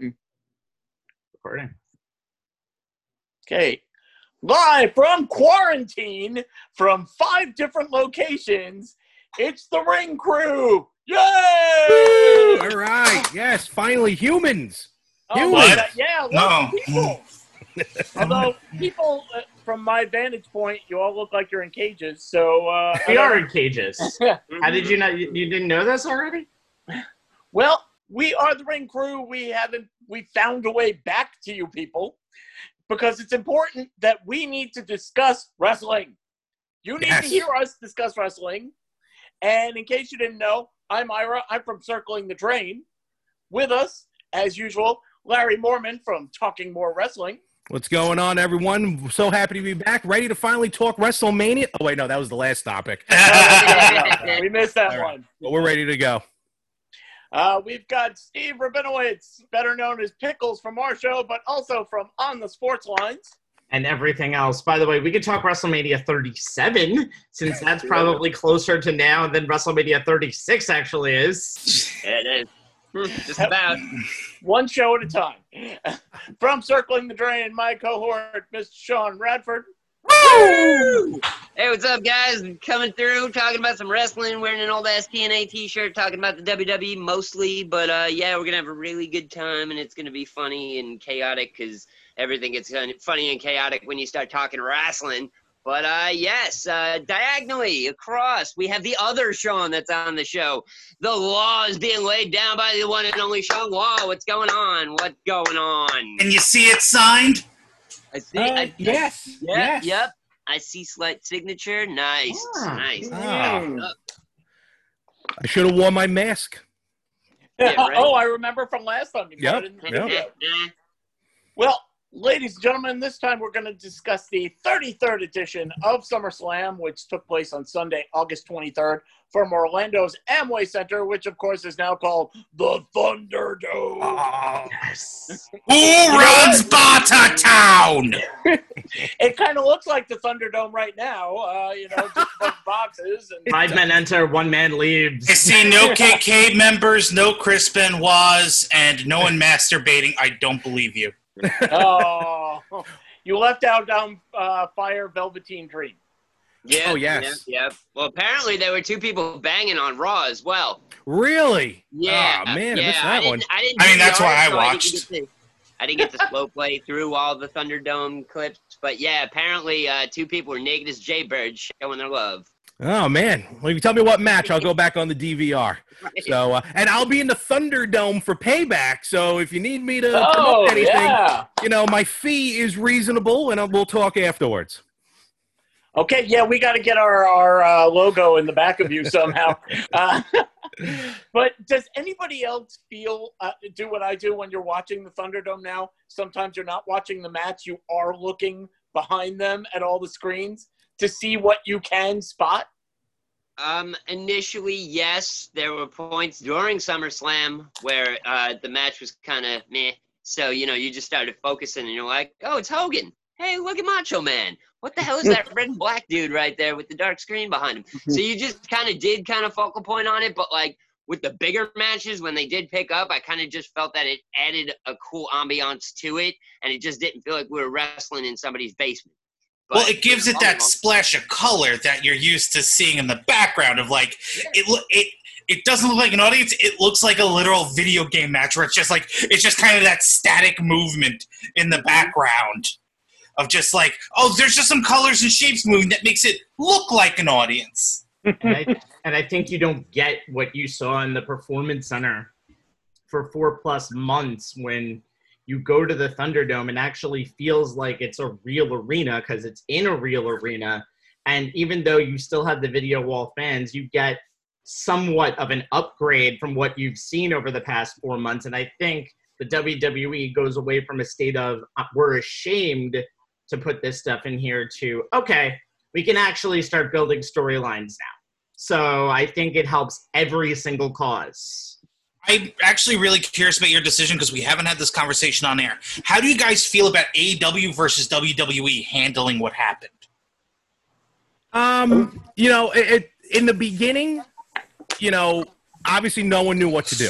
button. Recording. Okay. Live from quarantine from five different locations, it's the Ring Crew. Yay! All right. Yes, finally humans. Oh, Humans. my God. Yeah, lots No. of people. Although people, uh, from my vantage point, you all look like you're in cages. So uh, We are in cages. How did you not? You, you didn't know this already? Well, we are the Ring Crew. We haven't. We found a way back to you people because it's important that we need to discuss wrestling. You need Yes. to hear us discuss wrestling. And in case you didn't know, I'm Ira. I'm from Circling the Drain. With us, as usual, Larry Mormon from Talking More Wrestling. What's going on, everyone? So happy to be back. Ready to finally talk WrestleMania. Oh, wait, no, that was the last topic. we missed that right. one. But we're ready to go. Uh, we've got Steve Rabinowitz, better known as Pickles from our show, but also from On the Sports Lines. And everything else. By the way, we could talk WrestleMania 37, since that's probably closer to now than WrestleMania 36 actually is. It is. Hmm, Just about. one show at a time. From Circling the Drain, my cohort, Mr. Sean Radford. Hey, what's up, guys? Coming through, talking about some wrestling, wearing an old ass TNA t-shirt, talking about the WWE mostly. But uh, yeah, we're gonna have a really good time, and it's gonna be funny and chaotic because everything gets funny and chaotic when you start talking wrestling. But uh, yes, uh, diagonally across, we have the other Sean that's on the show. The law is being laid down by the one and only Sean Law. What's going on? What's going on? Can you see it signed? I see. I, yes. Yep, yes. yep. I see slight signature. Nice, Ah. nice. Ah. I should have worn my mask. Yeah, right. oh, I remember from last time. you Yep, it in the yep. Well, ladies and gentlemen, this time we're going to discuss the 33rd edition of SummerSlam, which took place on Sunday, August 23rd, from Orlando's Amway Center, which of course is now called the Thunderdome. Oh, Yes. Who runs Bartertown? It kind of looks like the Thunderdome right now, uh, you know, just a bunch of boxes and Five men enter, one man leaves. I see no KK members, no Chris Benoit's, and no one masturbating. I don't believe you. oh, you left out down uh, Fire Velveteen Dream. Yep, Oh, yes. Yeah, yep. Well, apparently there were two people banging on Raw as well. really? Yeah. Oh, man, yeah, I missed I that didn't, one. I, didn't I mean, that's why I article. didn't watched. to- I didn't get to slow play through all the Thunderdome clips, but yeah, apparently uh, two people were naked as Jaybird showing their love. Oh, man. Well, if you tell me what match, I'll go back on the DVR. So, uh, and I'll be in the Thunderdome for payback. So if you need me to Oh, promote anything, yeah. you know, my fee is reasonable, and uh, we'll talk afterwards. Okay, yeah, we got to get our our uh, logo in the back of you somehow. uh, but does anybody else feel uh, do what I do when you're watching the Thunderdome now? Sometimes you're not watching the match; you are looking behind them at all the screens to see what you can spot. Um, initially, yes, there were points during SummerSlam where uh, the match was kind of meh. So you know, you just started focusing, and you're like, "Oh, it's Hogan! Hey, look at Macho Man! What the hell is that red and black dude right there with the dark screen behind him?" Mm-hmm. so you just kind of did kind of focal point on it, but like with the bigger matches when they did pick up, I kind of just felt that it added a cool ambiance to it, and it just didn't feel like we were wrestling in somebody's basement. Well, But, it gives it that splash of color that you're used to seeing in the background of like it. It it doesn't look like an audience. It looks like a literal video game match where it's just like it's just kind of that static movement in the mm-hmm. background of just like oh, there's just some colors and shapes moving that makes it look like an audience. and, I, and I think you don't get what you saw in the performance center for four plus months when you go to the Thunderdome and actually feels like it's a real arena because it's in a real arena. And even though you still have the video wall fans, you get somewhat of an upgrade from what you've seen over the past four months. And I think the WWE goes away from a state of uh, we're ashamed to put this stuff in here to okay, we can actually start building storylines now. So I think it helps every single cause. I'm actually really curious about your decision because we haven't had this conversation on air. How do you guys feel about AEW versus WWE handling what happened? Um, you know, it, it in the beginning, you know, obviously no one knew what to do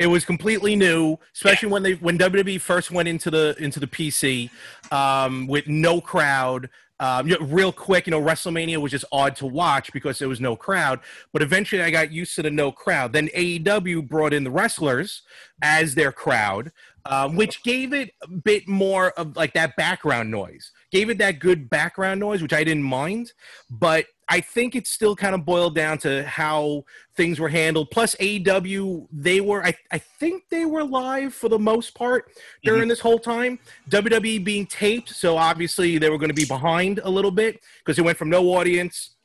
It was completely new, especially when they when WWE first went into the into the PC um, with no crowd. Um, you know, real quick, you know, WrestleMania was just odd to watch because there was no crowd. But eventually, I got used to the no crowd. Then AEW brought in the wrestlers as their crowd, um, which gave it a bit more of like that background noise. Gave it that good background noise, which I didn't mind. But I think it still kind of boiled down to how things were handled. Plus, AEW, they were, I, I think they were live for the most part during mhm. this whole time. WWE being taped, so obviously they were going to be behind a little bit because it went from no audience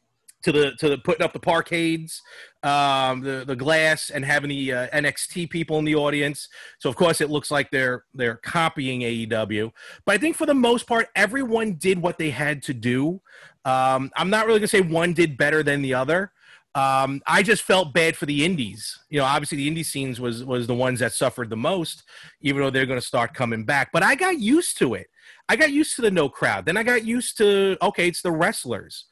to the to the putting up the parkades, um, the the glass, and having the uh, NXT people in the audience. So of course it looks like they're they're copying AEW. But I think for the most part, everyone did what they had to do. Um, I'm not really gonna say one did better than the other. Um, I just felt bad for the indies. You know, obviously the indie scenes was was the ones that suffered the most, even though they're going to start coming back. But I got used to it. I got used to the no crowd. Then I got used to okay, it's the wrestlers.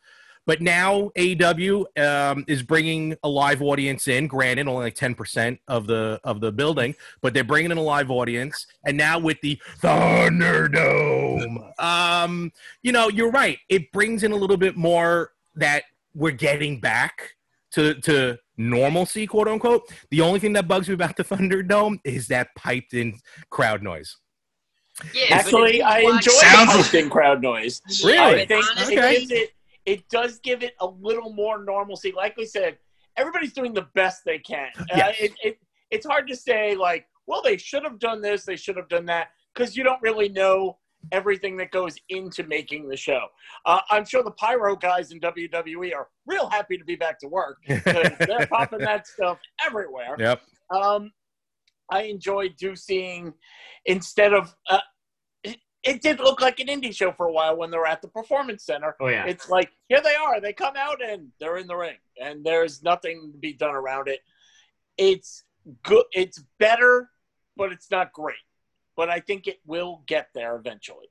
But now AEW um, is bringing a live audience in. Granted, only like ten percent of the of the building, but they're bringing in a live audience. And now with the Thunderdome, um, you know, you're right. It brings in a little bit more that we're getting back to to normalcy, quote unquote. The only thing that bugs me about the Thunderdome is that piped in crowd noise. Yeah, Actually, I enjoy Sounds- the piped-in crowd noise. Really? I think Honestly, it gives it. Does give it a little more normalcy. Like we said, everybody's doing the best they can. Uh, it, it, it's hard to say like, well, they should have done this, they should have done that, because you don't really know everything that goes into making the show. Uh, I'm sure the pyro guys in WWE are real happy to be back to work because they're popping that stuff everywhere. Yep. Um, I enjoyed do seeing instead of uh, it, it did look like an indie show for a while when they were at the performance center. Oh yeah. It's like here they are, they come out and they're in the ring, and there's nothing to be done around it. It's good. It's better, but it's not great. But I think it will get there eventually.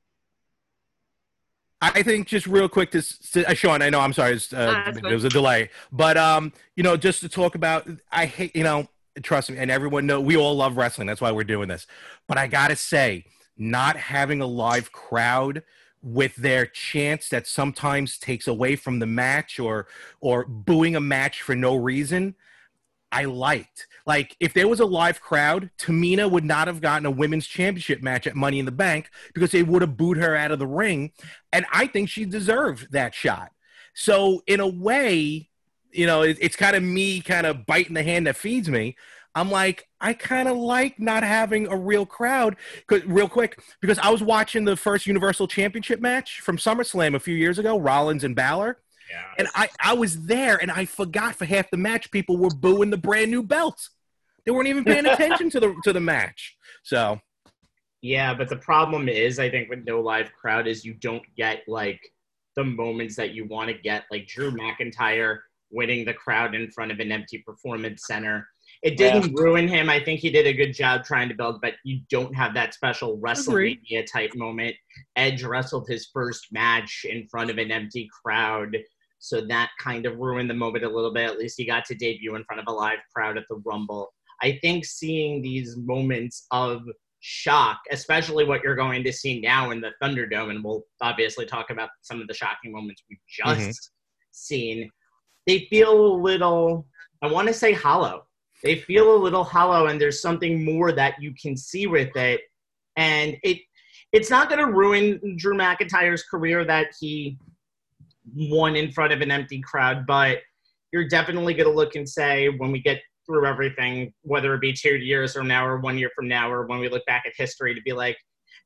I think just real quick to, s- uh, Sean. I know I'm sorry, it's, uh, there was a delay, but um, you know, just to talk about, I hate, you know, trust me, and everyone know we all love wrestling. That's why we're doing this. But I gotta say, not having a live crowd with their chance that sometimes takes away from the match or or booing a match for no reason. I liked. Like, if there was a live crowd, Tamina would not have gotten a women's championship match at Money in the Bank because they would have booed her out of the ring. And I think she deserved that shot. So, in a way, you know, it, it's kind of me kind of biting the hand that feeds me. I'm like, I kind of like not having a real crowd. Cause, real quick, because I was watching the first Universal Championship match from SummerSlam a few years ago, Rollins and Balor. Yeah. And I, I was there and I forgot for half the match people were booing the brand new belt. They weren't even paying attention to the to the match. So Yeah, but the problem is, I think with no live crowd is you don't get like the moments that you want to get, like Drew McIntyre winning the crowd in front of an empty performance center. It didn't ruin him. I think he did a good job trying to build, but you don't have that special WrestleMania type moment. Edge wrestled his first match in front of an empty crowd. So that kind of ruined the moment a little bit. At least he got to debut in front of a live crowd at the Rumble. I think seeing these moments of shock, especially what you're going to see now in the Thunderdome, and we'll obviously talk about some of the shocking moments we've mm-hmm. just seen, they feel a little, I want to say hollow. They feel a little hollow, and there's something more that you can see with it. And it it's not going to ruin Drew McIntyre's career that he won in front of an empty crowd, but you're definitely going to look and say, when we get through everything, whether it be two years from now or one year from now, or when we look back at history, to be like,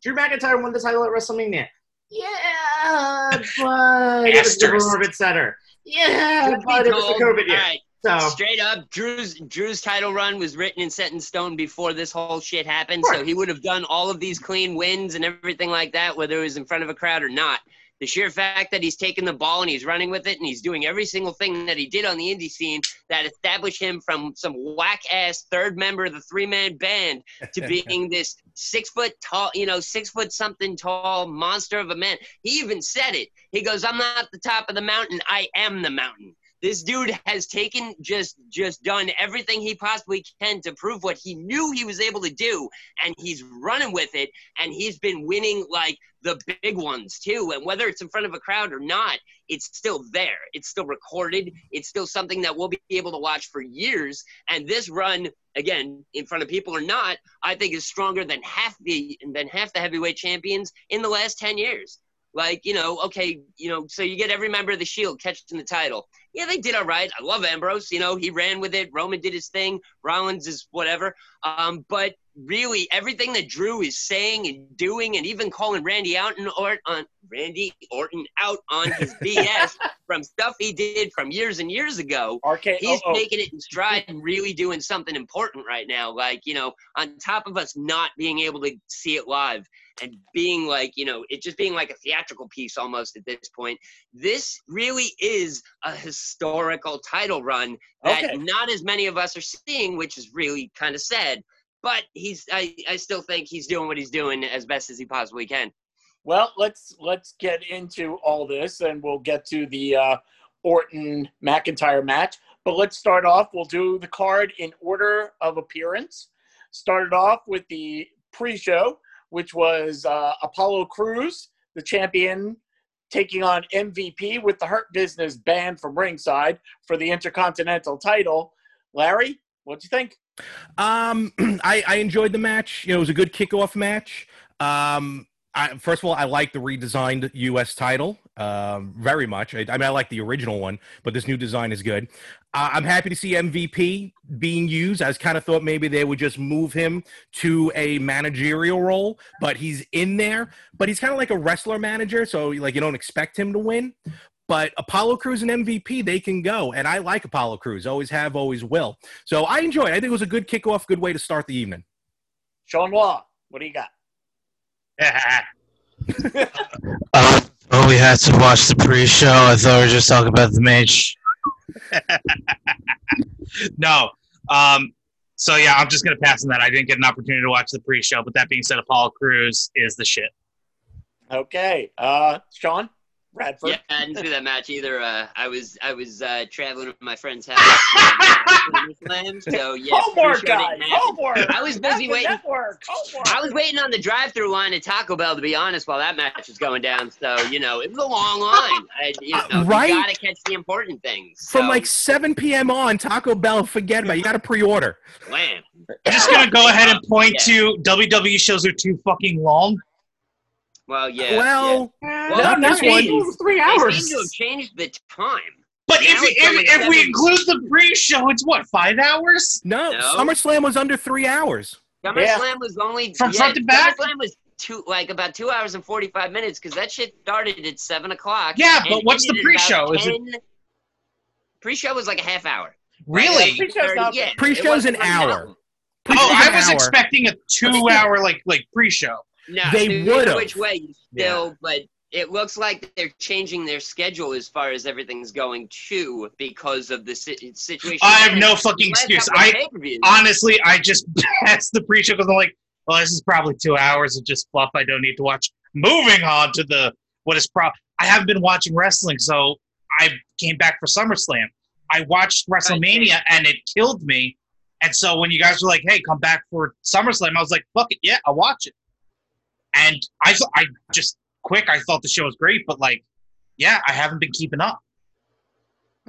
Drew McIntyre won the title at WrestleMania. Yeah, but it was the Center. Yeah, but it was the COVID year. So Straight up, Drew's Drew's title run was written and set in stone before this whole shit happened. Sure. So he would have done all of these clean wins and everything like that, whether it was in front of a crowd or not. The sheer fact that he's taking the ball and he's running with it and he's doing every single thing that he did on the indie scene that established him from some whack ass third member of the three man band to being this six foot tall, you know, six foot something tall monster of a man. He even said it. He goes, I'm not the top of the mountain, I am the mountain. This dude has taken just just done everything he possibly can to prove what he knew he was able to do, and he's running with it, and he's been winning like the big ones too. And whether it's in front of a crowd or not, it's still there. It's still recorded. It's still something that we'll be able to watch for years. And this run, again, in front of people or not, I think is stronger than half the than half the heavyweight champions in the last ten years. Like, you know, okay, you know, so you get every member of the Shield catching the title. Yeah, they did all right. I love Ambrose. You know, he ran with it. Roman did his thing. Rollins is whatever. Um, but really, everything that Drew is saying and doing, and even calling Randy Orton or on Randy Orton out on his BS from stuff he did from years and years ago. RK, He's oh, oh. taking it in stride and really doing something important right now. Like, you know, on top of us not being able to see it live and being like, you know, it just being like a theatrical piece almost at this point. This really is a historical title run that Okay. not as many of us are seeing, which is really kind of sad. But he's, I, I still think he's doing what he's doing as best as he possibly can. Well, let's let's get into all this, and we'll get to the uh, Orton McIntyre match. But let's start off. We'll do the card in order of appearance. Started off with the pre-show, which was uh, Apollo Crews, the champion, taking on MVP with the Hurt Business banned from ringside for the Intercontinental title. Larry, what do you think? Um, I, I enjoyed the match. You know, it was a good kickoff match. Um, I, first of all, I like the redesigned U.S. title um, very much. I, I mean, I like the original one, but this new design is good. Uh, I'm happy to see MVP being used. I was kind of thought maybe they would just move him to a managerial role, but he's in there. But he's kind of like a wrestler manager, so like you don't expect him to win. But Apollo Crews and MVP, they can go, and I like Apollo Crews. Always have, always will. So I enjoyed. it. I think it was a good kickoff, good way to start the evening. Sean Law, what do you got? Uh, well, we had to watch the pre-show. I thought we were just talking about the match. no. Um, so yeah, I'm just gonna pass on that. I didn't get an opportunity to watch the pre-show, but that being said, Apollo Crews is the shit. Okay, uh, Sean Radford. Yeah, I didn't see that match either. Uh, I was I was uh, traveling to my friend's house. uh, Slam, so yeah, Homework, pretty sure guys. didn't happen. Homework. I was busy That's the waiting. Network. Homework. I was waiting on the drive-through line at Taco Bell to be honest while that match was going down. So you know it was a long line. I, you know, Right? You gotta catch the important things. From like 7 p.m. on, Taco Bell, forget about it. You got to pre-order. wham. I'm just gonna go ahead and point to WWE shows are too fucking long. Well, yeah. well, yeah. not Well, this they one. seem- three They seem to have changed the time. But Now if, it's only if, if we include the pre-show, it's what five hours? no, No. SummerSlam was under three hours. SummerSlam Yeah. was only From yeah, front to back? SummerSlam was two like about two hours and forty five minutes because that shit started at seven o'clock. Yeah, but what's the ended at about pre-show? Is it Pre-show was like a half hour. really? Yeah, pre-show's not- Yeah, Pre-show's wasn't an like hour. Oh, Pre-show's I an was hour. expecting a two-hour like like pre-show. No, They would've. Which way you still, but it looks like they're changing their schedule as far as everything's going too because of the si- situation. I have no fucking excuse. I honestly, I just passed the pre-show because I'm like, well, this is probably two hours of just fluff I don't need to watch. Moving on to the what is pro. I haven't been watching wrestling, so I came back for SummerSlam. I watched WrestleMania and it killed me. And so when you guys were like, "Hey, come back for SummerSlam," I was like, "Fuck it, yeah, I'll watch it." And I, th- I just quick, I thought the show was great, but like, yeah, I haven't been keeping up.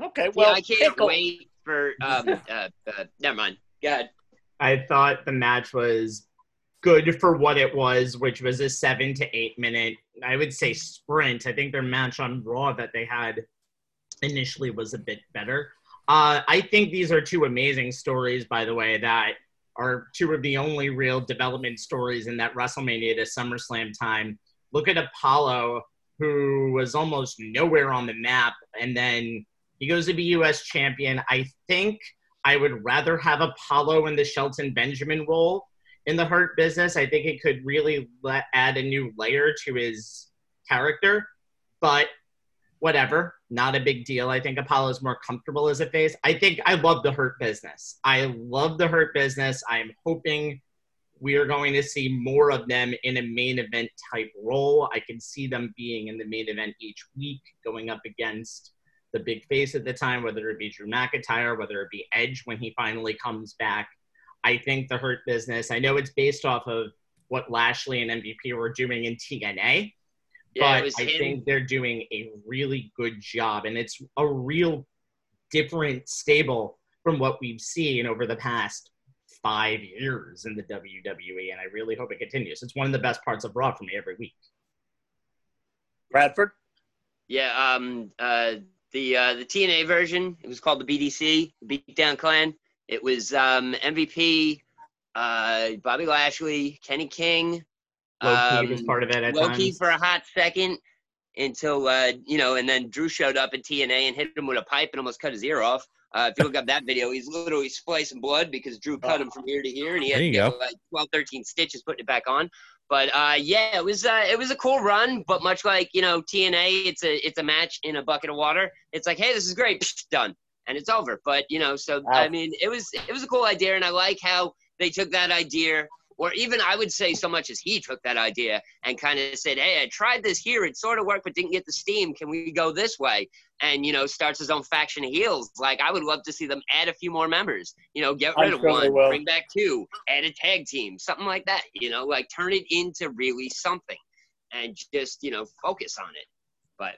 Okay, well, yeah, I can't pickle. wait for. Um, uh, uh, never mind. Go ahead. I thought the match was good for what it was, which was a seven to eight minute, I would say sprint. I think their match on Raw that they had initially was a bit better. Uh, I think these are two amazing stories, by the way, that are two of the only real development stories in that WrestleMania to SummerSlam time. Look at Apollo, who was almost nowhere on the map, and then he goes to be U.S. champion. I think I would rather have Apollo in the Shelton Benjamin role in the Hurt business. I think it could really let, add a new layer to his character, but whatever, not a big deal. I think Apollo's more comfortable as a face. I think I love the Hurt business. I love the Hurt business. I'm hoping we are going to see more of them in a main event type role. I can see them being in the main event each week, going up against the big face at the time, whether it be Drew McIntyre, whether it be Edge when he finally comes back. I think the Hurt Business. I know it's based off of what Lashley and MVP were doing in TNA, Yeah, but I him. think they're doing a really good job, and it's a real different stable from what we've seen over the past five years in the WWE, and I really hope it continues. It's one of the best parts of Raw for me every week. Bradford. Yeah, um, uh, the uh, the TNA version. It was called the BDC, the Beatdown Clan. It was um, MVP, uh, Bobby Lashley, Kenny King, Low Ki was um, part of it at Loki times. for a hot second until uh, you know, and then Drew showed up in TNA and hit him with a pipe and almost cut his ear off. Uh, if you look up that video, he's literally splicing blood because Drew cut him from ear to ear, and he had you get go. like 12, 13 stitches putting it back on. But uh, yeah, it was uh, it was a cool run. But much like you know TNA, it's a it's a match in a bucket of water. It's like, hey, this is great, Psh, done, and it's over. But you know, so Wow. I mean, it was it was a cool idea, and I like how they took that idea, or even I would say so much as he took that idea and kind of said, hey, I tried this here, it sort of worked, but didn't get the steam. Can we go this way? And you know, starts his own faction of heels. Like I would love to see them add a few more members. You know, get rid of one, will. bring back two, add a tag team, something like that. You know, like turn it into really something, and just you know focus on it. But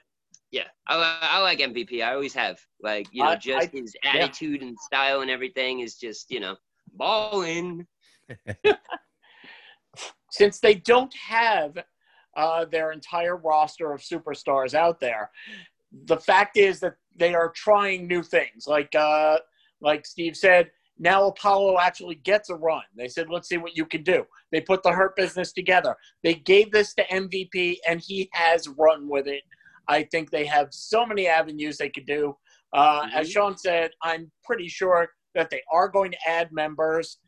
yeah, I, I like MVP. I always have. Like you know, I- just I- his yeah. attitude and style and everything is just you know balling. since they don't have uh, their entire roster of superstars out there, the fact is that they are trying new things. Like uh, like Steve said, now Apollo actually gets a run. They said, "Let's see what you can do." They put the Hurt Business together. They gave this to MVP, and he has run with it. I think they have so many avenues they could do. Uh, As Sean said, I'm pretty sure that they are going to add members.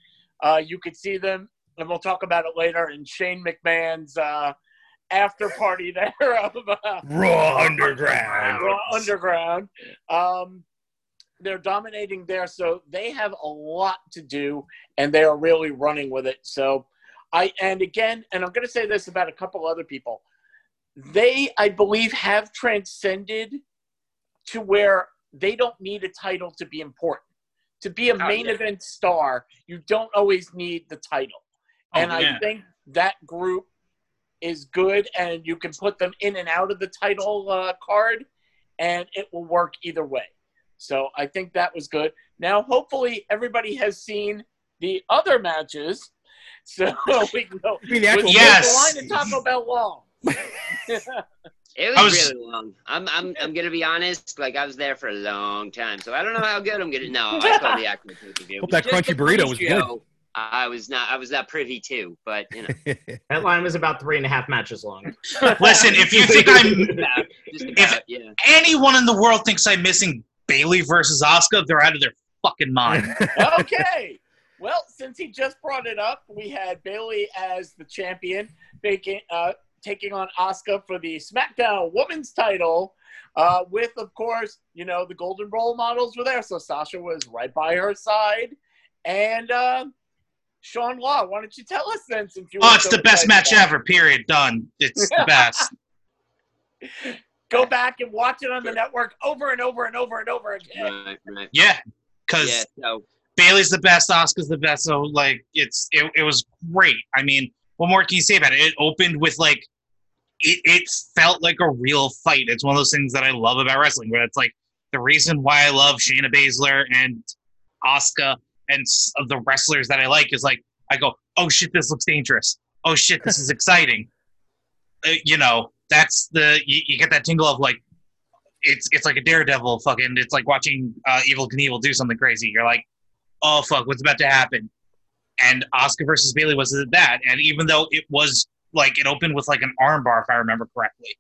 Uh, you could see them and we'll talk about it later in Shane McMahon's uh, after party there of uh, Raw Underground. Raw Underground. Um, they're dominating there, so they have a lot to do, and they are really running with it. So, I and again, and I'm going to say this about a couple other people. They, I believe, have transcended to where they don't need a title to be important. To be a Oh, main yeah. event star, you don't always need the title. Oh, and I think that group is good, and you can put them in and out of the title uh, card, and it will work either way. So I think that was good. Now, hopefully, everybody has seen the other matches, so we can go. mean the actual with Yes. line of Taco Bell long. It was, was- really long. I'm, I'm, I'm gonna be honest. Like I was there for a long time, so I don't know how good I'm gonna. No, I saw the actual pay per view. Hope that crunchy burrito was good. I was not. I was not privy to, but you know, That line was about three and a half matches long. Listen, if you think I'm about, just If- about, yeah. anyone in the world thinks I'm missing Bayley versus Asuka, they're out of their fucking mind. okay. Well, since he just brought it up, we had Bayley as the champion, taking uh, taking on Asuka for the SmackDown Women's title. Uh, with, of course, you know the Golden Role models were there, so Sasha was right by her side, and uh, Sean Law. Why don't you tell us then? Since you Oh, it's so the best match about ever. Period. Done. It's the best. Go back and watch it on the network over and over and over and over again. Right, right. Yeah, because Yeah. So Bayley's the best, Asuka's the best. So like, it's it, it was great. I mean, what more can you say about it? It opened with like, it it felt like a real fight. It's one of those things that I love about wrestling, where it's like the reason why I love Shayna Baszler and Asuka and of the wrestlers that I like is like I go, oh shit, this looks dangerous. Oh shit, this is exciting. Uh, you know, that's the you, you get that tingle of like. It's it's like a daredevil fucking. It's like watching uh, Evil Knievel do something crazy. You're like, oh fuck, what's about to happen? And Asuka versus Bayley was that. And even though it was like it opened with like an armbar, if I remember correctly,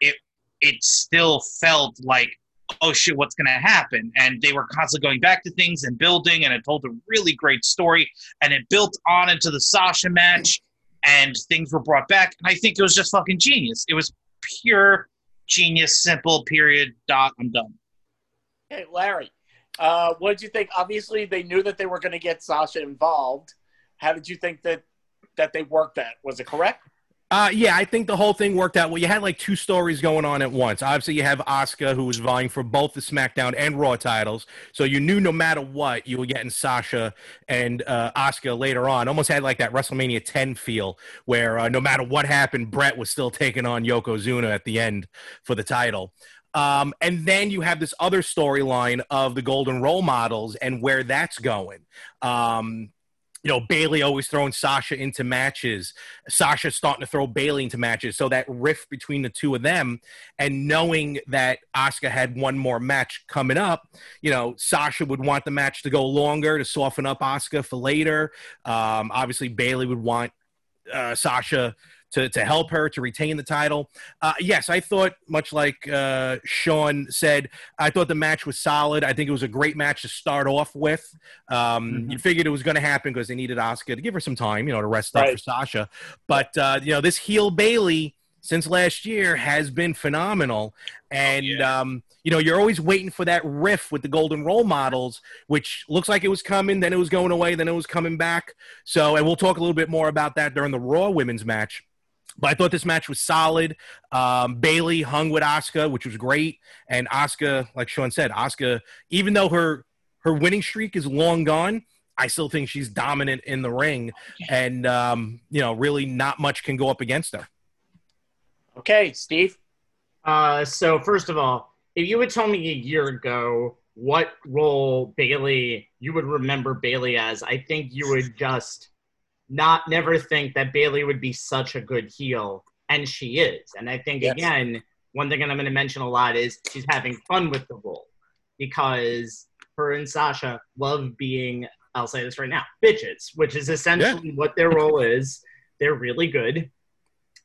it it still felt like oh shit, what's gonna happen? And they were constantly going back to things and building, and it told a really great story, and it built on into the Sasha match, and things were brought back. And I think it was just fucking genius. It was pure genius, simple. Period. Dot. I'm done. Hey, Larry, uh, what did you think? Obviously, they knew that they were going to get Sasha involved. How did you think that that they worked that? Was it correct? Uh, yeah, I think the whole thing worked out well. You had like two stories going on at once. Obviously, you have Asuka, who was vying for both the SmackDown and Raw titles. So you knew no matter what, you were getting Sasha and uh, Asuka later on. Almost had like that WrestleMania 10 feel, where uh, no matter what happened, Brett was still taking on Yokozuna at the end for the title. Um, and then you have this other storyline of the Golden Role Models and where that's going. Um, you know, Bayley always throwing Sasha into matches. Sasha starting to throw Bayley into matches. So that rift between the two of them, and knowing that Asuka had one more match coming up, you know, Sasha would want the match to go longer to soften up Asuka for later. Um, obviously, Bayley would want uh, Sasha to, to help her to retain the title. Uh, yes, I thought, much like uh, Sean said, I thought the match was solid. I think it was a great match to start off with. Um, Mm-hmm. You figured it was going to happen because they needed Asuka to give her some time, you know, to rest up for Sasha. But, uh, you know, this heel Bayley since last year has been phenomenal. And, yeah. um, you know, you're always waiting for that riff with the Golden Role Models, which looks like it was coming, then it was going away, then it was coming back. So, and we'll talk a little bit more about that during the Raw women's match. But I thought this match was solid. Um, Bayley hung with Asuka, which was great. And Asuka, like Sean said, Asuka, even though her her winning streak is long gone, I still think she's dominant in the ring, and um, you know, really not much can go up against her. Okay, Steve. Uh, so first of all, if you had told me a year ago what role Bayley you would remember Bayley as, I think you would just not never think that Bayley would be such a good heel, and she is. And I think Yes. again, one thing that I'm going to mention a lot is she's having fun with the role because her and Sasha love being. I'll say this right now, bitches, which is essentially what their role is. They're really good,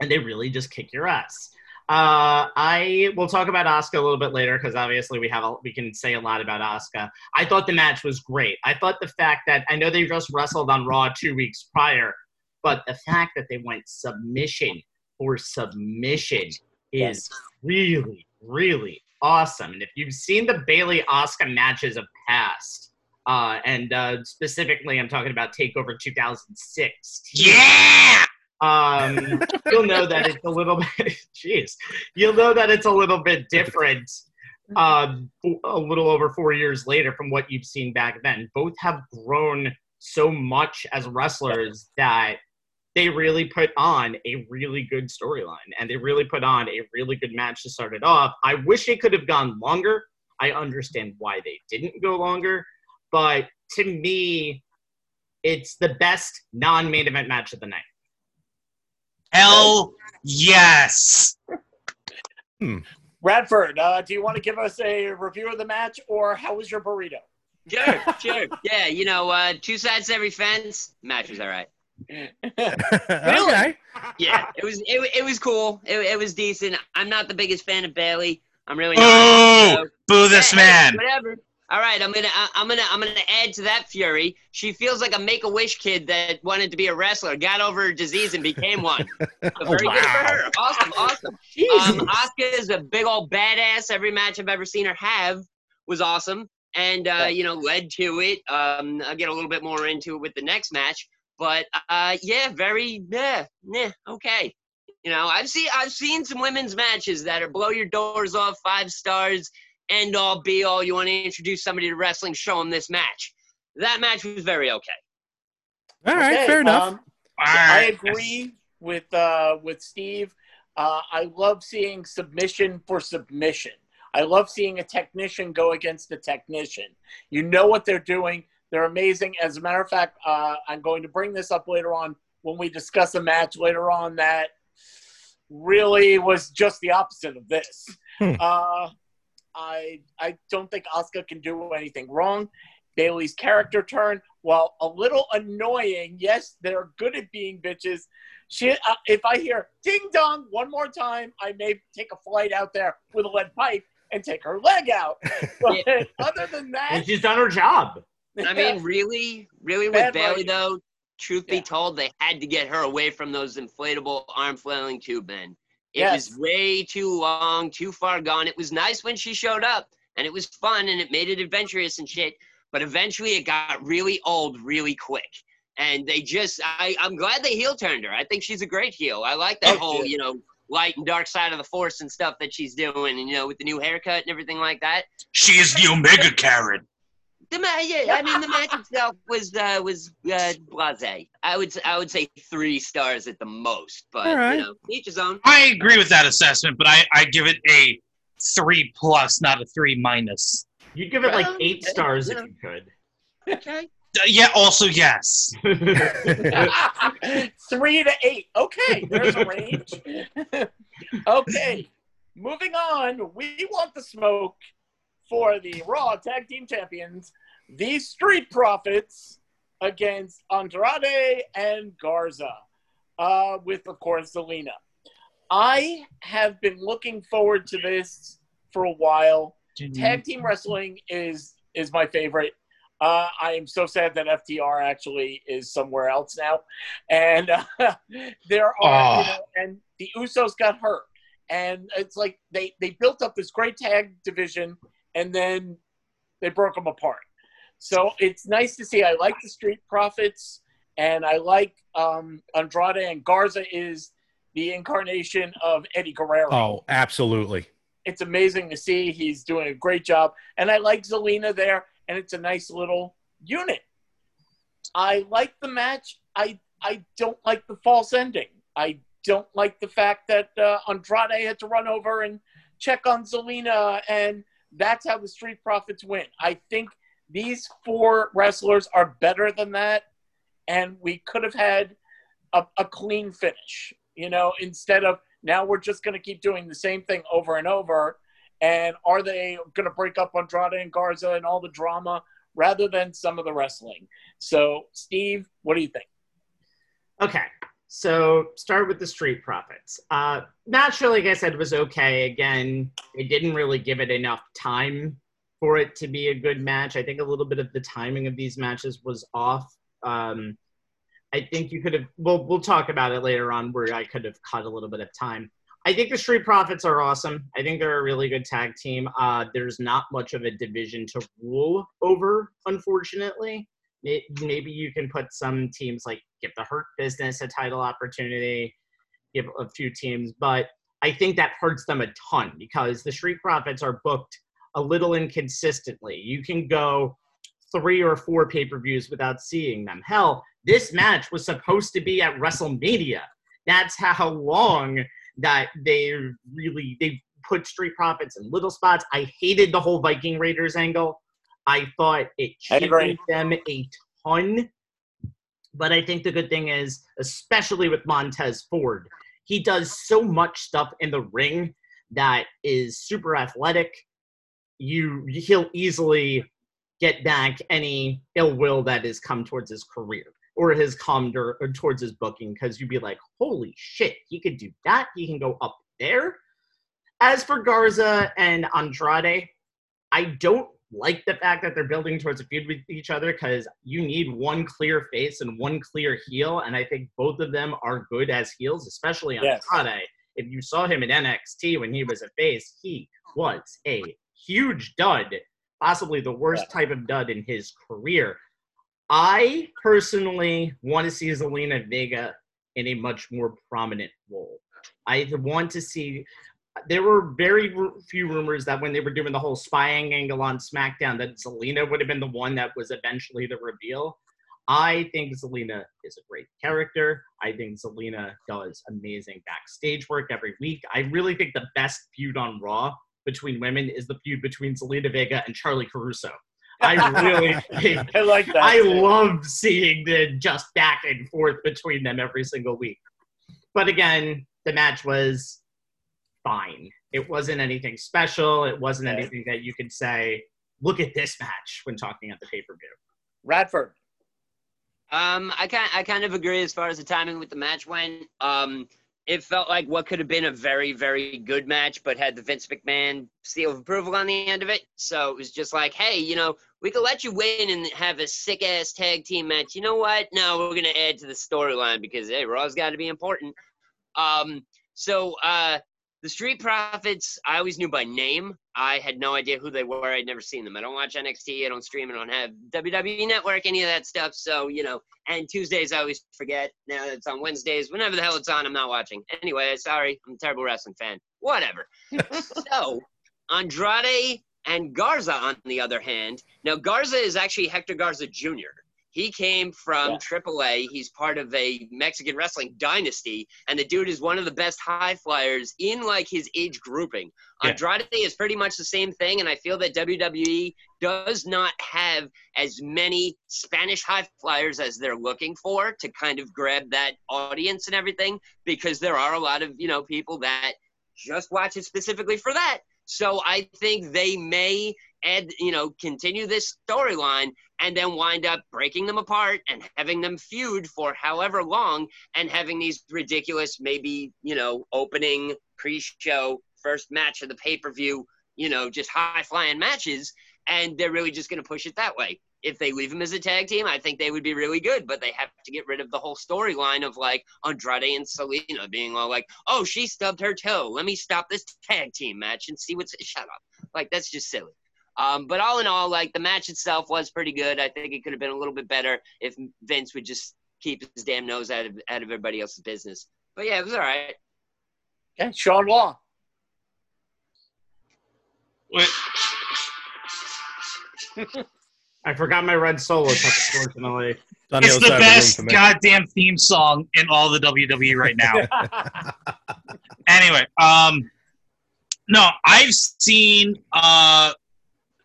and they really just kick your ass. Uh, I will talk about Asuka a little bit later because obviously we have a, we can say a lot about Asuka. I thought the match was great. I thought the fact that I know they just wrestled on Raw two weeks prior, but the fact that they went submission for submission is Yes. really really awesome. And if you've seen the Bayley Asuka matches of past, uh, and uh, specifically I'm talking about Takeover 2006. Yeah. Um, you'll know that it's a little bit. Jeez, you'll know that it's a little bit different. Um, a little over four years later from what you've seen back then, both have grown so much as wrestlers that they really put on a really good storyline and they really put on a really good match to start it off. I wish it could have gone longer. I understand why they didn't go longer, but to me, it's the best non-main event match of the night. Hell yes. Radford, uh, do you want to give us a review of the match, or how was your burrito? Sure, sure. Yeah, you know, uh, two sides to every fence. Match was all right. okay. Yeah, it was it, it was cool. It, it was decent. I'm not the biggest fan of Bayley. I'm really not. Boo! Boo this Hey, hey, man. Whatever. All right, I'm gonna I- I'm gonna I'm gonna add to that fury. She feels like a Make a Wish kid that wanted to be a wrestler, got over her disease and became one. So very good for her. Awesome, awesome. Um, Asuka is a big old badass. Every match I've ever seen her have was awesome, and uh, you know led to it. Um, I'll get a little bit more into it with the next match, but uh, yeah, very yeah, yeah, okay. You know, I've seen I've seen some women's matches that are blow your doors off, five stars, end all be all. You want to introduce somebody to wrestling, show them this match. That match was very okay. All right. Okay, fair enough. um, I agree with uh, with Steve. Uh, I love seeing submission for submission. I love seeing a technician go against a technician. You know what they're doing. They're amazing. As a matter of fact, uh, I'm going to bring this up later on when we discuss a match later on that really was just the opposite of this. Hmm. Uh, I I don't think Asuka can do anything wrong. Bayley's character turn, while a little annoying, yes, they're good at being bitches. She, uh, if I hear ding dong one more time, I may take a flight out there with a lead pipe and take her leg out. But other than that, And she's done her job. I mean, really, really with Bad Bayley writing. though, truth Yeah. be told, they had to get her away from those inflatable arm flailing tube men. It Yes. was way too long, too far gone. It was nice when she showed up, and it was fun, and it made it adventurous and shit. But eventually, it got really old really quick. and they just I I'm glad they heel turned her. I think she's a great heel. I like that Oh, whole yeah. you know light and dark side of the force and stuff that she's doing, and you know with the new haircut and everything like that. She is the Omega Karen. The ma- yeah, I mean the match itself was uh, was uh, blase. I would s- I would say three stars at the most, but All right. you know each his own. I agree with that assessment, but I, I give it a three plus, not a three minus. You'd give it like eight stars if you could. Okay. Uh, yeah, also yes. Three to eight. Okay, there's a range. okay, moving on. We want the smoke for the Raw Tag Team Champions, the Street Profits, against Andrade and Garza, uh, with, of course, Zelina. I have been looking forward to this for a while. Tag team wrestling is is my favorite. Uh, I am so sad that FTR actually is somewhere else now, and uh, there are you Oh. know, and the Usos got hurt, and it's like they they built up this great tag division, and then they broke them apart. So it's nice to see. I like the Street Profits, and I like um, Andrade and Garza is the incarnation of Eddie Guerrero oh, absolutely. it's amazing to see. He's doing a great job. And I like Zelina there, and it's a nice little unit. I like the match. I I don't like the false ending. I don't like the fact that uh, Andrade had to run over and check on Zelina, and that's how the Street Profits win. I think these four wrestlers are better than that, and we could have had a, a clean finish. You know, instead of now we're just going to keep doing the same thing over and over. And are they going to break up Andrade and Garza and all the drama rather than some of the wrestling? So, Steve, what do you think? Okay, so start with the Street Profits. Uh, match, like I said, it was okay. Again, they didn't really give it enough time for it to be a good match. I think a little bit of the timing of these matches was off. Um, I think you could have. We'll we'll talk about it later on, where I could have cut a little bit of time. I think the Street Profits are awesome. I think they're a really good tag team. Uh, there's not much of a division to rule over, unfortunately. Maybe you can put some teams like give the Hurt Business a title opportunity, give a few teams, but I think that hurts them a ton because the Street Profits are booked a little inconsistently. You can go three or four pay per views without seeing them. Hell, this match was supposed to be at WrestleMania. That's how long that they really they put Street Profits in little spots. I hated the whole Viking Raiders angle. I thought it cheapened them a ton. But I think the good thing is, especially with Montez Ford, he does so much stuff in the ring that is super athletic. You he'll easily get back any ill will that has come towards his career or has come or towards his booking because you'd be like, holy shit, he could do that. He can go up there. As for Garza and Andrade, I don't like the fact that they're building towards a feud with each other because you need one clear face and one clear heel, and I think both of them are good as heels, especially Yes. Andrade. If you saw him in NXT when he was a face, he was a huge dud, possibly the worst type of dud in his career. I personally want to see Zelina Vega in a much more prominent role. I want to see. There were very few rumors that when they were doing the whole spying angle on SmackDown, that Zelina would have been the one that was eventually the reveal. I think Zelina is a great character. I think Zelina does amazing backstage work every week. I really think the best feud on Raw between women is the feud between Zelina Vega and Charly Caruso. I really think I like that. I too. love seeing the just back and forth between them every single week. But again, the match was fine. It wasn't anything special. It wasn't Right. anything that you could say, look at this match when talking at the pay per view. Radford. Um, I kind I kind of agree as far as the timing with the match went. Um, it felt like what could have been a very very good match, but had the Vince McMahon seal of approval on the end of it. So it was just like, hey, you know, we could let you win and have a sick ass tag team match. You know what? No, we're gonna add to the storyline because hey, Raw's got to be important. Um, so uh, The Street Profits, I always knew by name. I had no idea who they were. I'd never seen them. I don't watch NXT. I don't stream. I don't have WWE Network, any of that stuff. So, you know, and Tuesdays I always forget. Now it's on Wednesdays. Whenever the hell it's on, I'm not watching. Anyway, sorry. I'm a terrible wrestling fan. Whatever. so, Andrade and Garza, on the other hand, now Garza is actually Hector Garza Jr. He came from Yeah. AAA. He's part of a Mexican wrestling dynasty, and the dude is one of the best high flyers in like his age grouping. Yeah. Andrade is pretty much the same thing, and I feel that WWE does not have as many Spanish high flyers as they're looking for to kind of grab that audience and everything, because there are a lot of you know people that just watch it specifically for that. So I think they may add, you know, continue this storyline and then wind up breaking them apart and having them feud for however long and having these ridiculous, maybe, you know, opening pre-show first match of the pay-per-view, you know, just high-flying matches. And they're really just going to push it that way. If they leave them as a tag team, I think they would be really good, but they have to get rid of the whole storyline of like Andrade and Zelina being all like, oh, she stubbed her toe. Let me stop this tag team match and see what's. Shut up. Like, that's just silly. Um, but all in all, like the match itself was pretty good. I think it could have been a little bit better if Vince would just keep his damn nose out of out of everybody else's business. But yeah, it was all right. Okay, Sean Law. Wait, I forgot my red solo cup, unfortunately. on it's the side of room best for goddamn theme song in all the WWE right now. anyway, um, no, I've seen uh,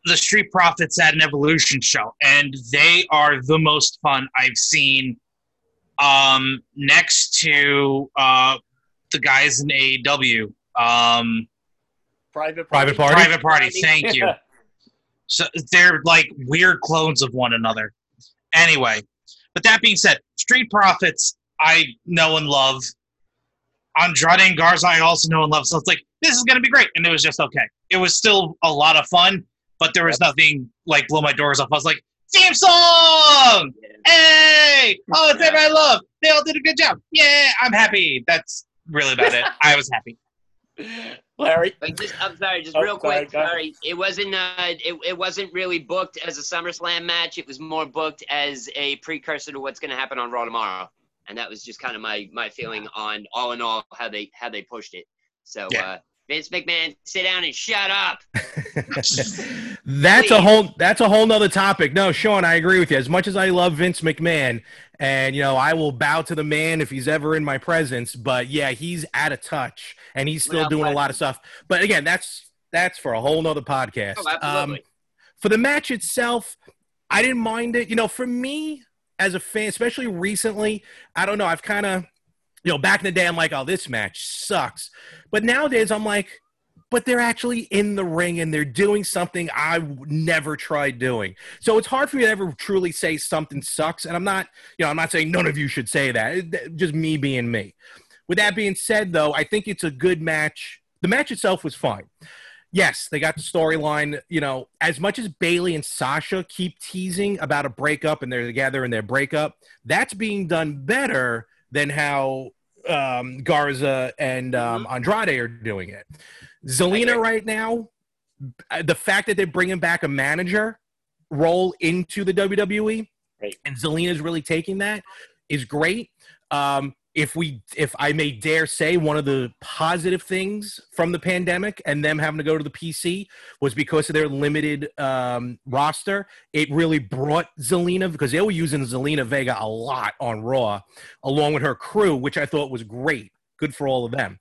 the Street Profits at an Evolution show, and they are the most fun I've seen. Um, next to uh, the guys in AEW, um, Private Private Party? Private Party. Thank you. So they're like weird clones of one another. Anyway, but that being said, Street Profits I know and love. Andrade and Garza I also know and love. So it's like this is gonna be great, and it was just okay. It was still a lot of fun, but there was nothing like blow my doors off. I was like, theme song, hey, oh, it's everybody I love. They all did a good job. Yeah, I'm happy. That's really about it. I was happy. Larry. But just, I'm sorry, just Oh, real sorry, quick. go. Sorry, it wasn't. Uh, it, it wasn't really booked as a SummerSlam match. It was more booked as a precursor to what's going to happen on Raw tomorrow, and that was just kind of my my feeling on all in all how they how they pushed it. So Yeah. uh, Vince McMahon, sit down and shut up. that's a whole that's a whole nother topic. No, Sean, I agree with you. As much as I love Vince McMahon, and you know, I will bow to the man if he's ever in my presence, but yeah, he's out of touch and he's still Without doing a lot of stuff. But again, that's that's for a whole nother podcast. Oh, absolutely. Um, for the match itself, I didn't mind it. You know, for me as a fan, especially recently, I don't know. I've kind of, you know, back in the day, I'm like, oh, this match sucks. But nowadays, I'm like, but they're actually in the ring and they're doing something I never tried doing. So it's hard for me to ever truly say something sucks. And I'm not, you know, I'm not saying none of you should say that. It- just me being me. With that being said, though, I think it's a good match. The match itself was fine yes, they got the storyline. You know, as much as Bayley and Sasha keep teasing about a breakup and they're together and their breakup, that's being done better than how um, Garza and um, Andrade are doing it. Zelina right now, uh, the fact that they're bringing back a manager role into the WWE, Right. and Zelina's really taking that is great. Um, if we, if I may dare say, one of the positive things from the pandemic and them having to go to the PC was because of their limited um, roster. It really brought Zelina because they were using Zelina Vega a lot on Raw, along with her crew, which I thought was great. Good for all of them.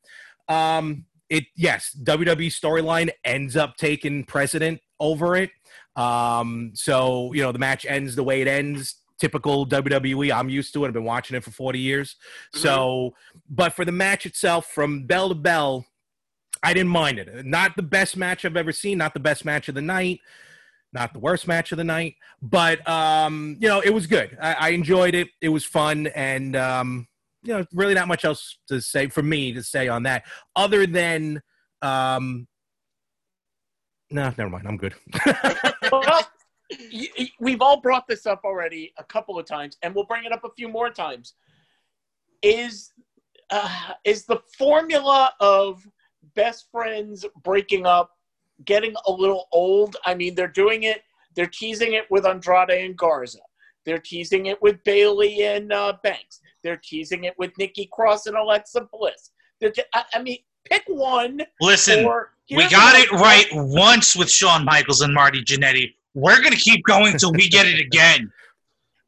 Um, it yes, WWE storyline ends up taking precedent over it. Um, so you know the match ends the way it ends. Typical WWE. I'm used to it. I've been watching it for 40 years. So, but for the match itself, from bell to bell, I didn't mind it. Not the best match I've ever seen. Not the best match of the night. Not the worst match of the night. But um, you know, it was good. I, I enjoyed it. It was fun, and um, you know, really not much else to say for me to say on that, other than um, no, never mind. I'm good. well, y- y- we've all brought this up already a couple of times, and we'll bring it up a few more times. Is uh, is the formula of best friends breaking up getting a little old? I mean, they're doing it. They're teasing it with Andrade and Garza. They're teasing it with Bayley and uh, Banks. They're teasing it with Nikki Cross and Alexa Bliss. They're ju- I, I mean, pick one. Listen, or we got it right once with Shawn Michaels and Marty Jannetty. We're gonna keep going till we get it again.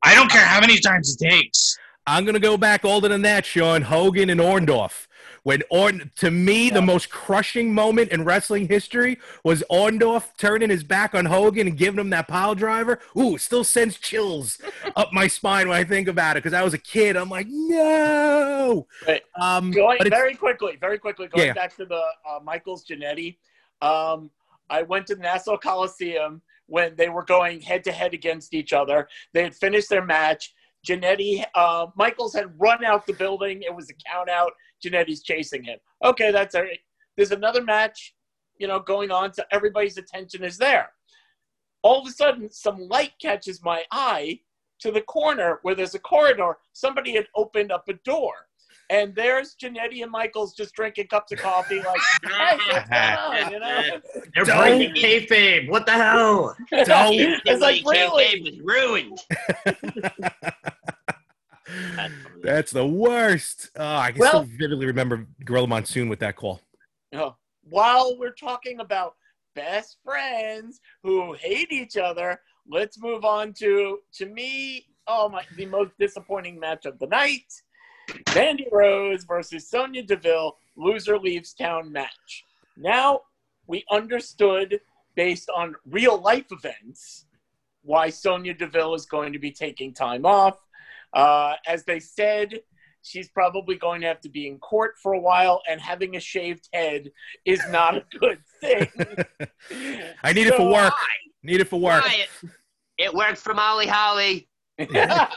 I don't care how many times it takes. I'm gonna go back older than that, Sean Hogan and Orndorff. When Orn, to me, the most crushing moment in wrestling history was Orndorff turning his back on Hogan and giving him that pile driver. Ooh, still sends chills up my spine when I think about it. Because I was a kid, I'm like, no. Right. Um, Going but very quickly, very quickly, going Yeah. back to the uh, Michaels Jannetty. Um, I went to the Nassau Coliseum when they were going head to head against each other. They had finished their match. Jannetty, uh, Michaels had run out the building. It was a count out. Jannetty's chasing him. Okay, that's all right. There's another match, you know, going on, so everybody's attention is there. All of a sudden, some light catches my eye to the corner where there's a corridor. Somebody had opened up a door. And there's Jannetty and Michaels just drinking cups of coffee, like, hey, what's going on? You know? They're Don't- breaking kayfabe. What the hell? Don't. it's like, really? Kayfabe was ruined. that's the worst. Oh, I can Well- still vividly remember Gorilla Monsoon with that call. Oh, While we're talking about best friends who hate each other, let's move on to, to me, oh my, the most disappointing match of the night. Mandy Rose versus Sonya Deville, loser leaves town match. Now, we understood based on real life events why Sonya Deville is going to be taking time off. Uh, as they said, she's probably going to have to be in court for a while, and having a shaved head is not a good thing. I need it for So, work. Need it for work. It, it worked for Molly Holly. yeah.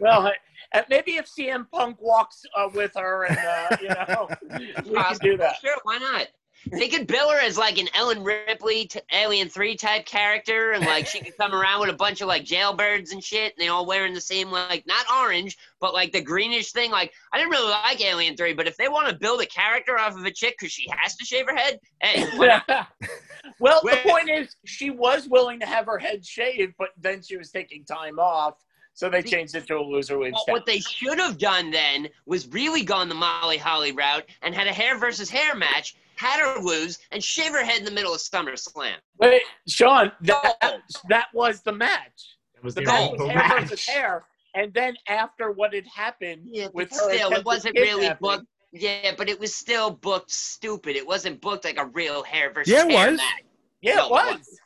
Well, uh, maybe if CM Punk walks uh, with her, and uh, you know, we can do that. Sure, why not? They could bill her as like an Ellen Ripley t- Alien 3 type character, and like she could come around with a bunch of like jailbirds and shit, and they all wearing the same, like, not orange, but like the greenish thing. Like, I didn't really like Alien 3, but if they want to build a character off of a chick because she has to shave her head, hey, well, the point is, she was willing to have her head shaved, but then she was taking time off, so they changed it to a loser leaves Well, what they should have done then was really gone the Molly Holly route and had a hair versus hair match, had her lose, and shave her head in the middle of SummerSlam. Wait, Sean, that No. that was the match. That was The the match was original hair versus hair, and then after what had happened Yeah, with but her still, it wasn't really kidnapping- booked. Yeah, but it was still booked stupid. It wasn't booked like a real hair versus Yeah, it hair was. match. Yeah, No, it was.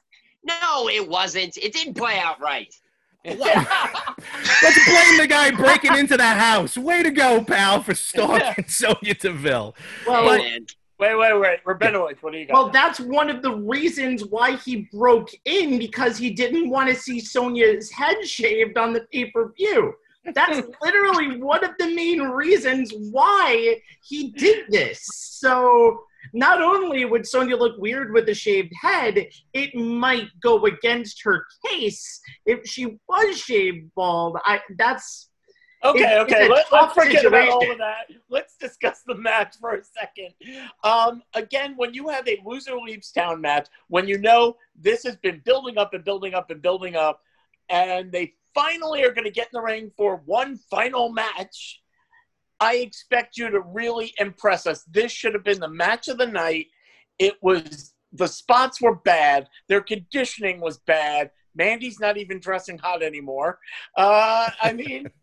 No, it wasn't. It didn't play out right. Let's blame the guy breaking into the house. Way to go, pal, for stalking Sonya Deville. Well, Hey, like- man. Wait, wait, wait. Rabinowitz, what do you got? Well, that's one of the reasons why he broke in because he didn't want to see Sonya's head shaved on the pay per view. That's literally one of the main reasons why he did this. So, not only would Sonya look weird with a shaved head, it might go against her case if she was shaved bald. I that's Okay, It's- okay. it's Let, let's forget about all of that. Let's discuss the match for a second. Um, again, when you have a loser leaves town match, when you know this has been building up and building up and building up, and they finally are going to get in the ring for one final match, I expect you to really impress us. This should have been the match of the night. It was the spots were bad. Their conditioning was bad. Mandy's not even dressing hot anymore. Uh, I mean,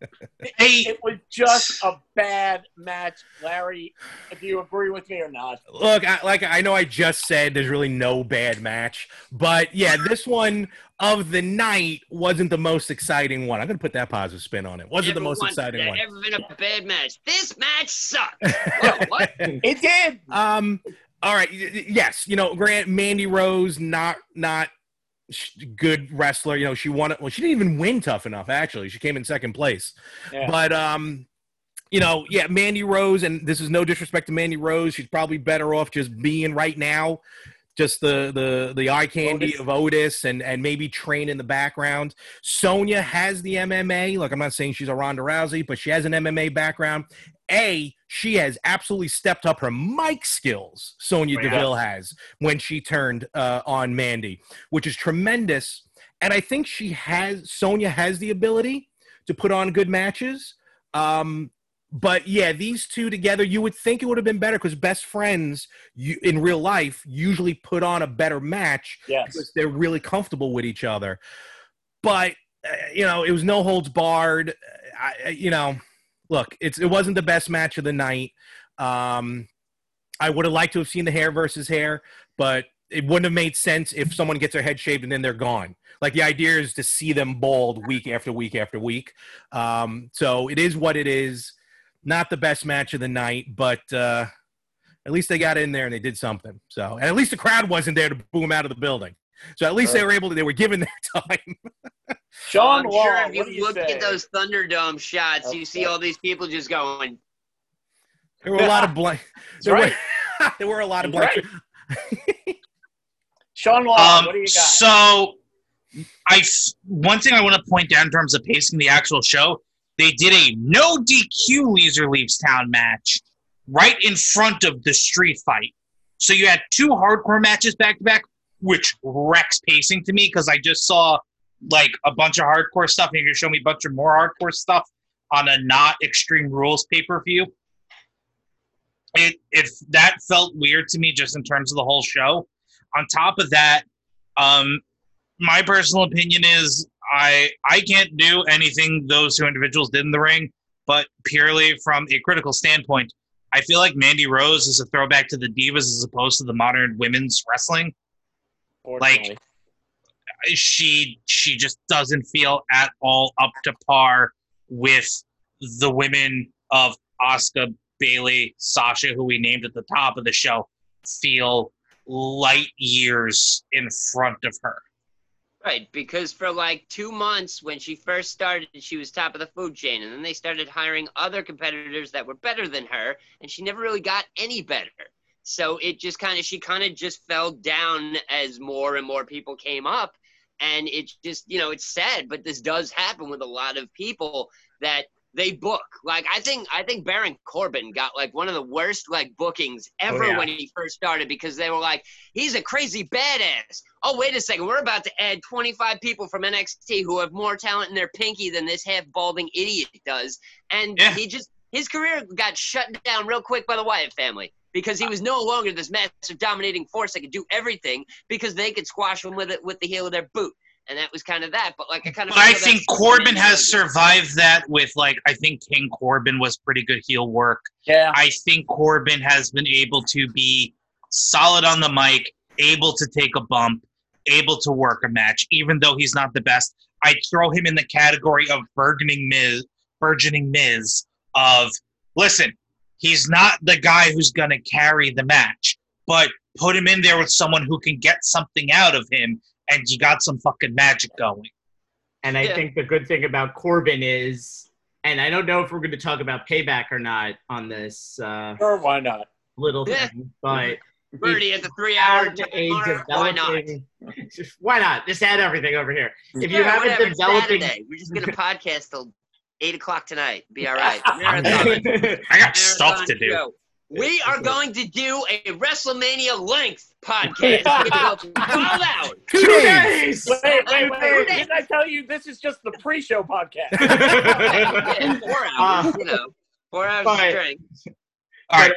Hey, it was just a bad match, Larry. Do you agree with me or not? Look, I, like I know I just said there's really no bad match, but yeah, this one of the night wasn't the most exciting one. I'm going to put that positive spin on it. Wasn't the most once exciting has one. there Ever been a bad match? This match sucked. Whoa, what? It did. Um. All right. y- y- Yes. You know, Grant Mandy Rose not not sh- good wrestler. You know, she won it. Well, she didn't even win tough enough. Actually, she came in second place. Yeah. But um, you know, yeah, Mandy Rose, and this is no disrespect to Mandy Rose. She's probably better off just being right now. Just the the the eye candy Otis. of Otis and and maybe train in the background. Sonya has the MMA. Look, I'm not saying she's a Ronda Rousey, but she has an MMA background. A, she has absolutely stepped up her mic skills. Sonya Yeah. Deville has when she turned uh, on Mandy, which is tremendous. And I think she has Sonya has the ability to put on good matches. Um, but yeah, these two together, you would think it would have been better because best friends you, in real life usually put on a better match Yes. because they're really comfortable with each other. But uh, you know, it was no holds barred. I- you know, look, it's it wasn't the best match of the night. Um, I would have liked to have seen the hair versus hair, but it wouldn't have made sense if someone gets their head shaved and then they're gone. Like the idea is to see them bald week after week after week. Um, so it is what it is. Not the best match of the night, but uh, at least they got in there and they did something. So, and at least the crowd wasn't there to boo them out of the building. So at least they were able to. They were given their time. Sean I'm Wall, sure if you you look say? at those Thunderdome shots, you see all these people just going, There were a lot of blank. There, right. were, there were a lot of That's blank. Sean Wall, Um, what do you got? so, I f- one thing I want to point out in terms of pacing the actual show, they did a no DQ Loser Leaves Town match right in front of the street fight. So you had two hardcore matches back to back, which wrecks pacing to me because I just saw like a bunch of hardcore stuff, and you're gonna show me a bunch of more hardcore stuff on a not Extreme Rules pay per view. It it that felt weird to me just in terms of the whole show. On top of that, um, my personal opinion is I I can't do anything those two individuals did in the ring, but purely from a critical standpoint, I feel like Mandy Rose is a throwback to the divas as opposed to the modern women's wrestling. Fortunately. She she just doesn't feel at all up to par with the women of Asuka Bayley, Sasha, who we named at the top of the show, feel light years in front of her. Right, because for like two months when she first started, she was top of the food chain, and then they started hiring other competitors that were better than her, and she never really got any better. So it just kind of, she kind of just fell down as more and more people came up, and it just, you know, it's sad, but this does happen with a lot of people that they book. Like I think, I think Baron Corbin got like one of the worst like bookings oh, ever yeah. when he first started because they were like, he's a crazy badass oh wait a second we're about to add 25 people from nxt who have more talent in their pinky than this half balding idiot does and Yeah. he just his career got shut down real quick by the wyatt family because he was no longer this massive dominating force that could do everything because they could squash him with it with the heel of their boot and that was kind of that but like i kind of I think Corbin has survived that with like I think King Corbin was pretty good heel work. yeah. I think Corbin has been able to be solid on the mic, able to take a bump, able to work a match, even though he's not the best. I'd throw him in the category of burgeoning Miz, burgeoning Miz. Of listen, he's not the guy who's gonna carry the match, but put him in there with someone who can get something out of him, and you got some fucking magic going. And I Yeah. think the good thing about Corbin is, and I don't know if we're going to talk about payback or not on this uh, Sure, why not? little Yeah. thing, but Birdie at the three hour have a why not developing. Why not? Just add everything over here. If you have whatever, a it's developing. Saturday. we're just gonna podcast till eight o'clock tonight be all right Marathon. I got stuff to do. show. We are going to do a WrestleMania length podcast. We're all out. Two days. Wait, wait, wait, Wait. wait. Didn't I tell you this is just the pre-show podcast? Yeah, four hours, Uh, you know, four hours but- straight. All right,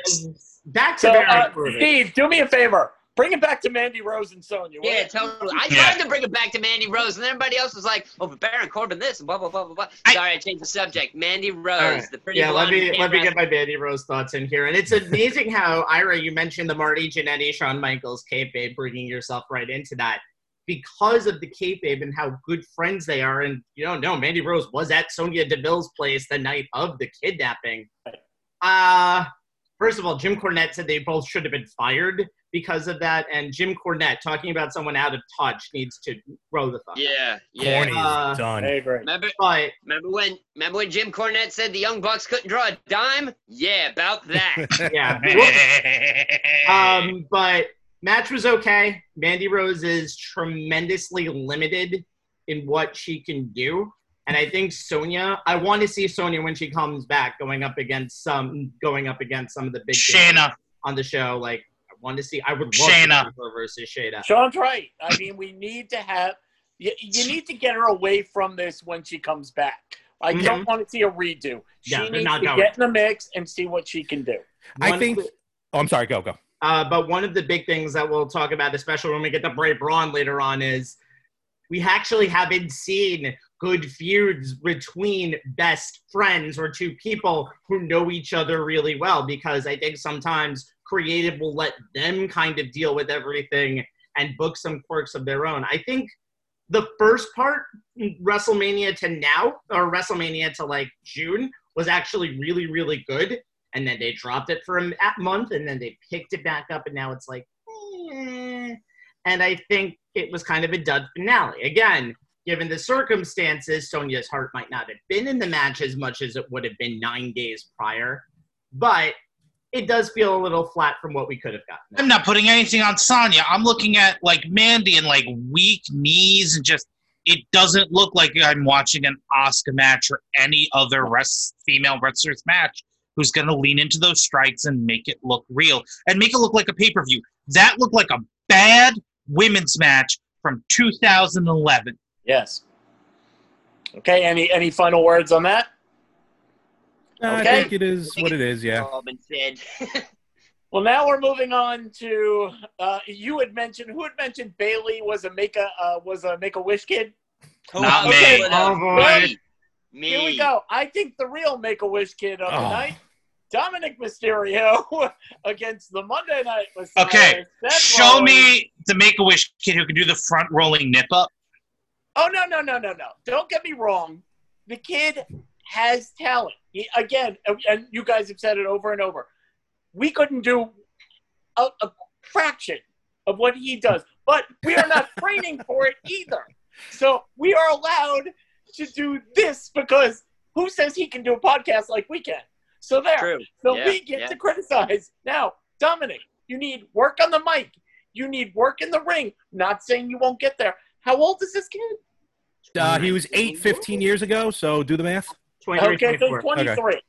Back to So, Baron uh, Steve, do me a favor. Bring it back to Mandy Rose and Sonya. Yeah, totally. I Yeah. tried to bring it back to Mandy Rose, and everybody else was like, "Oh, but Baron Corbin, this and blah blah blah blah blah." I- Sorry, I changed the subject. Mandy Rose, All right. the pretty yeah, let me who let me get my Mandy Rose thoughts in here. And it's amazing how Ira, you mentioned the Marty Jannetty, Shawn Michaels kayfabe, bringing yourself right into that because of the kayfabe and how good friends they are. And you don't know, Mandy Rose was at Sonya Deville's place the night of the kidnapping. Uh first of all, Jim Cornette said they both should have been fired because of that. And Jim Cornette talking about someone out of touch needs to grow the fuck. Yeah, yeah. Corny Uh, is done. I. Remember, But remember when, remember when Jim Cornette said the Young Bucks couldn't draw a dime? Yeah, about that. yeah. Um, but match was okay. Mandy Rose is tremendously limited in what she can do. And I think Sonya, I want to see Sonya when she comes back, going up against some, going up against some of the big Shayna on the show. Like I want to see. I would love Shayna. to see her versus Shayna. Sean's right. I mean, we need to have you, you need to get her away from this when she comes back. I don't want to see a redo. She Yeah, they're needs not to going. get in the mix and see what she can do. I One- think. Oh, I'm sorry. Go go. Uh, but one of the big things that we'll talk about, especially when we get to Bray Braun later on, is we actually haven't seen good feuds between best friends or two people who know each other really well. Because I think sometimes creative will let them kind of deal with everything and book some quirks of their own. I think the first part, WrestleMania to now, or WrestleMania to like June, was actually really, really good and then they dropped it for a month, and then they picked it back up, and now it's like, eh. and I think it was kind of a dud finale. Again, given the circumstances, Sonya's heart might not have been in the match as much as it would have been nine days prior, but it does feel a little flat from what we could have gotten. I'm not putting anything on Sonya. I'm looking at like Mandy and like weak knees and just it doesn't look like I'm watching an Asuka match or any other rest, female wrestlers match who's going to lean into those strikes and make it look real and make it look like a pay per view. That looked like a bad women's match from 2011. Yes. Okay. Any any final words on that? Uh, I think it is what it is. Yeah. All been said. Well, now we're moving on to uh, you had mentioned who had mentioned Bayley was a make a uh, was a make a wish kid. Not Okay. me. Oh, boy. Me. Me. Here we go. I think the real make a wish kid of the Oh. night, Dominic Mysterio against the Monday Night Messiah. Okay, Seth Show Rollins. me the Make a Wish kid who can do the front rolling nip up. Oh no no no no no! Don't get me wrong. The kid has talent. He, again, and you guys have said it over and over. We couldn't do a, a fraction of what he does, but we are not training for it either. So we are allowed to do this because who says he can do a podcast like we can? So there. True. So Yeah, we get yeah. to criticize. Now, Dominic, you need work on the mic. You need work in the ring. Not saying you won't get there. How old is this kid? Uh, he was eight 15 years ago. So do the math. 23, Okay, so 24. 23.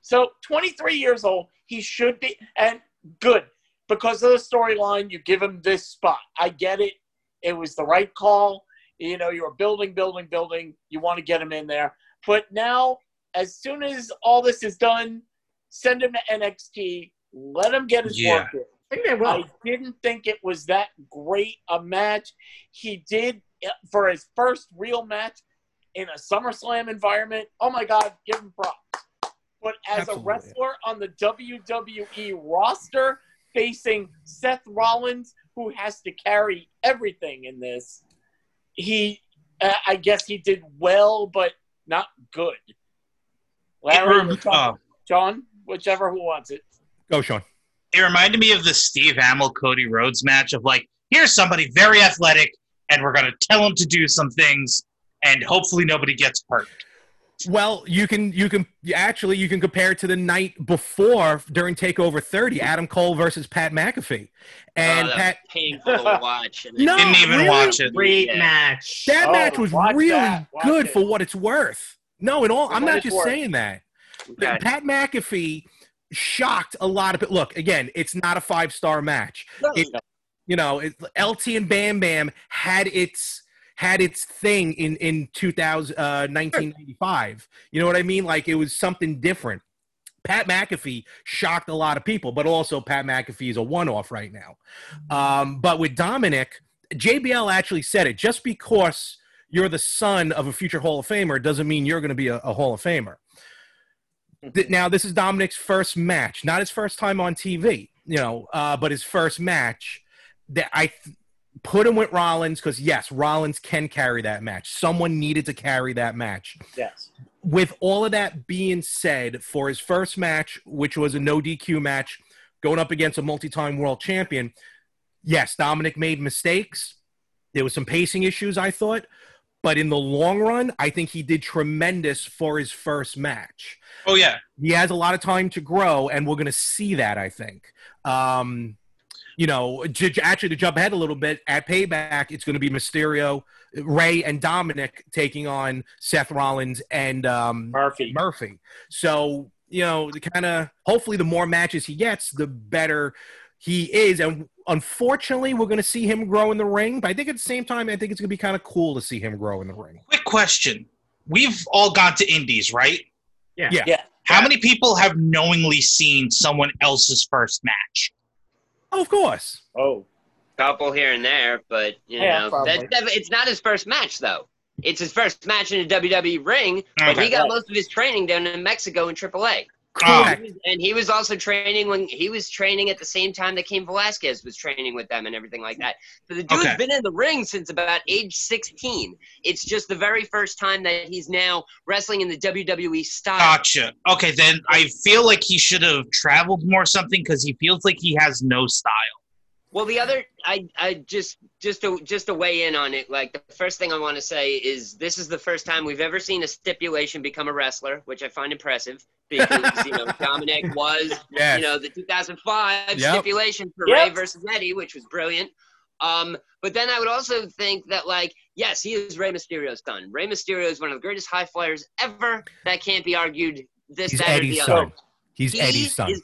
So 23 years old, he should be, and good because of the storyline. You give him this spot. I get it. It was the right call. You know, you were building, building, building. You want to get him in there, but now, as soon as all this is done, send him to NXT. Let him get his Yeah. work in. I think they will. I didn't think it was that great a match. He did uh, for his first real match in a SummerSlam environment. Oh my God, give him props. But as Absolutely. a wrestler on the WWE roster facing Seth Rollins, who has to carry everything in this, he, uh, I guess he did well, but not good. Larry, rem- John, oh. John, whichever who wants it. Go, Sean. it reminded me of the Steve Hamill Cody Rhodes match of like, here's somebody very athletic, and we're gonna tell him to do some things, and hopefully nobody gets hurt. Well, you can you can actually you can compare it to the night before during Takeover 30, Adam Cole versus Pat McAfee, and oh, that Pat. was painful to watch. And No, Didn't even really? watch it. Great Yeah. match. That Oh, match was really good it. for what it's worth. No, in all, For I'm not just worth. saying that. Okay. Pat McAfee shocked a lot of people. Look, again, it's not a five star match. It, you know, it, LT and Bam Bam had its had its thing in in 2000 uh, 1995. You know what I mean? Like it was something different. Pat McAfee shocked a lot of people, but also Pat McAfee is a one off right now. Um, but with Dominic, JBL actually said it. Just because you're the son of a future Hall of Famer doesn't mean you're going to be a, a Hall of Famer. Now, this is Dominic's first match, not his first time on TV, you know, uh, but his first match. That I th- put him with Rollins because yes, Rollins can carry that match. Someone needed to carry that match Yes. with all of that being said, for his first match, which was a no DQ match, going up against a multi-time world champion, yes, Dominic made mistakes. There was some pacing issues, I thought, but in the long run, I think he did tremendous for his first match. Oh yeah. He has a lot of time to grow, and we're going to see that. I think. Um, you know, j- j- actually to jump ahead a little bit, at Payback, it's going to be Mysterio, Rey, and Dominic taking on Seth Rollins and um, Murphy. Murphy. So, you know, the kind of hopefully the more matches he gets, the better he is. And unfortunately, we're going to see him grow in the ring. But I think at the same time, I think it's going to be kind of cool to see him grow in the ring. Quick question: We've all gone to indies, right? Yeah. Yeah. Yeah. How many people have knowingly seen someone else's first match? Oh, of course. Oh. couple here and there, but you Yeah, know, that's defi- it's not his first match though. It's his first match in a WWE ring, but Okay. he got Right. most of his training down in Mexico in AAA. Correct. And he was also training when he was training at the same time that Cain Velasquez was training with them and everything like that. So the dude's Okay. been in the ring since about age 16. It's just the very first time that he's now wrestling in the WWE style. Gotcha. Okay, then I feel like he should have traveled more something because he feels like he has no style. Well, the other, I, I just, just to, just to weigh in on it. Like the first thing I want to say is this is the first time we've ever seen a stipulation become a wrestler, which I find impressive because you know Dominic was, Yes. you know, the 2005 Yep. stipulation for Yep. Rey versus Eddie, which was brilliant. Um, but then I would also think that, like, yes, he is Rey Mysterio's son. Rey Mysterio is one of the greatest high flyers ever. That can't be argued. This, He's that, or Eddie's the son. other. He's He Eddie's son. is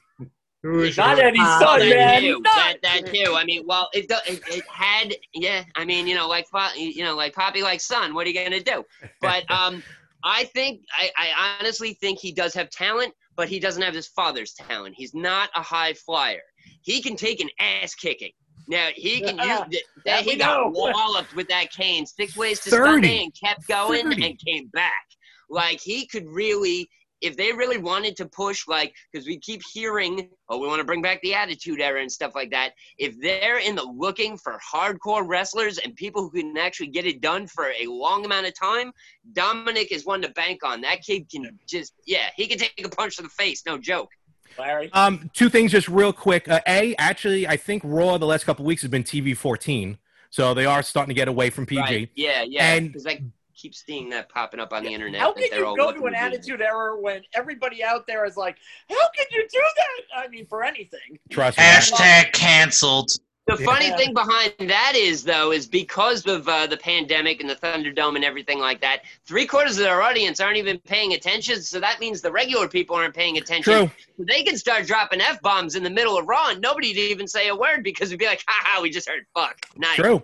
Who's Not your Eddie's top- son, that man. Too. Not- That, that too. I mean, well, it, it it had yeah. I mean, you know, like you know, like Poppy like son. What are you gonna do? But um, I think I, I honestly think he does have talent, but he doesn't have his father's talent. He's not a high flyer. He can take an ass kicking. Now he can use that. that he got know. walloped with that cane six ways to 30. Sunday and kept going 30. and came back. Like he could really, if they really wanted to push, like because we keep hearing, oh, we want to bring back the Attitude Era and stuff like that. If they're in the looking for hardcore wrestlers and people who can actually get it done for a long amount of time, Dominic is one to bank on. That kid can just, yeah, he can take a punch to the face, no joke. Larry. Um, two things just real quick. Uh, a, actually, I think Raw the last couple weeks has been TV 14, so they are starting to get away from PG. Right. Yeah, yeah. And- Because I keep seeing that popping up on the internet. How that can you go to an do that. Attitude Era when everybody out there is like, how can you do that? I mean, for anything. Trust me. Hashtag canceled. The Yeah. funny thing behind that is, though, is because of uh, the pandemic and the Thunderdome and everything like that, three quarters of their audience aren't even paying attention. So that means the regular people aren't paying attention. True. So they can start dropping f bombs in the middle of Raw, and nobody'd even say a word because we'd be like, "Ha ha, we just heard fuck." Nice. True.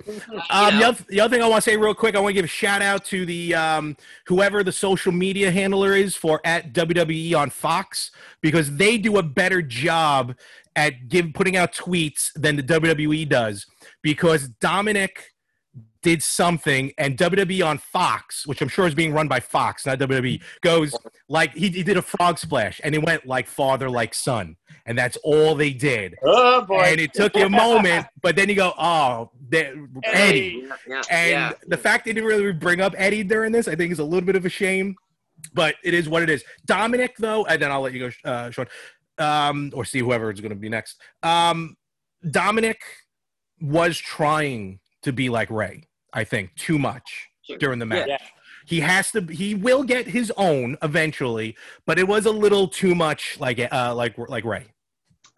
Um, the, other, the other thing I want to say real quick, I want to give a shout out to the um, whoever the social media handler is for at WWE on Fox because they do a better job at give putting out tweets than the WWE does because Dominic did something and WWE on Fox, which I'm sure is being run by Fox, not WWE, goes like he, he did a frog splash and it went like father like son and that's all they did Oh boy. and it took you a moment, but then you go, oh, they- Eddie. Yeah, yeah, And yeah. the fact they didn't really bring up Eddie during this, I think, is a little bit of a shame. But it is what it is. Dominic, though, and then I'll let you go, uh, Sean, um, or see whoever is going to be next. Um, Dominic was trying to be like Rey, I think, too much during the match. Yeah. He has to. He will get his own eventually, but it was a little too much, like uh, like like Rey.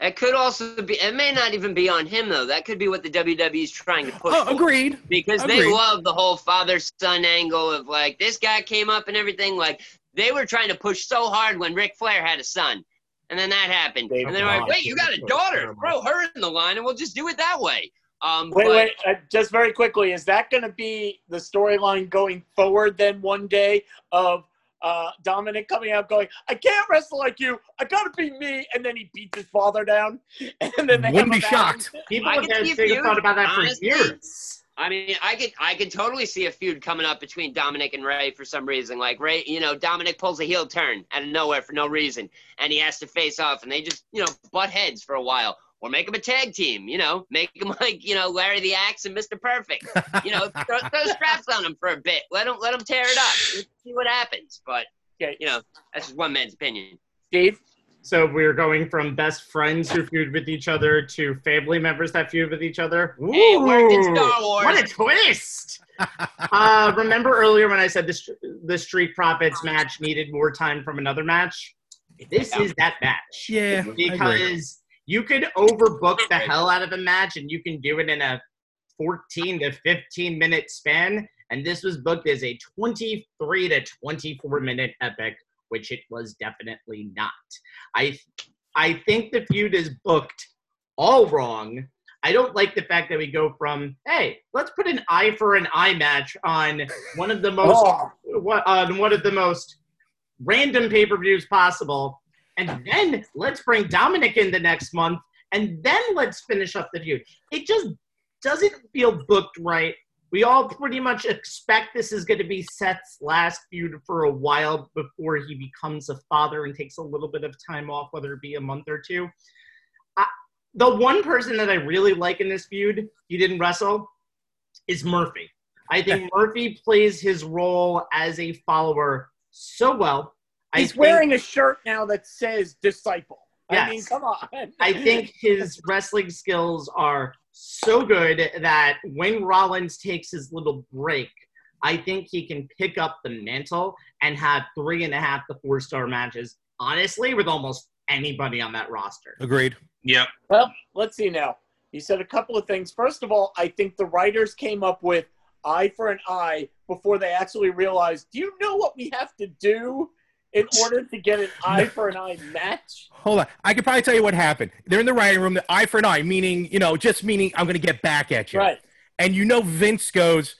It could also be. It may not even be on him though. That could be what the WWE is trying to push. Oh, for. agreed. because they love the whole father son angle of like this guy came up and everything. Like they were trying to push so hard when Ric Flair had a son, and then that happened, They- and they're like, "Wait, you got a daughter? Throw her in the line, and we'll just do it that way." Um, Wait, but wait. Uh, just very quickly, is that going to be the storyline going forward? Then one day of uh, Dominic coming out going, "I can't wrestle like you. I got to be me," and then he beats his father down, and then they Wouldn't have be shocked. match. People I have could see been feud, thought about that for honestly. years. I mean, I could I could totally see a feud coming up between Dominic and Rey for some reason. Like Rey, you know, Dominic pulls a heel turn out of nowhere for no reason, and he has to face off, and they just you know butt heads for a while, or make them a tag team. You know, make them like you know Larry the Axe and Mister Perfect. You know, throw, throw straps on them for a bit. Let them let them tear it up. Let's see what happens. But you know, that's just one man's opinion. Steve. So we're going from best friends who feud with each other to family members that feud with each other. Hey, it worked in Ooh, Star Wars. What a twist! uh, remember earlier when I said the, the Street Profits match needed more time from another match? This Yeah. is that match. Yeah, Because You could overbook the hell out of a match, and you can do it in a 14 to 15 minute span. And this was booked as a 23 to 24 minute epic, which it was definitely not. I I think the feud is booked all wrong. I don't like the fact that we go from hey, let's put an eye for an eye match on one of the most Oh, what on one of the most random pay per views possible, and then let's bring Dominic in the next month, and then let's finish up the feud. It just doesn't feel booked right. We all pretty much expect this is going to be Seth's last feud for a while before he becomes a father and takes a little bit of time off, whether it be a month or two. I, the one person that I really like in this feud, he didn't wrestle, is Murphy. I think Murphy plays his role as a follower so well. He's think- wearing a shirt now that says disciple. Yes. I mean, come on. I think his wrestling skills are so good that when Rollins takes his little break, I think he can pick up the mantle and have three and a half to four star matches, honestly, with almost anybody on that roster. Agreed. Yep. Well, let's see now. You said a couple of things. First of all, I think the writers came up with eye for an eye before they actually realized, do you know what we have to do in order to get an eye for an eye match? Hold on. I could probably tell you what happened. They're in the writing room, the eye for an eye, meaning, you know, just meaning I'm going to get back at you. Right. And you know, Vince goes,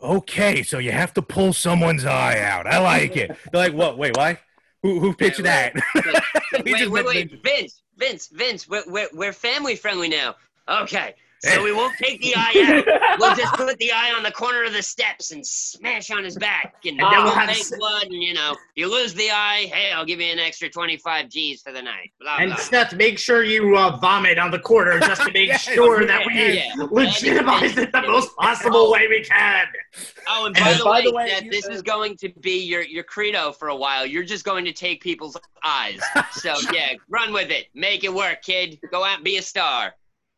okay, so you have to pull someone's eye out. I like it. They're like, what? Wait, why? Who, who pitched Yeah, that? We wait, wait, wait, Vince, Vince, Vince, we're, we're, we're family friendly now. Okay, so we won't take the eye out. We'll just put the eye on the corner of the steps and smash on his back, and, And then we'll have make blood. And you know, you lose the eye. Hey, I'll give you an extra twenty-five G's for the night. Blah And blah. Seth, make sure you uh, vomit on the corner just to make Yes, sure that we yeah. legitimize it the most possible way we can. Oh, and And by, then- the, by way, the way, Seth, this uh, is going to be your, your credo for a while. You're just going to take people's eyes. So yeah, run with it. Make it work, kid. Go out and be a star.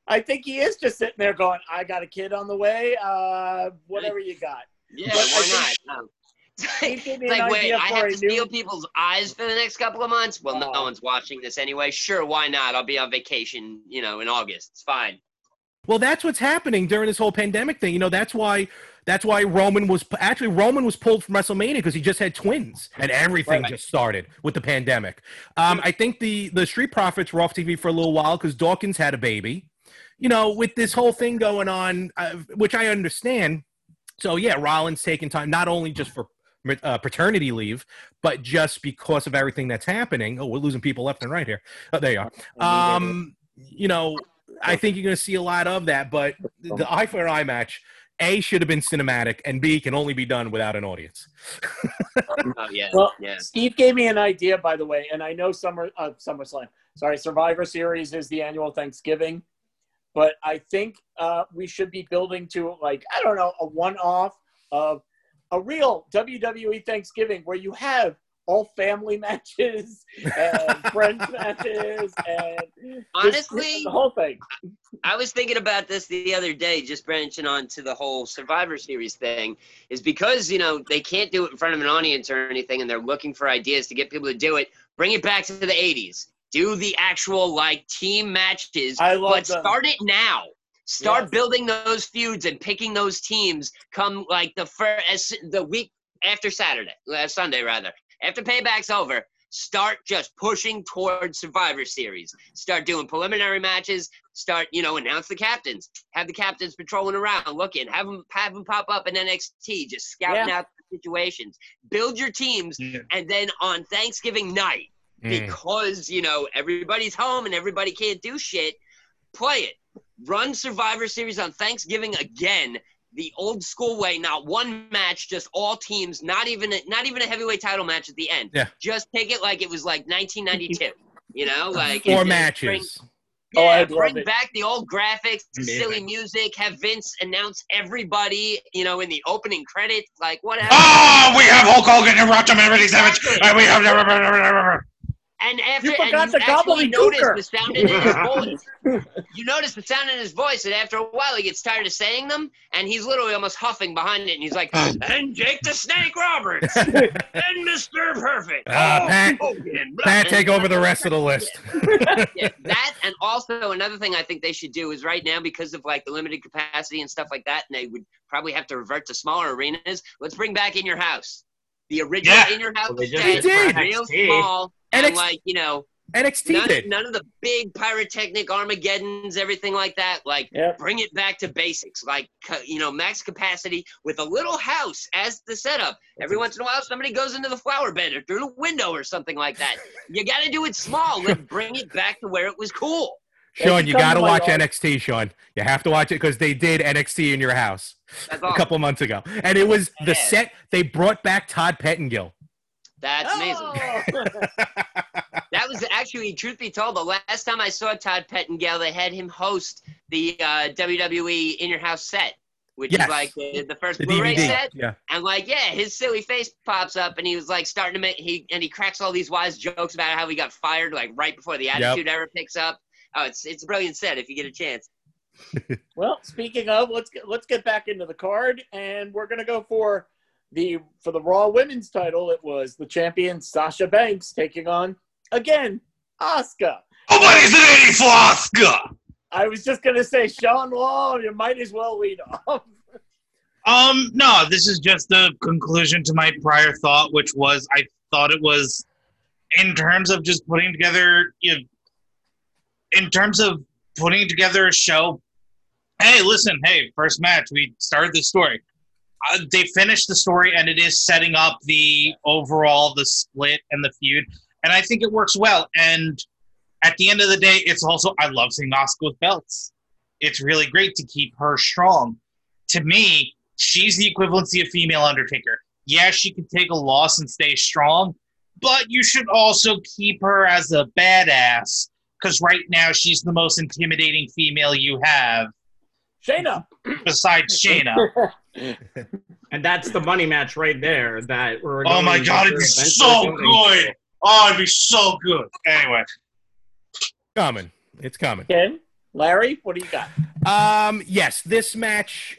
I think he is just sitting there going, I got a kid on the way. Uh, whatever you got. Yeah, But I why not? No. Me It's an like, wait, idea I have a to steal new. people's eyes for the next couple of months? Well, no Oh. one's watching this anyway. Sure, why not? I'll be on vacation, you know, in August. It's fine. Well, that's what's happening during this whole pandemic thing. You know, that's why that's why Roman was actually Roman was pulled from WrestleMania because he just had twins and everything Right. just started with the pandemic. Um, I think the the Street Profits were off TV for a little while because Dawkins had a baby. You know, with this whole thing going on, uh, which I understand. So yeah, Rollins taking time not only just for uh, paternity leave, but just because of everything that's happening. Oh, we're losing people left and right here. Oh, there you are. Um, you know, I think you're going to see a lot of that. But the eye for eye match, A should have been cinematic, and B can only be done without an audience. Oh, yeah. Well, yeah. Steve gave me an idea, by the way, and I know Summer uh, SummerSlam. Sorry, Survivor Series is the annual Thanksgiving, but I think uh, we should be building to like I don't know a one-off of a real WWE Thanksgiving where you have all family matches and friends matches and Honestly, the whole thing. I was thinking about this the other day, just branching on to the whole Survivor Series thing, is because, you know, they can't do it in front of an audience or anything, and they're looking for ideas to get people to do it. Bring it back to the 80s. Do the actual, like, team matches, I love but them. start it now. Start Yes. building those feuds and picking those teams come, like, the first, the week after Saturday, uh, Sunday, rather. After payback's over, start just pushing towards Survivor Series. Start doing preliminary matches. Start, you know, announce the captains. Have the captains patrolling around, looking. Have them, have them pop up in NXT, just scouting out the situations. Build your teams, Yeah. and then on Thanksgiving night, Mm. because you know everybody's home and everybody can't do shit, play it. Run Survivor Series on Thanksgiving again, the old school way. Not one match, just all teams. Not even a, not even a heavyweight title match at the end. Yeah. Just take it like it was like 1992. You know, like Four and then bring- matches. Oh, I'd bring it. back the old graphics, the Amazing. silly music. Have Vince announce everybody, you know, in the opening credits, like whatever. Oh, we have Hulk Hogan and Roger Everything Savage, and we have. And after You forgot and the you actually notice gobbledygooker. the sound in his voice. You notice the sound in his voice, and after a while, he gets tired of saying them, and he's literally almost huffing behind it, and he's like, "And Jake the Snake Roberts, and Mister Perfect, Ah, Hulk Pat- Hogan. Pat, take over the rest of the list. yeah, that and also another thing I think they should do is right now because of like the limited capacity and stuff like that, and they would probably have to revert to smaller arenas. Let's bring back in your house, the original Yeah. in your house. Well, they just set, did for real NXT. small, and NXT like you know, NXT none, did. none of the big pyrotechnic Armageddons, everything like that. Like Yep. bring it back to basics, like you know, max capacity with a little house as the setup. Every once in a while, somebody goes into the flower bed or through the window or something like that. You got to do it small. Like bring it back to where it was cool. Sean, you got to to watch yard. NXT, Sean. You have to watch it because they did NXT in your house That's a all. couple months ago, and it was the set. They brought back Todd Pettengill. That's amazing. Oh. That was actually, truth be told, the last time I saw Todd Pettengill, they had him host the uh, WWE In Your House set, which Yes. is like the, the first The Blu-ray DVD. set. Yeah. And like, yeah, his silly face pops up, and he was like starting to make he and he cracks all these wise jokes about how he got fired like right before the Attitude Era picks up. Oh, it's it's a brilliant set if you get a chance. Well, speaking of, let's get let's get back into the card, and we're gonna go for the for the Raw Women's title. It was the champion Sasha Banks taking on again Asuka. Nobody's an 84 Oscar. I was just gonna say Sean Law. You might as well lead off. Um, no, this is just the conclusion to my prior thought, which was I thought it was in terms of just putting together, you know, in terms of putting together a show. Hey, listen, hey, first match, we started the story. Uh, they finished the story, and it is setting up the overall the split and the feud, and I think it works well. And at the end of the day, it's also I love seeing Asuka with belts. It's really great to keep her strong. To me, she's the equivalency of female Undertaker. Yeah, she can take a loss and stay strong, but you should also keep her as a badass because right now she's the most intimidating female you have Shayna. besides Shayna. And that's the money match right there. That we're Oh my god, to it'd be so good. Oh, it'd be so good. Anyway, Coming. It's coming. Ken, Larry, what do you got? Um, yes, this match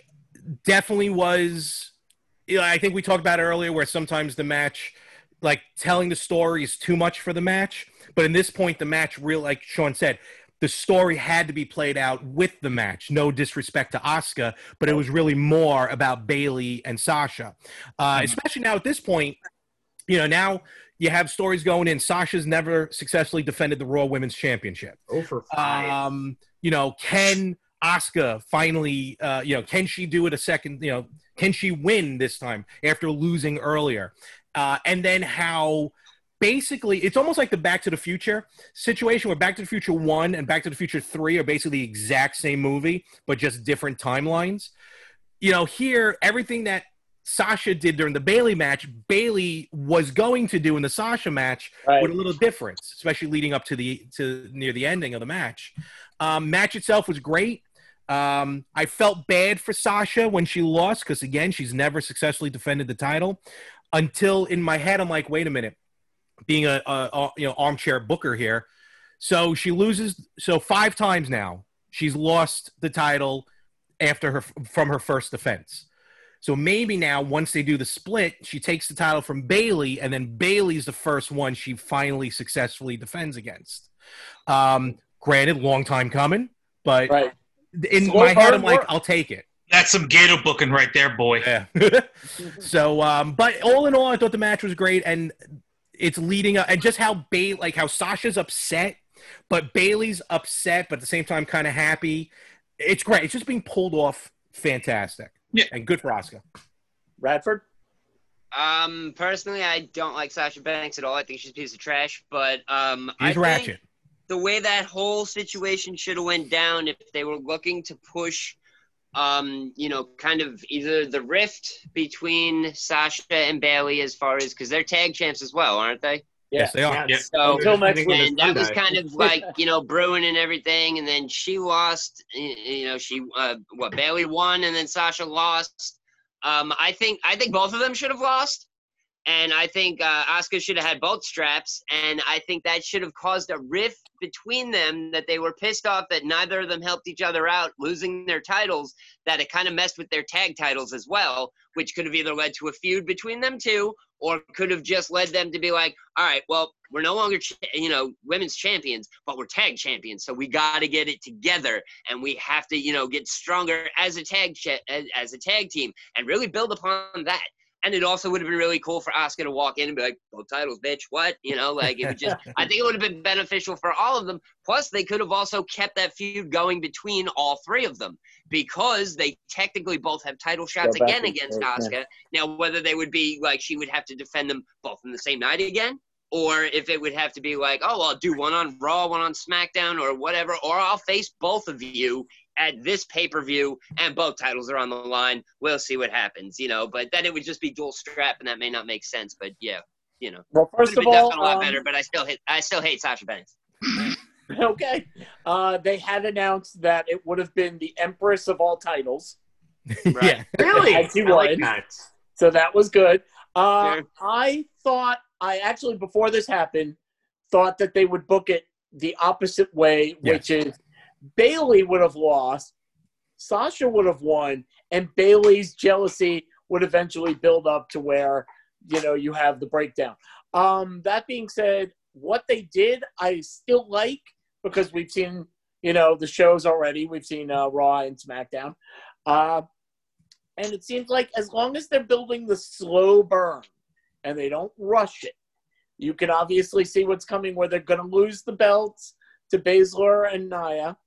definitely was. You know, I think we talked about it earlier, where sometimes the match, like telling the story, is too much for the match. But in this point, the match, real like Sean said, the story had to be played out with the match. No disrespect to Asuka, but it was really more about Bayley and Sasha, uh, especially now at this point. You know, now you have stories going in. Sasha's never successfully defended the Raw Women's Championship. Oh for five. Um, you know, can Asuka finally, uh, you know, can she do it a second? You know, can she win this time after losing earlier? Uh, and then how basically it's almost like the Back to the Future situation where Back to the Future 1 and Back to the Future 3 are basically the exact same movie, but just different timelines. You know, here, everything that Sasha did during the Bayley match, Bayley was going to do in the Sasha match Right. with a little difference, especially leading up to the to near the ending of the match. Um, match itself was great. Um, I felt bad for Sasha when she lost because again, she's never successfully defended the title. Until in my head, I'm like, wait a minute, being a, a, a you know armchair booker here. So she loses. So five times now she's lost the title after her from her first defense. So maybe now, once they do the split, she takes the title from Bayley, and then Bayley's the first one she finally successfully defends against. Um, granted, long time coming, but Right. in Slow my head, I'm like, work. I'll take it. that's some Gator booking right there, boy. Yeah. so, um, but all in all, I thought the match was great, and it's leading up, and just how Bay, like how Sasha's upset, but Bayley's upset, but at the same time, kind of happy. It's great. It's just being pulled off, fantastic. Yeah. and good for Asuka. Radford. Um, personally, I don't like Sasha Banks at all. I think she's a piece of trash. But um, I He's think ratchet. the way that whole situation should have went down if they were looking to push um you know kind of either the rift between Sasha and Bayley as far as because they're tag champs as well aren't they Yes, they are. Yeah. So- Until next week. and that was kind of like you know brewing and everything and then she lost you know she uh what Bayley won and then Sasha lost um I think I think both of them should have lost And I think uh, Asuka should have had both straps, and I think that should have caused a rift between them that they were pissed off that neither of them helped each other out, losing their titles. That it kind of messed with their tag titles as well, which could have either led to a feud between them two, or could have just led them to be like, all right, well, we're no longer, you know, women's champions, but we're tag champions, so we got to get it together, and we have to, you know, get stronger as a tag as a tag team, and really build upon that. And it also would have been really cool for Asuka to walk in and be like, both titles, bitch, what? You know, like it would just, I think it would have been beneficial for all of them. Plus, they could have also kept that feud going between all three of them because they technically both have title shots Go again against Asuka. Now, whether they would be like she would have to defend them both in the same night again, or if it would have to be like, oh, I'll do one on Raw, one on SmackDown, or whatever, or I'll face both of you at this pay per view, and both titles are on the line. We'll see what happens, you know. But then it would just be dual strap, and that may not make sense. But yeah, you know, Well, first have of all, definitely a lot um, better. But I still hate, I still hate Sasha Banks. okay. Uh, they had announced that it would have been the Empress of all titles, Right. yeah. Really? As he I like that. so that was good. Uh, Sure. I thought, I actually before this happened, thought that they would book it the opposite way, which is Bayley would have lost, Sasha would have won, and Bayley's jealousy would eventually build up to where you know you have the breakdown. Um, that being said, what they did, I still like because we've seen you know the shows already. We've seen uh, Raw and SmackDown, uh, and it seems like as long as they're building the slow burn and they don't rush it, you can obviously see what's coming. Where they're going to lose the belts to Baszler and Nia,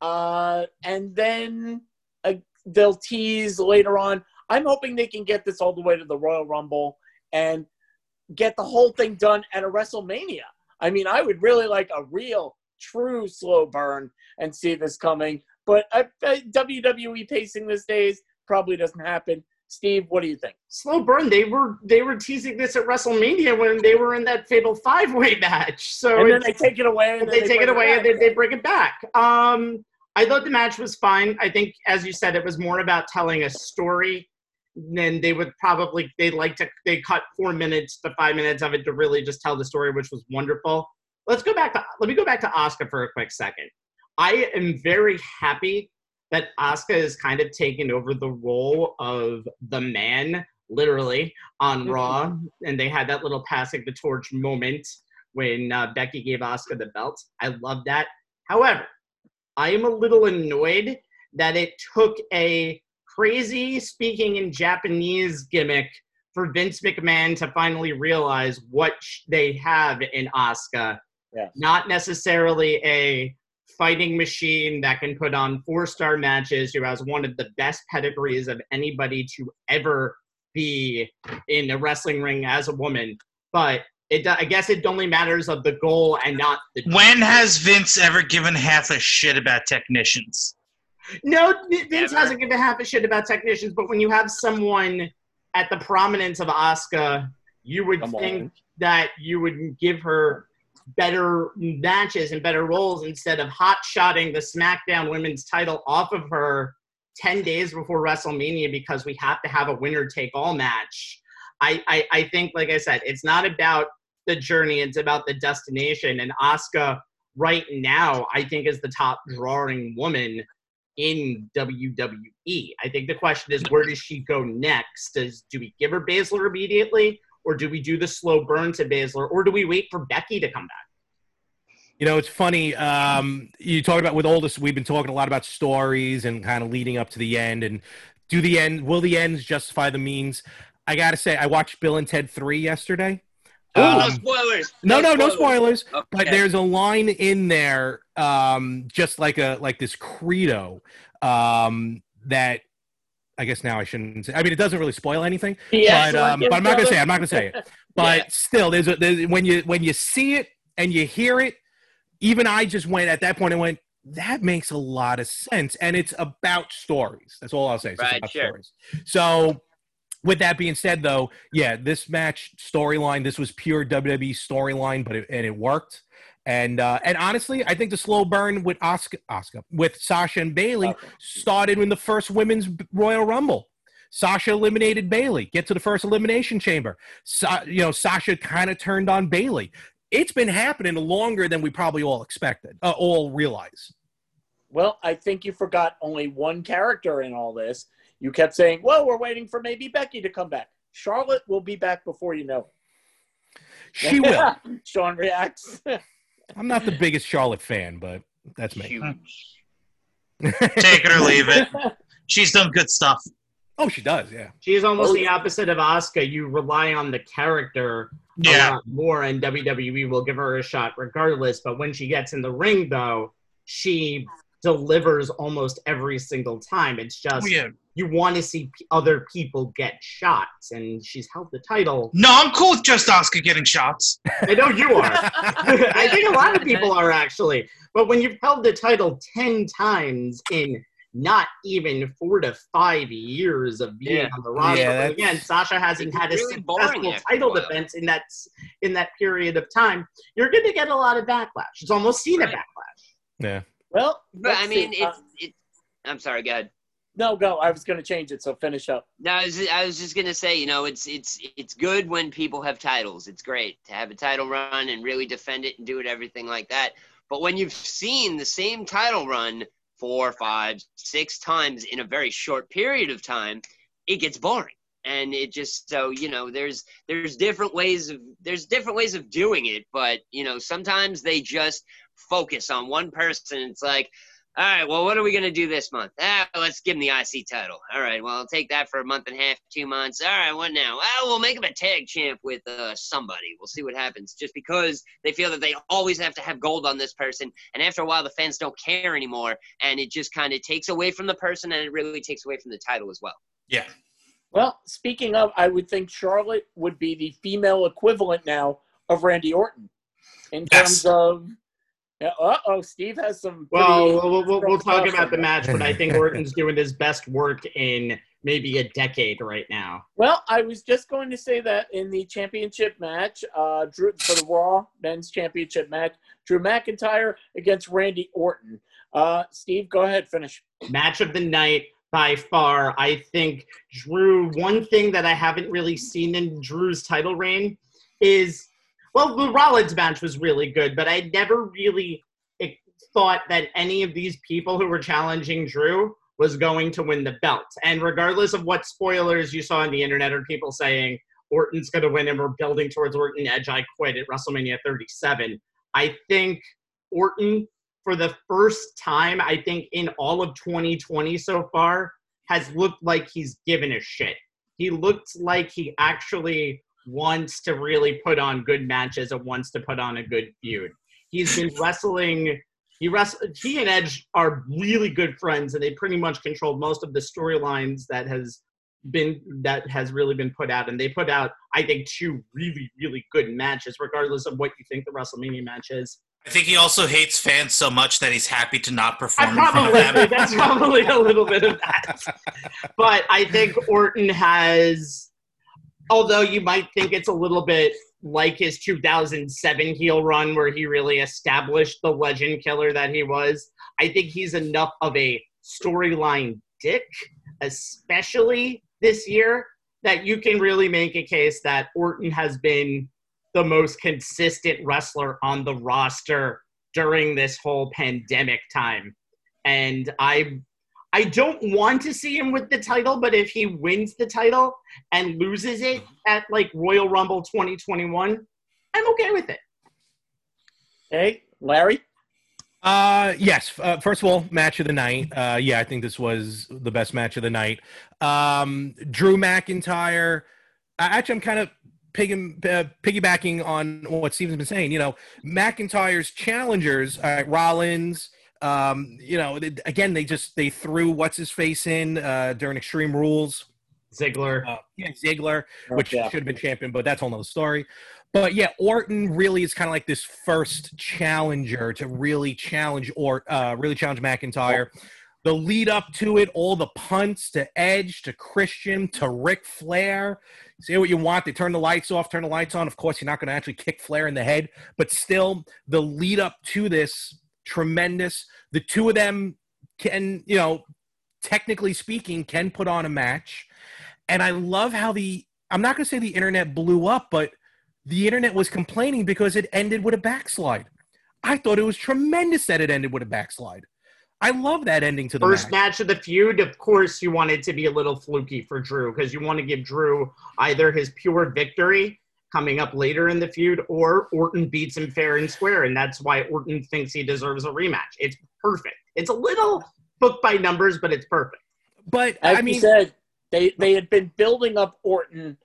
uh, and then uh, they'll tease later on. I'm hoping they can get this all the way to the Royal Rumble and get the whole thing done at a WrestleMania. I mean, I would really like a real, true slow burn and see this coming. But WWE pacing these days probably doesn't happen. Steve, what do you think? Slow burn. They were they were teasing this at WrestleMania when they were in that fatal five way match. So And then they take it away. And they, then take it away and they, they bring it back. Um, I thought the match was fine. I think, as you said, it was more about telling a story. Then they would probably they like to they cut four minutes to five minutes of it to really just tell the story, which was wonderful. Let's go back to let me go back to Asuka for a quick second. I am very happy that Asuka has kind of taken over the role of the man, literally, on Mhm. Raw, and they had that little passing the torch moment when uh, Becky gave Asuka the belt. I love that. However, I am a little annoyed that it took a crazy speaking in Japanese gimmick for Vince McMahon to finally realize what sh- they have in Asuka. Yes. Not necessarily a fighting machine that can put on four star matches, who has one of the best pedigrees of anybody to ever be in a wrestling ring as a woman. But it, I guess it only matters of the goal and not the. When has Vince ever given half a shit about technicians? No, Vince Never. hasn't given half a shit about technicians, but when you have someone at the prominence of Asuka, you would Come think on. that you would give her better matches and better roles instead of hot shotting the SmackDown Women's title off of her 10 days before WrestleMania because we have to have a winner take all match. I, I, I think, like I said, it's not about the journey, it's about the destination. And Asuka, right now, I think, is the top drawing woman in WWE. I think the question is where does she go next? Does do we give her Baszler immediately, or do we do the slow burn to Baszler, or do we wait for Becky to come back? You know, it's funny. Um, you talk about with all this, we've been talking a lot about stories and kind of leading up to the end. And do the end? Will the ends justify the means? I gotta say, I watched Bill and Ted Three yesterday. no Um, spoilers. no, no, no spoilers. Okay. But there's a line in there, um, just like a like this credo um, that I guess now I shouldn't. Say. I mean, it doesn't really spoil anything. Yes, but, um, but I'm not gonna say. it. I'm not gonna say it. But Yeah. still, there's a there's, when you when you see it and you hear it, even I just went at that point and went, that makes a lot of sense, and it's about stories. That's all I'll say. It's Right, about sure. stories. So. With that being said, though, yeah, this match storyline, this was pure WWE storyline, but it, and it worked. And uh, and honestly, I think the slow burn with Asuka, Asuka with Sasha and Bayley Okay. started in the first women's Royal Rumble. Sasha eliminated Bayley. Get to the first elimination chamber. Sa- you know, Sasha kind of turned on Bayley. It's been happening longer than we probably all expected, uh, all realize. Well, I think you forgot only one character in all this. You kept saying, "Well, we're waiting for maybe Becky to come back." Charlotte will be back before you know. it. She will. Sean reacts. I'm not the biggest Charlotte fan, but that's me. Huge. Take it or leave it. She's done good stuff. Oh, she does, yeah. She's almost Oh, the opposite of Asuka. You rely on the character a Yeah. lot more, and WWE will give her a shot regardless. But when she gets in the ring, though, she delivers almost every single time. It's just Oh, yeah. you want to see p- other people get shots, and she's held the title. No, I'm cool with just Asuka getting shots. I know you are. I think a lot of people are actually. But when you've held the title 10 times in not even four to five years of being Yeah. on the roster, Yeah, again, Sasha hasn't had a really successful title defense in that in that period of time. You're going to get a lot of backlash. It's almost seen Right. a backlash. Yeah. Well, But I mean, see. Uh, it's. I'm sorry. Go ahead. no, go. I was going to change it, so finish up. No, I was, I was just gonna say, you know, it's it's it's good when people have titles. It's great to have a title run and really defend it and do it everything like that. But when you've seen the same title run four, five, six times in a very short period of time, it gets boring. And it just so you know, there's there's different ways of there's different ways of doing it, but you know, sometimes they just focus on one person. It's like, all right, well, what are we going to do this month? Ah, let's give him the IC title. All right, well, I'll take that for a month and a half, two months. All right, what now? Ah, we'll make him a tag champ with uh, somebody. We'll see what happens. Just because they feel that they always have to have gold on this person. And after a while, the fans don't care anymore. And it just kind of takes away from the person and it really takes away from the title as well. Yeah. Well, speaking of, I would think Charlotte would be the female equivalent now of Randy Orton in Yes. terms of. Yeah, uh oh, Steve has some. Well, we'll, we'll, we'll talk about on the match, but I think Orton's doing his best work in maybe a decade right now. Well, I was just going to say that in the championship match, uh, Drew for the Raw Men's Championship match, Drew McIntyre against Randy Orton. Uh, Steve, go ahead, finish. match of the night by far. I think Drew, one thing that I haven't really seen in Drew's title reign is, well, the Rollins match was really good, but I never really thought that any of these people who were challenging Drew was going to win the belt. And regardless of what spoilers you saw on the internet or people saying Orton's going to win and we're building towards Orton Edge, I quit at WrestleMania 37. I think Orton for the first time, I think, in all of 2020 so far, has looked like he's given a shit. He looked like he actually wants to really put on good matches and wants to put on a good feud. He's been wrestling. He wrestled. He and Edge are really good friends, and they pretty much controlled most of the storylines that has been that has really been put out. And they put out, I think, two really, really good matches, regardless of what you think the WrestleMania match is. I think he also hates fans so much that he's happy to not I perform in front of probably them. that's probably a little bit of that. But I think Orton has, although you might think it's a little bit like his 2007 heel run where he really established the legend killer that he was. I think he's enough of a storyline dick, especially this year, that you can really make a case that Orton has been the most consistent wrestler on the roster during this whole pandemic time. And I I don't want to see him with the title, but if he wins the title and loses it at like Royal Rumble 2021, I'm okay with it. Hey, Larry. Uh, yes. Uh, first of all, match of the night. Uh, yeah, I think this was the best match of the night. Um, Drew McIntyre. Actually, I'm kind of piggy, uh, piggybacking on what Steven's been saying. You know, McIntyre's challengers, uh, Rollins. Um, you know, they- again, they just they threw what's his face in uh, during Extreme Rules. Ziggler. Uh, yeah, Ziggler, which Yeah. should have been champion, but that's a whole nother story. But yeah, Orton really is kind of like this first challenger to really challenge or uh, really challenge McIntyre. The lead up to it, all the punts to Edge, to Christian, to Ric Flair. Say what you want. They turn the lights off, turn the lights on. Of course, you're not going to actually kick Flair in the head, but still, the lead up to this tremendous. The two of them can, you know, technically speaking, can put on a match. and I love how the I'm not going to say the internet blew up, but the internet was complaining because it ended with a backslide. I thought it was tremendous that it ended with a backslide. I love that ending to the First match. match of the feud, of course, you want it to be a little fluky for Drew because you want to give Drew either his pure victory coming up later in the feud or Orton beats him fair and square. And that's why Orton thinks he deserves a rematch. It's perfect. It's a little book by numbers, but it's perfect. But As I you said, they they had been building up Orton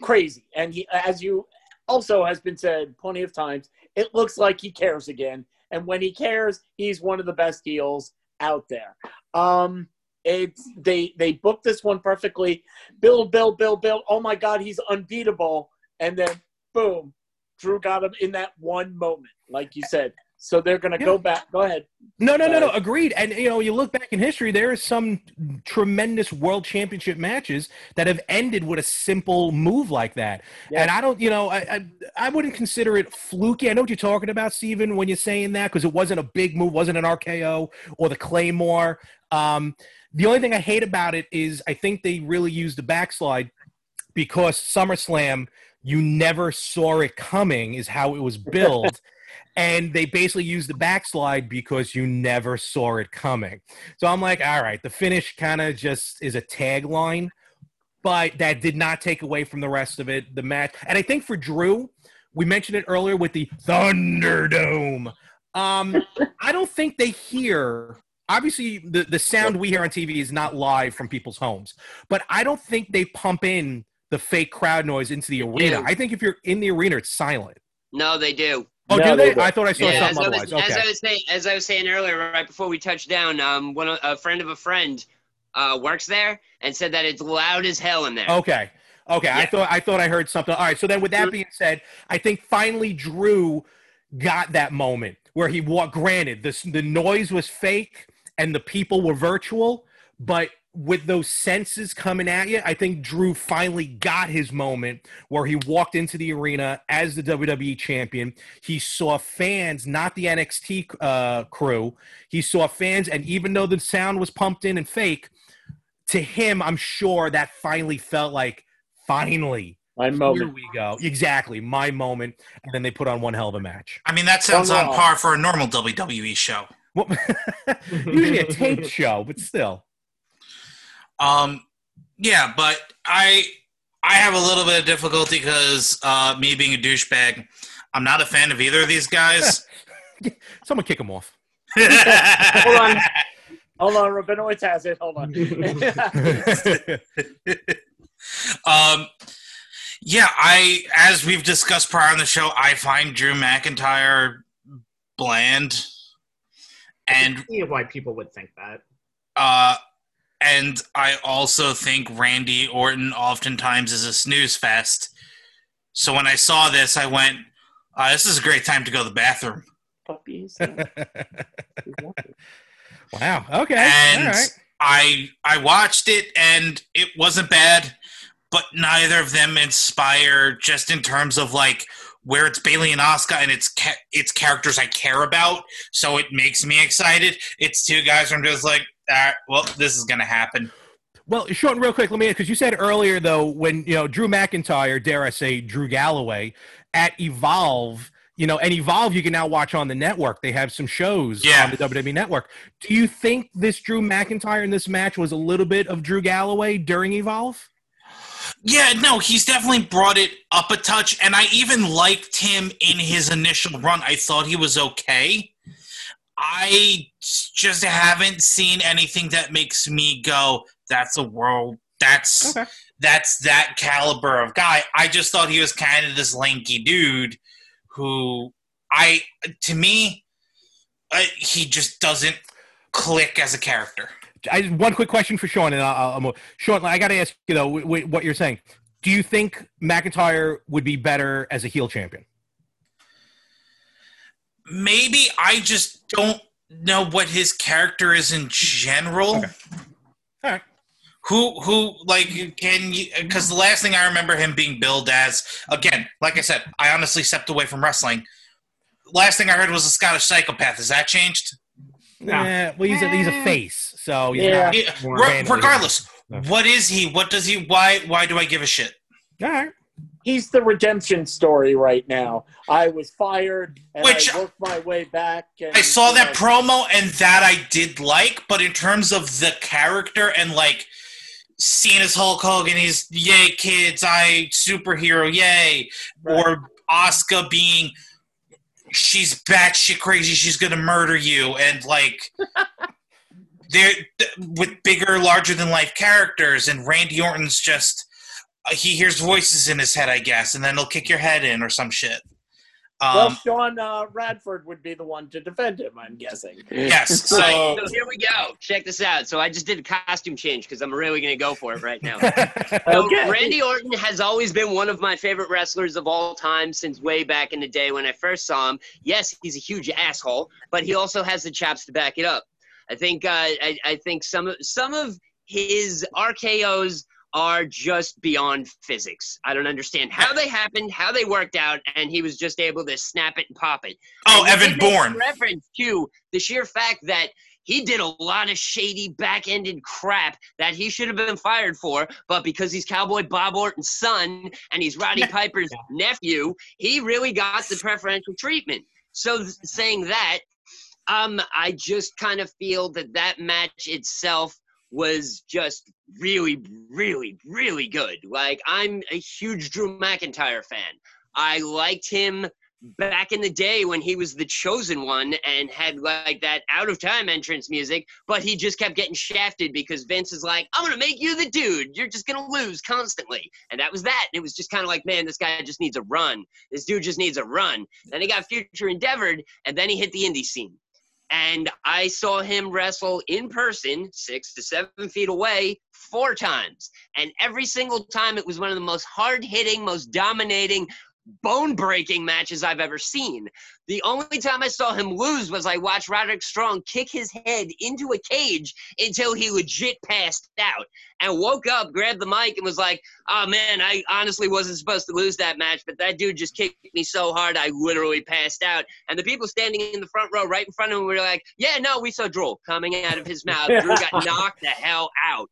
crazy, and he, as you also has been said plenty of times, it looks like he cares again. And when he cares, he's one of the best heels out there. Um, it's they they booked this one perfectly. Build, build, build, build. Oh my God, he's unbeatable. And then boom, Drew got him in that one moment, like you said. So they're gonna Yeah. go back. Go ahead. No, no, no, no. Agreed. And you know, you look back in history, there are some tremendous world championship matches that have ended with a simple move like that. Yeah. And I don't, you know, I, I I wouldn't consider it fluky. I know what you're talking about, Steven, when you're saying that because it wasn't a big move, wasn't an RKO or the Claymore. Um, the only thing I hate about it is I think they really used the backslide because SummerSlam, you never saw it coming, is how it was built and they basically used the backslide because you never saw it coming. So I'm like, all right, the finish kind of just is a tagline, but that did not take away from the rest of it. The match, and I think for Drew, we mentioned it earlier with the Thunderdome. Um, I don't think they hear. Obviously, the, the sound we hear on TV is not live from people's homes, but I don't think they pump in the fake crowd noise into the arena. do. I think if you're in the arena, it's silent. No, they do. Oh, No, do they they? don't. I thought I saw Yeah, as something I, was, otherwise. as I was saying, as I was saying earlier, right before we touched down, um, one a friend of a friend uh, works there and said that it's loud as hell in there. Okay. Okay. I thought I thought I heard something. All right. So then with that being said, I think finally Drew got that moment where he walked granted the the noise was fake and the people were virtual, but with those senses coming at you, I think Drew finally got his moment where he walked into the arena as the WWE champion. He saw fans, not the NXT uh, crew. He saw fans, and even though the sound was pumped in and fake, to him, I'm sure that finally felt like finally My moment. here we go. Exactly, my moment. And then they put on one hell of a match. I mean, that sounds Oh, on par for a normal WWE show. Well, usually a taped show, but still. Um, yeah, but I I have a little bit of difficulty because uh, me being a douchebag, I'm not a fan of either of these guys. Someone kick them off. Hold on. Hold on, Rabinowitz has it. Hold on. um, yeah, I as we've discussed prior on the show, I find Drew McIntyre bland, and see why people would think that. uh, and I also think Randy Orton oftentimes is a snooze fest. So when I saw this, I went, uh, "This is a great time to go to the bathroom." Puppies. wow. Okay. and All right. I I watched it and it wasn't bad, but neither of them inspire just in terms of like where it's Bayley and Asuka and it's ca- it's characters I care about, so it makes me excited. It's two guys where I'm just like, well, this is gonna happen. Well, Sean, real quick, let me because you said earlier though when you know Drew McIntyre, dare I say Drew Galloway, at Evolve, you know, and Evolve you can now watch on the network. They have some shows Yeah. on the WWE network. Do you think this Drew McIntyre in this match was a little bit of Drew Galloway during Evolve? Yeah, no, he's definitely brought it up a touch, and I even liked him in his initial run. I thought he was okay. I just haven't seen anything that makes me go, "That's a world. That's Okay. that's that caliber of guy." I just thought he was kind of this lanky dude who I, to me, uh, he just doesn't click as a character. I, one quick question for Sean, and I'll, I'll move. Sean, I got to ask you though, w- w- what you're saying. Do you think McIntyre would be better as a heel champion? maybe I just don't know what his character is in general. Okay. All right. Who who like can you? Because the last thing I remember him being billed as again, like I said, I honestly stepped away from wrestling. Last thing I heard was a Scottish psychopath. Has that changed? No. Yeah, well, he's a, he's a face, so he's Yeah. not- Yeah, re- regardless, What is he? What does he? Why? Why do I give a shit? All right. He's the redemption story right now. I was fired and Which- I worked my way back. And, I saw you that know, promo and that I did like, but in terms of the character and like seeing as Hulk Hogan, he's yay kids, I superhero, yay, Right. or Asuka being she's batshit crazy, she's gonna murder you, and like they're with bigger, larger than life characters, and Randy Orton's just he hears voices in his head, I guess, and then he'll kick your head in or some shit. Well, Um, Sean uh, Radford would be the one to defend him, I'm guessing. yes, so So, So here we go. Check this out. So I just did a costume change because I'm really going to go for it right now. okay. So Randy Orton has always been one of my favorite wrestlers of all time since way back in the day when I first saw him. Yes, he's a huge asshole, but he also has the chops to back it up. I think uh, I, I think some of some of his RKO's are just beyond physics. I don't understand how they happened, how they worked out, and he was just able to snap it and pop it. oh, And Evan did Bourne. Reference to the sheer fact that he did a lot of shady back-ended crap that he should have been fired for, but because he's Cowboy Bob Orton's son and he's Roddy Piper's nephew, he really got the preferential treatment. So th- saying that, um, I just kind of feel that that match itself was just really, really, really good. Like I'm a huge Drew McIntyre fan. I liked him back in the day when he was the chosen one and had like that out of time entrance music, but he just kept getting shafted because Vince is like, I'm gonna make you the dude. You're just gonna lose constantly. And that was that. And it was just kind of like, man, this guy just needs a run. This dude just needs a run. Then he got future endeavored, and then he hit the indie scene. And I saw him wrestle in person, six to seven feet away, four times. And every single time it was one of the most hard hitting, most dominating, bone breaking matches I've ever seen. The only time I saw him lose was I watched Roderick Strong kick his head into a cage until he legit passed out and woke up, grabbed the mic, and was like, oh man, I honestly wasn't supposed to lose that match, but that dude just kicked me so hard I literally passed out. And the people standing in the front row right in front of him were like, yeah, no, we saw drool coming out of his mouth. Drew got knocked the hell out.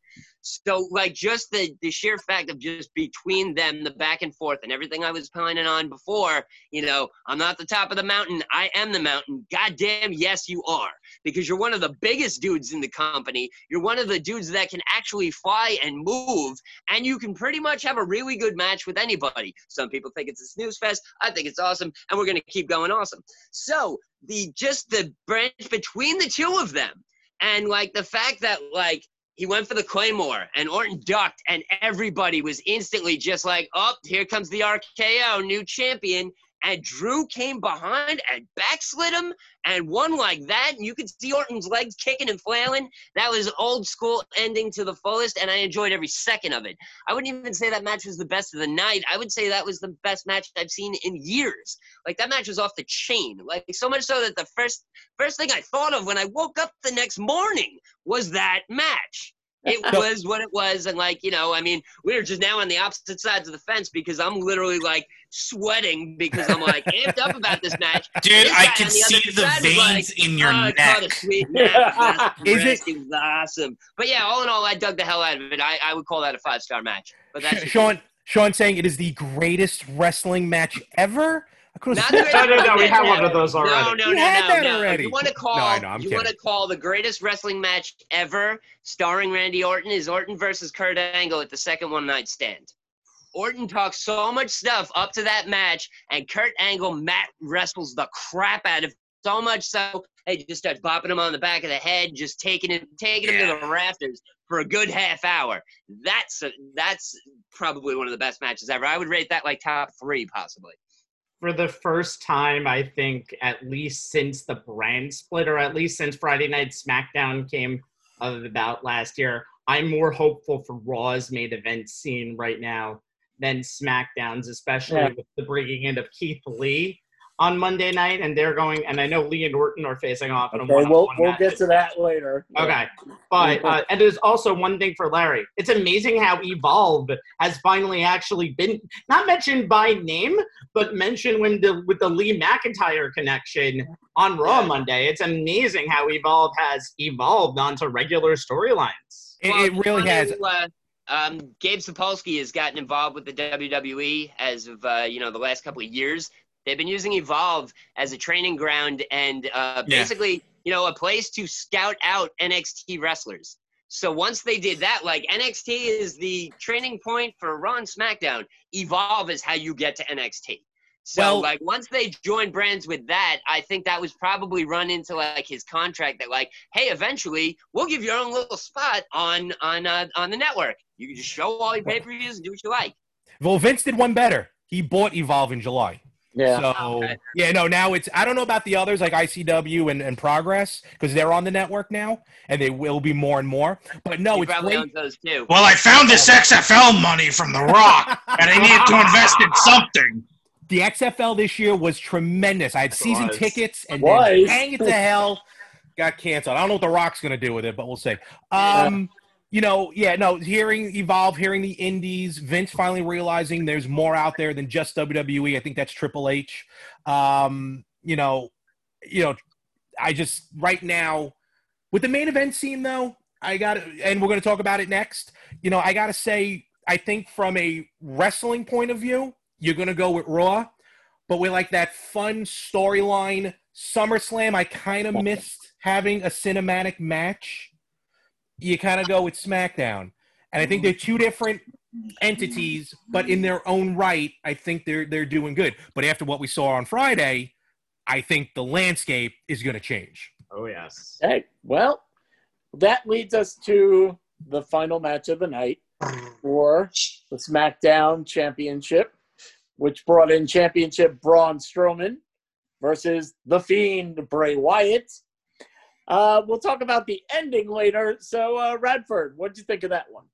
So, like, just the, the sheer fact of just between them, the back and forth, and everything I was pining on before, you know, I'm not the top of the mountain. I am the mountain. Goddamn, yes, you are. Because you're one of the biggest dudes in the company. You're one of the dudes that can actually fly and move, and you can pretty much have a really good match with anybody. Some people think it's a snooze fest. I think it's awesome, and we're going to keep going awesome. So, the just the branch between the two of them, and like the fact that, like, he went for the Claymore and Orton ducked, and everybody was instantly just like, oh, here comes the RKO, new champion. And Drew came behind and backslid him and won like that. And you could see Orton's legs kicking and flailing. That was old school ending to the fullest, and I enjoyed every second of it. I wouldn't even say that match was the best of the night. I would say that was the best match I've seen in years. Like that match was off the chain. Like so much so that the first first thing I thought of when I woke up the next morning was that match. It was what it was, and like you know, I mean, we were just now on the opposite sides of the fence because I'm literally like sweating because I'm like amped up about this match. Dude, This I can the see the was like, veins in your oh, neck. a sweet match. Is Is it- it was awesome? But yeah, all in all, I dug the hell out of it. I, I would call that a five star match. But that's Sean, Sean saying it is the greatest wrestling match ever. I could Not have the No, no, no, we greatest- had one of those already. no, You no, had no, that no. already. You want to call? No, I know, I'm you want to call the greatest wrestling match ever, starring Randy Orton, is Orton versus Kurt Angle at the second one night stand. Orton talks so much stuff up to that match, and Kurt Angle Matt wrestles the crap out of so much so he just starts bopping him on the back of the head, just taking him, taking him to the rafters for a good half hour. That's a, that's probably one of the best matches ever. I would rate that like top three, possibly. For the first time, I think, at least since the brand split, or at least since Friday Night SmackDown came of about last year, I'm more hopeful for Raw's main event scene right now than SmackDown's, especially Yeah. with the bringing in of Keith Lee on Monday night. And they're going, and I know Lee and Orton are facing off in a Okay, we'll, we'll match. get to that later. Okay, but uh, and there's also one thing for Larry. It's amazing how Evolve has finally actually been not mentioned by name, but mentioned when the with the Lee McIntyre connection on Raw Monday. It's amazing how Evolve has evolved onto regular storylines. It, Well, it really has. know, Uh, um, Gabe Sapolsky has gotten involved with the WWE as of uh, you know the last couple of years. They've been using Evolve as a training ground and uh, Yeah. basically you know a place to scout out NXT wrestlers. So once they did that, like NXT is the training point for Raw and SmackDown. Evolve is how you get to NXT. So Well- like once they joined brands with that, I think that was probably run into like his contract that like, hey, eventually we'll give you your own little spot on on uh, on the network. You can just show all your pay per views and do what you like. Well, Vince did one better. He bought Evolve in July. Yeah. So Okay. yeah, no. Now it's I don't know about the others like ICW and, and Progress because they're on the network now and they will be more and more. But no, he it's probably great. owns those too. Well, I found this XFL money from The Rock, and I needed to invest in something. The XFL this year was tremendous. I had season was. tickets and Was. then hang it to hell, got canceled. I don't know what the Rock's going to do with it, but we'll see. Um, you know, yeah, no. Hearing Evolve, hearing the Indies, Vince finally realizing there's more out there than just WWE. I think that's Triple H. Um, you know, you know, I just right now with the main event scene though, I got and we're going to talk about it next. You know, I got to say, I think from a wrestling point of view, you're going to go with Raw, but with like that fun storyline SummerSlam, I kind of missed having a cinematic match. You kind of go with SmackDown, and I think they're two different entities, but in their own right, I think they're they're doing good. But after what we saw on Friday, I think the landscape is going to change. Oh yes. Hey, well, that leads us to the final match of the night for the SmackDown Championship, which brought in Championship Braun Strowman versus The Fiend Bray Wyatt. Uh, we'll talk about the ending later. So, uh, Radford, what did you think of that one?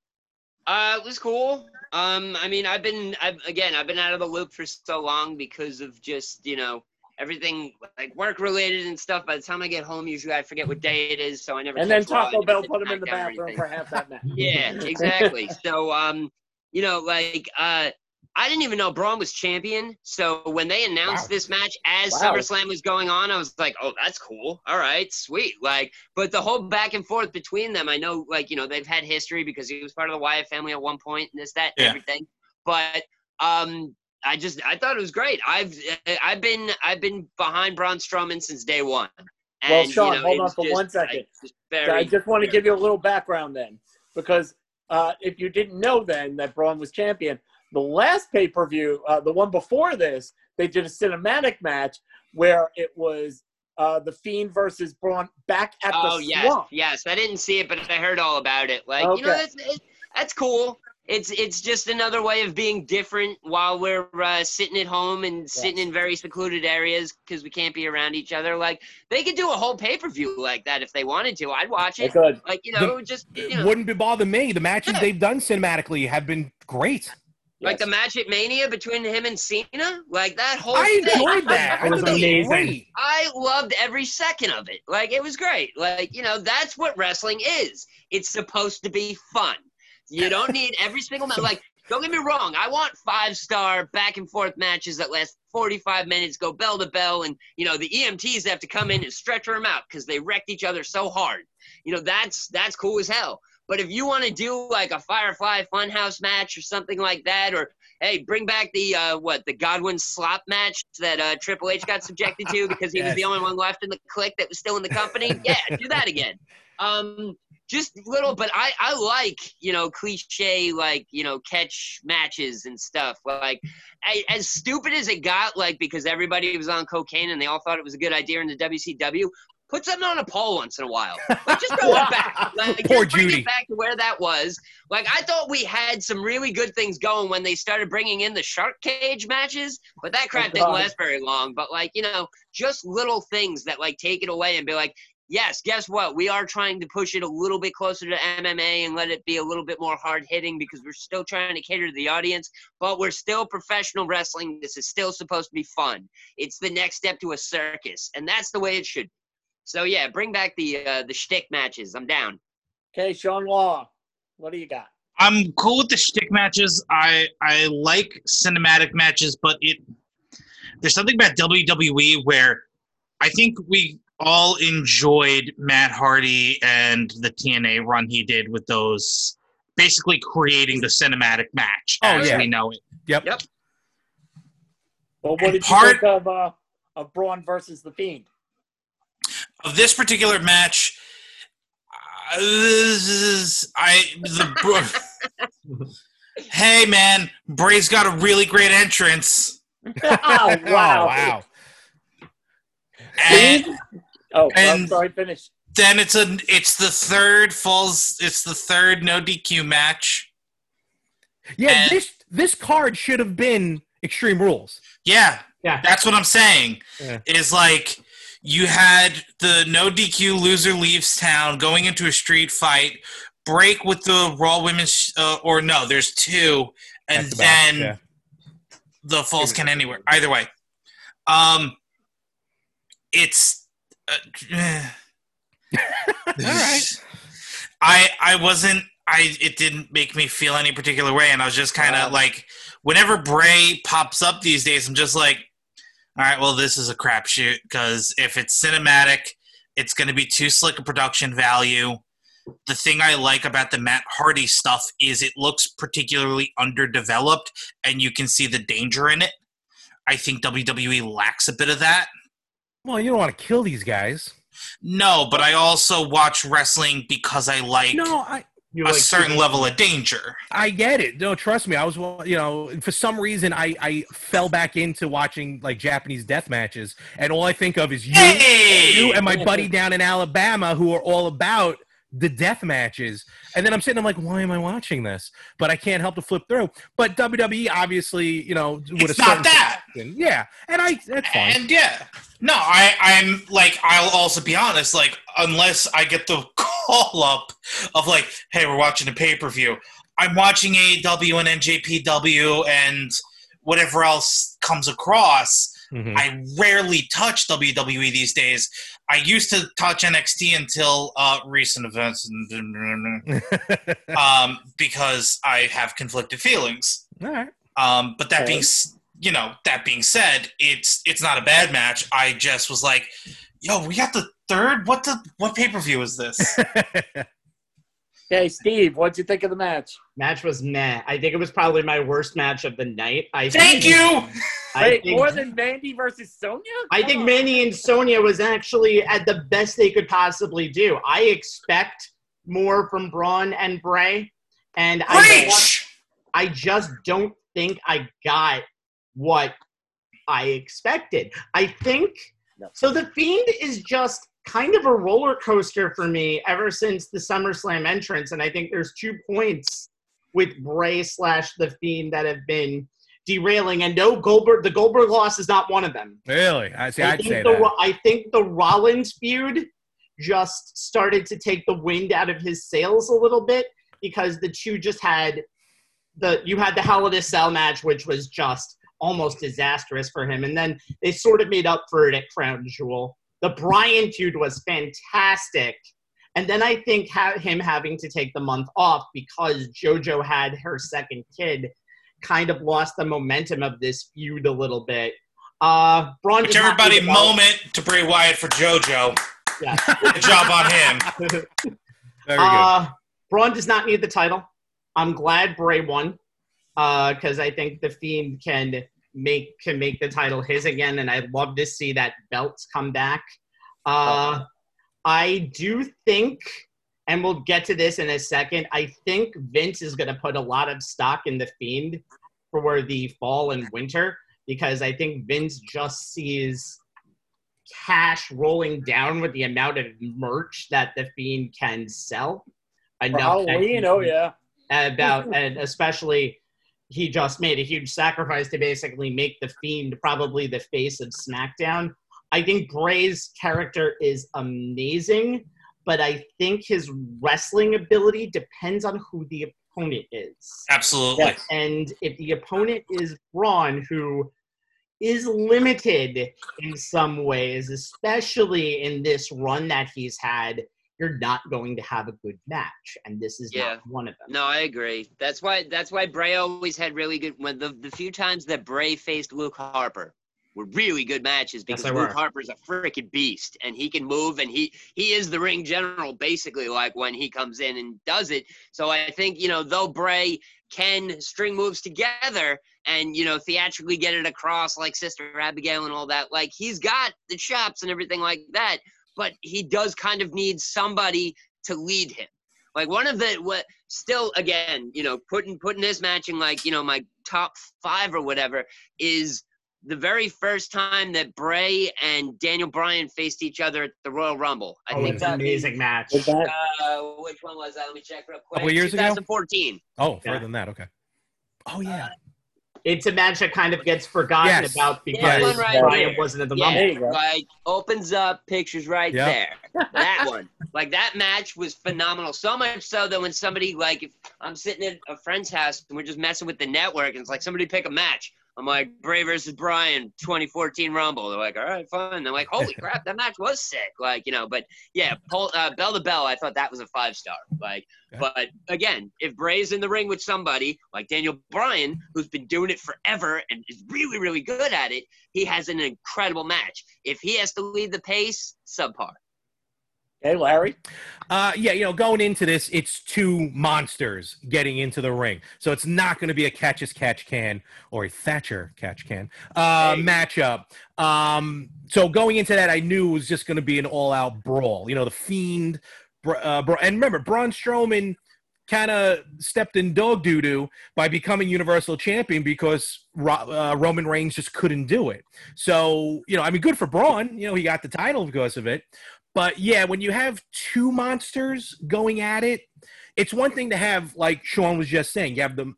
Uh, it was cool. Um, I mean, I've been, I've again, I've been out of the loop for so long because of just you know everything like work related and stuff. By the time I get home, usually I forget what day it is, so I never. And then catch Raw, I Taco never Bell put him in the bathroom for half that match. Yeah, exactly. so, um, you know, like, uh, I didn't even know Braun was champion. So when they announced Wow. this match as Wow. SummerSlam was going on, I was like, oh, that's cool. All right, sweet. Like, but the whole back and forth between them, I know, like, you know, they've had history because he was part of the Wyatt family at one point and this, that, Yeah. everything. But, um, I just I thought it was great. I've I've been I've been behind Braun Strowman since day one. And, Well, you Sean, know, hold on for just, one second. like, just very, I just want to give you a little background then, because uh, if you didn't know then that Braun was champion, the last pay per view, uh, the one before this, they did a cinematic match where it was uh, the Fiend versus Braun back at Oh the yes, swamp. yes. I didn't see it, but I heard all about it. Like you know, that's it, that's cool. It's it's just another way of being different while we're uh, sitting at home and sitting in very secluded areas because we can't be around each other. Like they could do a whole pay per view like that if they wanted to. I'd watch They it. could. Like you know, The- just you It know, wouldn't bother me. The matches Yeah. they've done cinematically have been great. Like the match at Mania between him and Cena. Like that whole. Thing. I thing. enjoyed that. I It was thought amazing. I loved every second of it. Like it was great. Like, you know, that's what wrestling is. It's supposed to be fun. You don't need every single match. Like, don't get me wrong. I want five star back and forth matches that last 45 minutes, go bell to bell, and, you know, the EMTs have to come in and stretch them out because they wrecked each other so hard. You know, that's that's cool as hell. But if you want to do like a Firefly Funhouse match or something like that, or hey, bring back the uh, what the Godwinn slop match that uh, Triple H got subjected to because he was the only one left in the clique that was still in the company. Yeah, do that again. Um, just little, but I I like you know cliche like you know catch matches and stuff. Like I, as stupid as it got, like because everybody was on cocaine and they all thought it was a good idea in the WCW. Put something on a pole once in a while. Like just throw it back. Like Poor just bring Judy. it back to where that was. Like I thought we had some really good things going when they started bringing in the shark cage matches, but that crap Oh, didn't last very long. But like you know, just little things that like take it away and be like, yes, guess what? We are trying to push it a little bit closer to MMA and let it be a little bit more hard hitting because we're still trying to cater to the audience, but we're still professional wrestling. This is still supposed to be fun. It's the next step to a circus, and that's the way it should. be. So yeah, bring back the uh, the shtick matches. I'm down. Okay, Sean Law, what do you got? I'm cool with the shtick matches. I I like cinematic matches, but it there's something about WWE where I think we all enjoyed Matt Hardy and the TNA run he did with those, basically creating the cinematic match Oh, as yeah. we know it. Yep. Yep. Well, what did Part- you think of uh, of Braun versus the Fiend? Of this particular match, uh, this is- I the hey man, Bray's got a really great entrance, oh wow! Oh, wow. and Oh, I'm And- sorry. Finish. then it's a it's the third falls it's the third no DQ match. Yeah, And- this this card should have been Extreme Rules. Yeah, Yeah. that's what I'm saying. Yeah. Is like you had the no DQ loser leaves town going into a street fight, break with the Raw Women's, uh, or no, there's two, and Back then yeah. the falls can anywhere. Either way, um, it's. Uh, All right. I I wasn't I it didn't make me feel any particular way and I was just kind of Wow. like whenever Bray pops up these days I'm just like all right well this is a crapshoot cuz if it's cinematic it's going to be too slick a production value. The thing I like about the Matt Hardy stuff is it looks particularly underdeveloped and you can see the danger in it. I think WWE lacks a bit of that. Well, you don't want to kill these guys. No, but I also watch wrestling because I like No, I You a like certain level of danger. I get it. No, trust me. I was, you know, for some reason, I I fell back into watching like Japanese death matches, and all I think of is you, Hey! you, and my buddy down in Alabama who are all about the death matches. And then I'm sitting, I'm like, why am I watching this? But I can't help to flip through. But WWE, obviously, you know, with It's a not that. yeah, and I that's fine. And yeah, no, I, I'm like, I'll also be honest, like, unless I get the call up of like, hey, we're watching a pay per view, I'm watching AEW and NJPW and whatever else comes across. Mhm. I rarely touch WWE these days. I used to touch NXT until uh, recent events, um, because I have conflicted feelings. all right. Um, but that Okay. being, you know, that being said, it's it's not a bad match. I just was like, yo, we got the third. What the what pay per view is this? Okay, Steve, what'd you think of the match? match was meh. I think it was probably my worst match of the night. I Thank think, you. I Wait, think, more than Mandy versus Sonya? I think on. Mandy and Sonya was actually at the best they could possibly do. I expect more from Braun and Bray, and I just, Preach. I just don't think I got what I expected. I think so. The Fiend is just kind of a roller coaster for me ever since the SummerSlam entrance, and I think there's two points with Bray slash the Fiend that have been derailing. And no, Goldberg, the Goldberg loss is not one of them. really? I see. I I'd think say the, that. I think the Rollins feud just started to take the wind out of his sails a little bit because the two just had the you had the Hell in a Cell match, which was just almost disastrous for him, and then they sort of made up for it at Crown Jewel. The Bryan feud was fantastic. And then I think ha- him having to take the month off because JoJo had her second kid kind of lost the momentum of this feud a little bit. Uh, Braun Which everybody need moment to Bray Wyatt for JoJo. Yeah. Good job on him. Very good. Uh, Braun does not need the title. I'm glad Bray won because I think the Fiend can make can make the title his again, and I'd love to see that belts come back. Uh, I do think, and we'll get to this in a second. I think Vince is going to put a lot of stock in the Fiend for the fall and winter because I think Vince just sees cash rolling down with the amount of merch that the Fiend can sell. Enough Halloween, he oh yeah. about and especially he just made a huge sacrifice to basically make the fiend probably the face of smackdown i think bray's character is amazing but i think his wrestling ability depends on who the opponent is Absolutely. Yes. and if the opponent is braun who is limited in some ways especially in this run that he's had you're not going to have a good match and this is Yeah. not one of them No, I agree. That's why that's why Bray always had really good when the the few times that Bray faced Luke Harper, were really good matches because they Luke were. Harper's a freaking beast and he can move and he he is the ring general basically like when he comes in and does it. So I think you know though Bray can string moves together and you know theatrically get it across like Sister Abigail and all that, like he's got the chops and everything like that, but he does kind of need somebody to lead him. Like one of the what still again, you know, putting putting this match in like, you know, my top five or whatever is the very first time that Bray and Daniel Bryan faced each other at the Royal Rumble. I Oh, think it's an that amazing match. That- uh, which one was that? Let me check real quick. Couple years ago? 2014. Oh, Yeah. further than that. Okay. Oh yeah. It's a match that kind of gets forgotten Yes. about because one right Bryan here. wasn't in the Yeah, Rumble. There you go. like opens up pictures right Yep. there. That one, like that match was phenomenal. So much so that when somebody like if I'm sitting at a friend's house and we're just messing with the network and it's like somebody pick a match. I'm like Bray versus Bryan 2014 Rumble. They're like, all right, fine. They're like, holy crap, that match was sick. Like you know, but yeah, Paul, uh, bell to bell, I thought that was a five star. Like, Okay. but again, if Bray's in the ring with somebody like Daniel Bryan, who's been doing it forever and is really really good at it, he has an incredible match. If he has to lead the pace, subpar. Okay, Larry. Uh, yeah, you know, going into this, it's two monsters getting into the ring, so it's not going to be a catch as catch can or a Thatcher catch can uh, Hey. matchup. Um, so going into that, I knew it was just going to be an all out brawl. You know, the Fiend, uh, Bra- and remember, Braun Strowman kind of stepped in dog doo doo by becoming Universal Champion because Ro- uh, Roman Reigns just couldn't do it. So you know, I mean, good for Braun. You know, he got the title because of it. But yeah, when you have two monsters going at it, it's one thing to have, like Sean was just saying, you have them,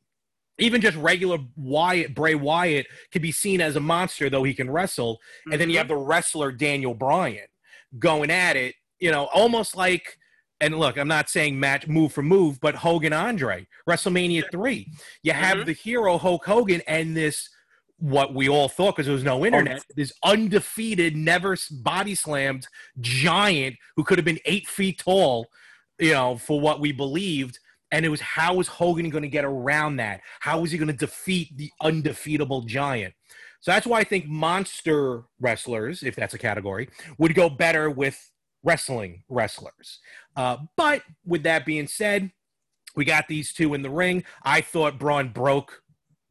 even just regular Wyatt, Bray Wyatt could be seen as a monster, though he can wrestle. And then you mm-hmm. have the wrestler Daniel Bryan going at it, you know, almost like, and look, I'm not saying match move for move, but Hogan Andre, WrestleMania 3. You have mm-hmm. the hero Hulk Hogan and this what we all thought because there was no internet. This undefeated, never body slammed giant who could have been eight feet tall, you know, for what we believed. And it was how was Hogan going to get around that? How was he going to defeat the undefeatable giant? So that's why I think monster wrestlers, if that's a category, would go better with wrestling wrestlers. Uh, but with that being said, we got these two in the ring. I thought Braun broke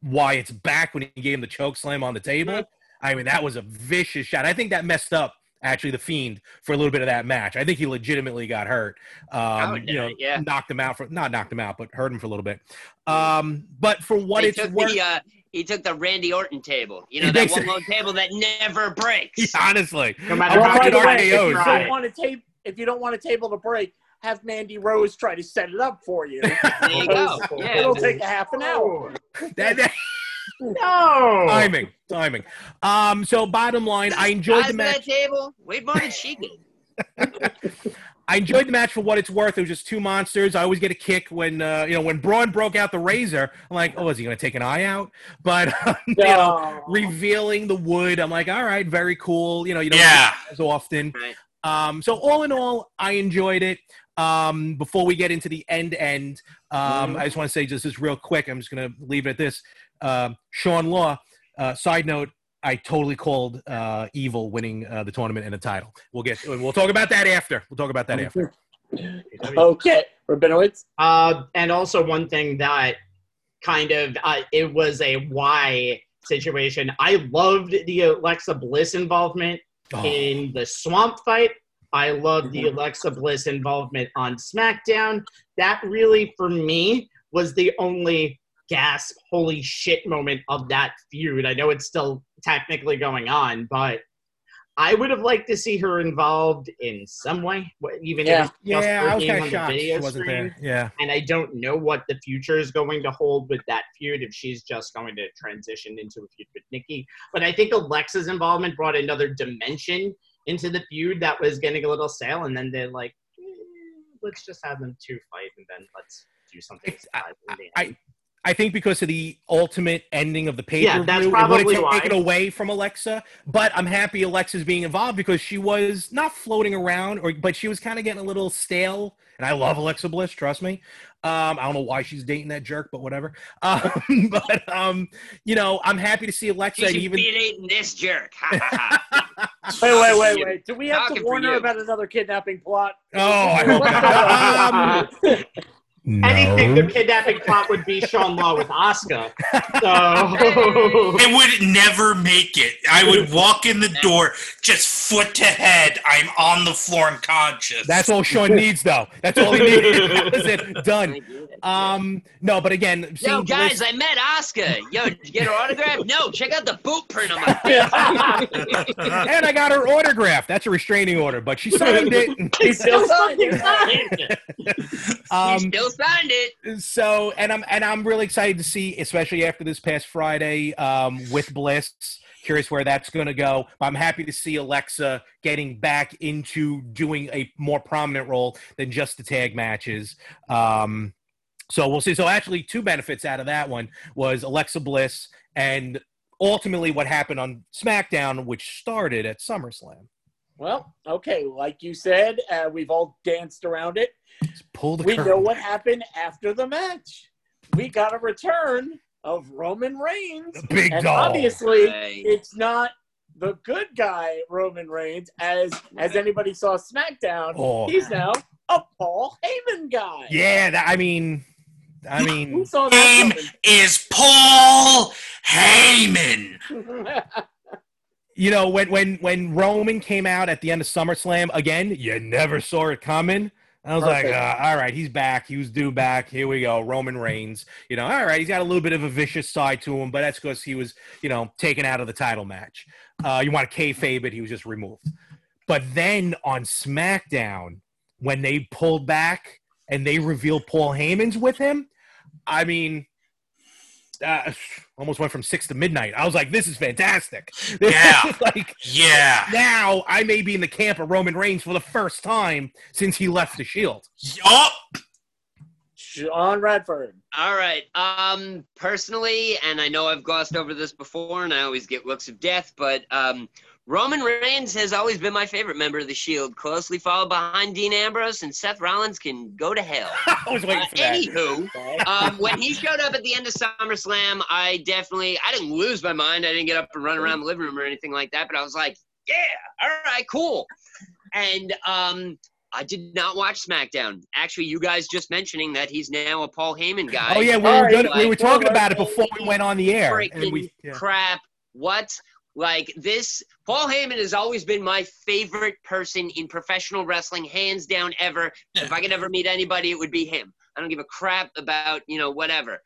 Wyatt's back when he gave him the choke slam on the table. I mean, that was a vicious shot. I think that messed up actually the Fiend for a little bit of that match. I think he legitimately got hurt. Um, would you know, yeah. knocked him out for not knocked him out, but hurt him for a little bit. Um, but for what he it's took worth, the uh, he took the Randy Orton table. You know that one it- low table that never breaks. honestly, No matter Oh, how by good the our way, name if you don't want to tape, if you don't want a table to break, have Mandy Rose try to set it up for you. There you go. Yeah. It'll take a half an hour. that, that- No. timing, timing. Um, so bottom line, I enjoyed Guys the match. that table, wait more than she did. I enjoyed the match for what it's worth. It was just two monsters. I always get a kick when uh, you know when Braun broke out the razor. I'm like, oh, is he going to take an eye out? But um, you know, revealing the wood, I'm like, all right, very cool. You know, you don't Yeah. see it as often. Right. Um, so all in all, I enjoyed it. Um, before we get into the end end, um, I just want to say just this real quick. I'm just going to leave it at this. Um, Sean Law. Uh, side note. I totally called uh, Evil winning uh, the tournament and the title. We'll get. We'll talk about that after. We'll talk about that after. Okay, Rabinowitz. Uh, and also one thing that kind of uh, it was a why situation. I loved the Alexa Bliss involvement Oh, in the swamp fight. I love the mm-hmm. Alexa Bliss involvement on SmackDown. That really, for me, was the only gasp, holy shit moment of that feud. I know it's still technically going on, but I would have liked to see her involved in some way, even Yeah. if it's just yeah, her I was being on of the video wasn't screen. there. Yeah. And I don't know what the future is going to hold with that feud if she's just going to transition into a feud with Nikki. But I think Alexa's involvement brought another dimension into the feud that was getting a little stale. And then they're like, eh, let's just have them two fight and then let's do something. I- surprise in the I- I think because of the ultimate ending of the pay per Yeah, view, that's it would have probably why. taken away from Alexa. But I'm happy Alexa's being involved because she was not floating around, or but she was kind of getting a little stale. And I love Alexa Bliss, trust me. Um, I don't know why she's dating that jerk, but whatever. Um, but um, you know, I'm happy to see Alexa. She And should even be dating this jerk. Wait, wait, wait, wait. Do we have Talking to warn her you. about another kidnapping plot? oh, I hope not. Um, Anything the kidnapping plot would be Sean Law with Oscar. So I would never make it. I would walk in the door, just foot to head. I'm on the floor unconscious. That's all Sean needs, though. That's all he needs. that was it. Done. Um, no, but again, Yo, guys, Bliss- I met Oscar. Yo, did you get her autograph? No, check out the boot print on my face. and I got her autograph. That's a restraining order, but she signed it. He still signed it. he Um, still signed it. so, and I'm and I'm really excited to see, especially after this past Friday um, with Bliss. Curious where that's going to go. I'm happy to see Alexa getting back into doing a more prominent role than just the tag matches. Um, so we'll see. So actually, two benefits out of that one was Alexa Bliss and ultimately what happened on SmackDown, which started at SummerSlam. Well, okay, like you said, uh, we've all danced around it. Pull the We curtain. know what happened after the match. We got a return of Roman Reigns. The big and dog. obviously, Right. it's not the good guy Roman Reigns, as as anybody saw SmackDown. Oh. He's now a Paul Heyman guy. Yeah, that, I mean, I mean, saw Name that is Paul Heyman. you know, when when when Roman came out at the end of SummerSlam again, you never saw it coming. I was like, uh, all right, he's back. He was due back. Here we go. Roman Reigns. You know, all right, he's got a little bit of a vicious side to him, but that's because he was, you know, taken out of the title match. Uh, you want to kayfabe it, he was just removed. But then on SmackDown, when they pulled back and they revealed Paul Heyman's with him, I mean, uh, almost went from six to midnight. I was like, this is fantastic. Yeah. like Yeah. now I may be in the camp of Roman Reigns for the first time since he left the Shield. Yup. Sean Radford. All right. Um, personally, and I know I've glossed over this before, and I always get looks of death, but um, Roman Reigns has always been my favorite member of the Shield, closely followed behind Dean Ambrose, and Seth Rollins can go to hell. I was waiting Uh, for that. anywho, um, when he showed up at the end of SummerSlam, I definitely I didn't lose my mind. I didn't get up and run around the living room or anything like that, but I was like, yeah, all right, cool. And um, I did not watch SmackDown. Actually, you guys just mentioning that he's now a Paul Heyman guy. Oh yeah, we were, right, good, we were talking about it before we went on the air, and freaking we yeah. crap. What? Like this, Paul Heyman has always been my favorite person in professional wrestling, hands down ever. If I could ever meet anybody, it would be him. I don't give a crap about, you know, whatever.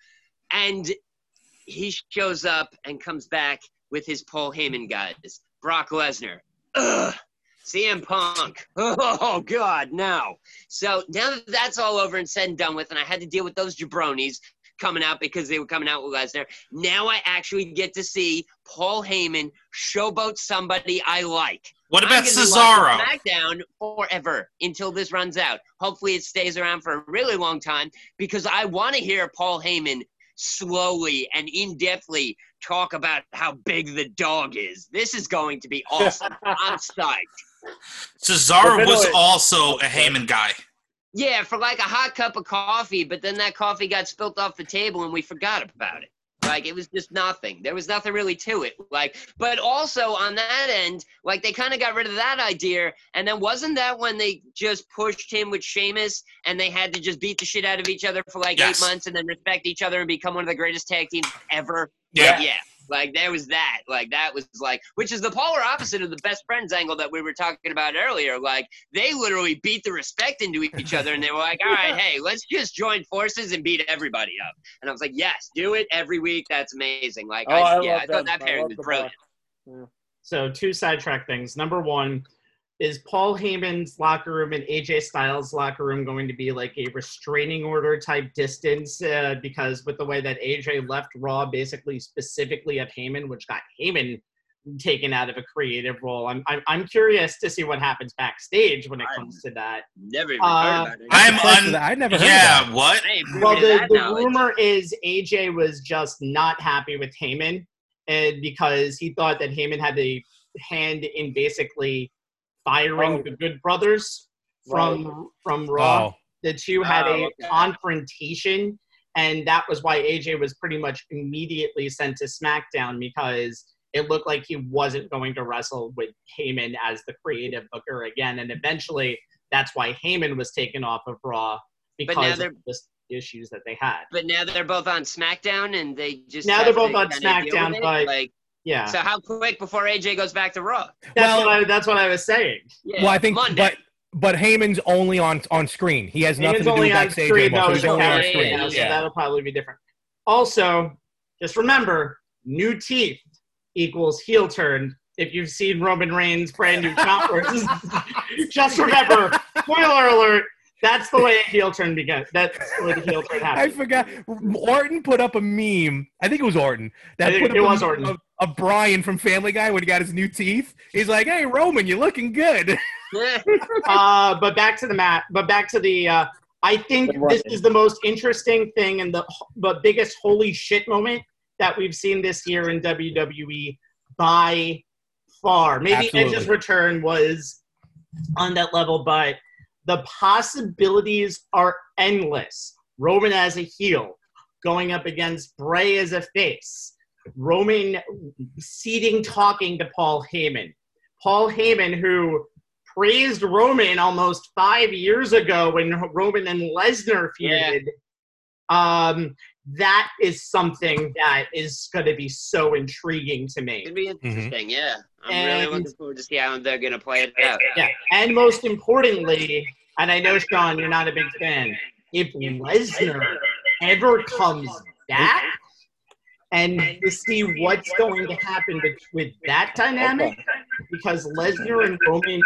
And he shows up and comes back with his Paul Heyman guys. Brock Lesnar. Ugh. CM Punk. Oh, God, no. So now that that's all over and said and done with, and I had to deal with those jabronis coming out because they were coming out with Lesnar, now I actually get to see Paul Heyman showboat somebody I like. What I'm about gonna Cesaro? watching SmackDown forever until this runs out. Hopefully, it stays around for a really long time because I want to hear Paul Heyman slowly and in depthly talk about how big the dog is. This is going to be awesome. I'm psyched. Cesaro was also a Heyman guy. Yeah, for like a hot cup of coffee, but then that coffee got spilt off the table and we forgot about it. Like it was just nothing. There was nothing really to it. Like, but also on that end, like they kind of got rid of that idea. And then wasn't that when they just pushed him with Sheamus and they had to just beat the shit out of each other for like Yes. eight months and then respect each other and become one of the greatest tag teams ever? Yeah. Yeah. Like there was that. Like that was like which is the polar opposite of the best friends angle that we were talking about earlier. Like they literally beat the respect into each other and they were like, All right, hey, let's just join forces and beat everybody up. And I was like, Yes, do it every week. That's amazing. Like Oh, I, I yeah, I thought them. that pairing was the brilliant. So two sidetrack things. Number one, is Paul Heyman's locker room and AJ Styles' locker room going to be like a restraining order type distance? Uh, because with the way that AJ left Raw, basically specifically of Heyman, which got Heyman taken out of a creative role. I'm I'm, I'm curious to see what happens backstage when it I'm- comes to that. Never even Uh, heard about it. I'm Surprised un- that. I'd never heard yeah, of that. what? I ain't privy Well, the, the rumor is AJ was just not happy with Heyman, and because he thought that Heyman had a hand in basically firing Oh. the Good Brothers from from Raw. Oh, The two had Oh, a okay. confrontation, and that was why AJ was pretty much immediately sent to SmackDown because it looked like he wasn't going to wrestle with Heyman as the creative booker again, and eventually that's why Heyman was taken off of Raw because of the issues that they had. But now they're both on SmackDown, and they just Now they're both on kinda deal with SmackDown, it? but- like, Yeah, so how quick before AJ goes back to Raw? that's Well- what I that's what I was saying. Yeah, well, I think, Monday. but but Heyman's only on on screen. He has nothing Heyman's to do only with on backstage screen anymore. though, So he's only on character, character screen. now, so Yeah. that'll probably be different. Also, just remember, new teeth equals heel turn. If you've seen Roman Reigns' brand new choppers, just remember, spoiler alert, that's the way a heel turn begins. That's the way the heel turn I forgot. Orton put up a meme. I think it was Orton. That I think put up it a was meme Orton. Of, of Brian from Family Guy when he got his new teeth. He's like, "Hey Roman, you're looking good." uh, but back to the mat. But back to the. Uh, I think this is the most interesting thing and the the biggest holy shit moment that we've seen this year in WWE by far. Maybe Absolutely. Edge's return was on that level, but the possibilities are endless. Roman as a heel, going up against Bray as a face, Roman seating talking to Paul Heyman. Paul Heyman, who praised Roman almost five years ago when Roman and Lesnar Yeah. feuded. Um, that is something that is going to be so intriguing to me. It'd be interesting, yeah. I'm really looking forward to see how they're gonna play it out. Yeah, and most importantly, and I know Sean, you're not a big fan. If Lesnar ever comes back, and to see what's going to happen with- with that dynamic, because Lesnar and Roman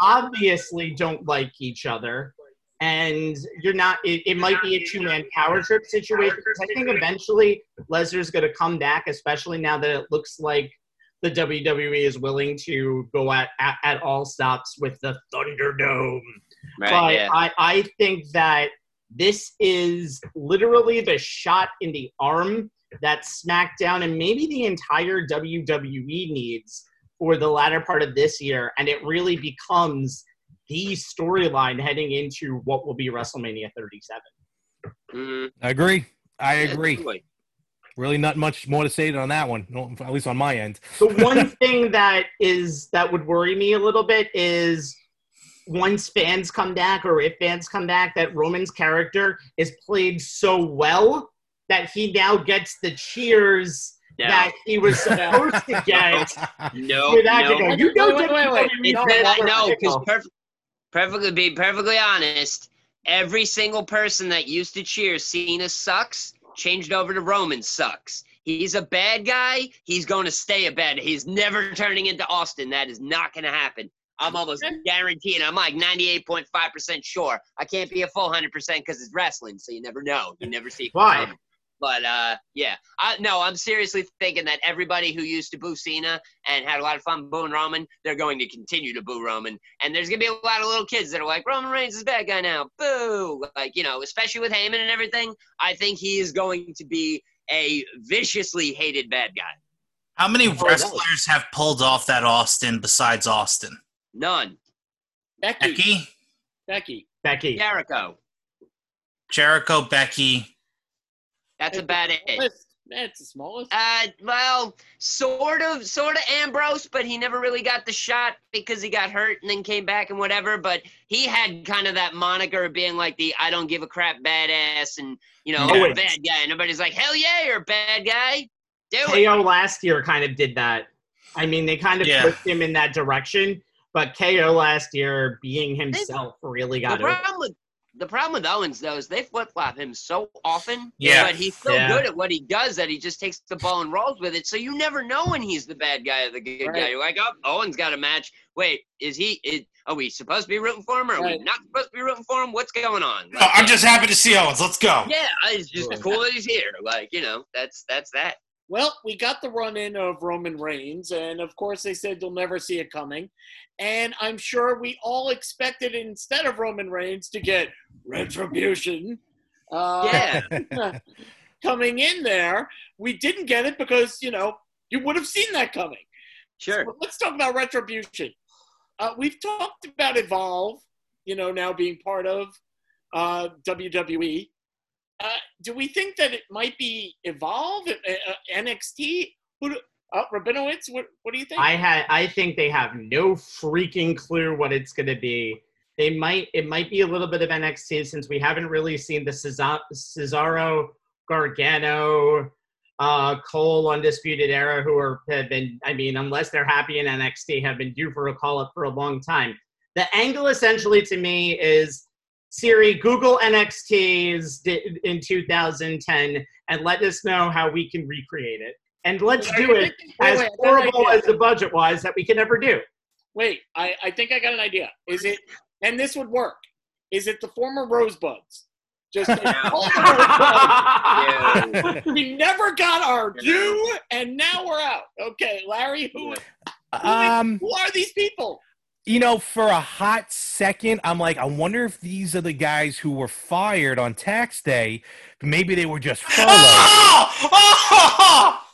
obviously don't like each other, and you're not. It, it might be a two-man power trip situation. I think eventually Lesnar's going to come back, especially now that it looks like the WWE is willing to go at, at, at all stops with the Thunderdome. Right, but yeah. I, I think that this is literally the shot in the arm that SmackDown and maybe the entire WWE needs for the latter part of this year. And it really becomes the storyline heading into what will be WrestleMania 37. Mhm. I agree. I agree. totally. Really, not much more to say on that one. no, At least on my end. The one thing that is that would worry me a little bit is once fans come back or if fans come back that Roman's character is played so well that he now gets the cheers No. that he was supposed to get. No, For that to no. go, you know Wait, wait, wait, WWE It's fans that, are no, because fickle. perf- perfectly be perfectly honest, every single person that used to cheer Cena sucks changed over to Roman sucks. He's a bad guy. He's going to stay a bad. He's never turning into Austin. That is not going to happen. I'm almost guaranteeing. I'm like 98.5% sure. I can't be a full 100% because it's wrestling, so you never know. You never see. it Why? Coming. But uh, yeah, I, no, I'm seriously thinking that everybody who used to boo Cena and had a lot of fun booing Roman, they're going to continue to boo Roman. And there's gonna be a lot of little kids that are like, Roman Reigns is a bad guy now, boo! Like you know, especially with Heyman and everything. I think he is going to be a viciously hated bad guy. How many wrestlers have pulled off that Austin besides Austin? None. Becky. Becky, Becky. Becky. Jericho. Jericho, Becky. That's a bad hit. Smallest. That's the smallest. Uh, well, sort of, sort of Ambrose, but he never really got the shot because he got hurt and then came back and whatever. But he had kind of that moniker of being like the "I don't give a crap" badass, and you know, Owens. bad guy. And everybody's like, "Hell yeah, you're a bad guy. Do it." KO last year kind of did that. I mean, they kind of Yeah. pushed him in that direction, but KO last year, being himself, really got over. problem with the problem with Owens though is they flip flop him so often. Yeah. But he's so Yeah. good at what he does that he just takes the ball and rolls with it. So you never know when he's the bad guy or the good guy. You're like, oh, Owens got a match. Wait, is he? Is, are we supposed to be rooting for him or are Right. we not supposed to be rooting for him? What's going on? No, I'm just happy to see Owens. Let's go. yeah, it's just cool that he's here. Like you know, that's that's that. Well, we got the run in of Roman Reigns, and of course they said you'll never see it coming. And I'm sure we all expected instead of Roman Reigns to get retribution. Uh, Yeah. coming in there, we didn't get it because you know you would have seen that coming. Sure. But let's talk about retribution. Uh, we've talked about Evolve, you know, now being part of uh, WWE. Uh, do we think that it might be Evolve, uh, uh, NXT? Who do, uh, Rabinowitz, what, what do you think? I had I think they have no freaking clue what it's going to be. They might it might be a little bit of NXT since we haven't really seen the Cesar- Cesaro, Gargano, uh, Cole, Undisputed Era, who are have been I mean unless they're happy in NXT, have been due for a call up for a long time. The angle essentially to me is Siri, Google NXT's di- in 2010 and let us know how we can recreate it. And let's do it as wait, I got an horrible as the budget was that we can never do. Wait, I, I think I got an idea. Is it, and this would work, is it the former Rosebuds? Just all the Yeah. we never got our due, and now we're out. Okay, Larry, who, Um, who are these people? You know, for a hot second, I'm like, I wonder if these are the guys who were fired on tax day. Maybe they were just furloughed.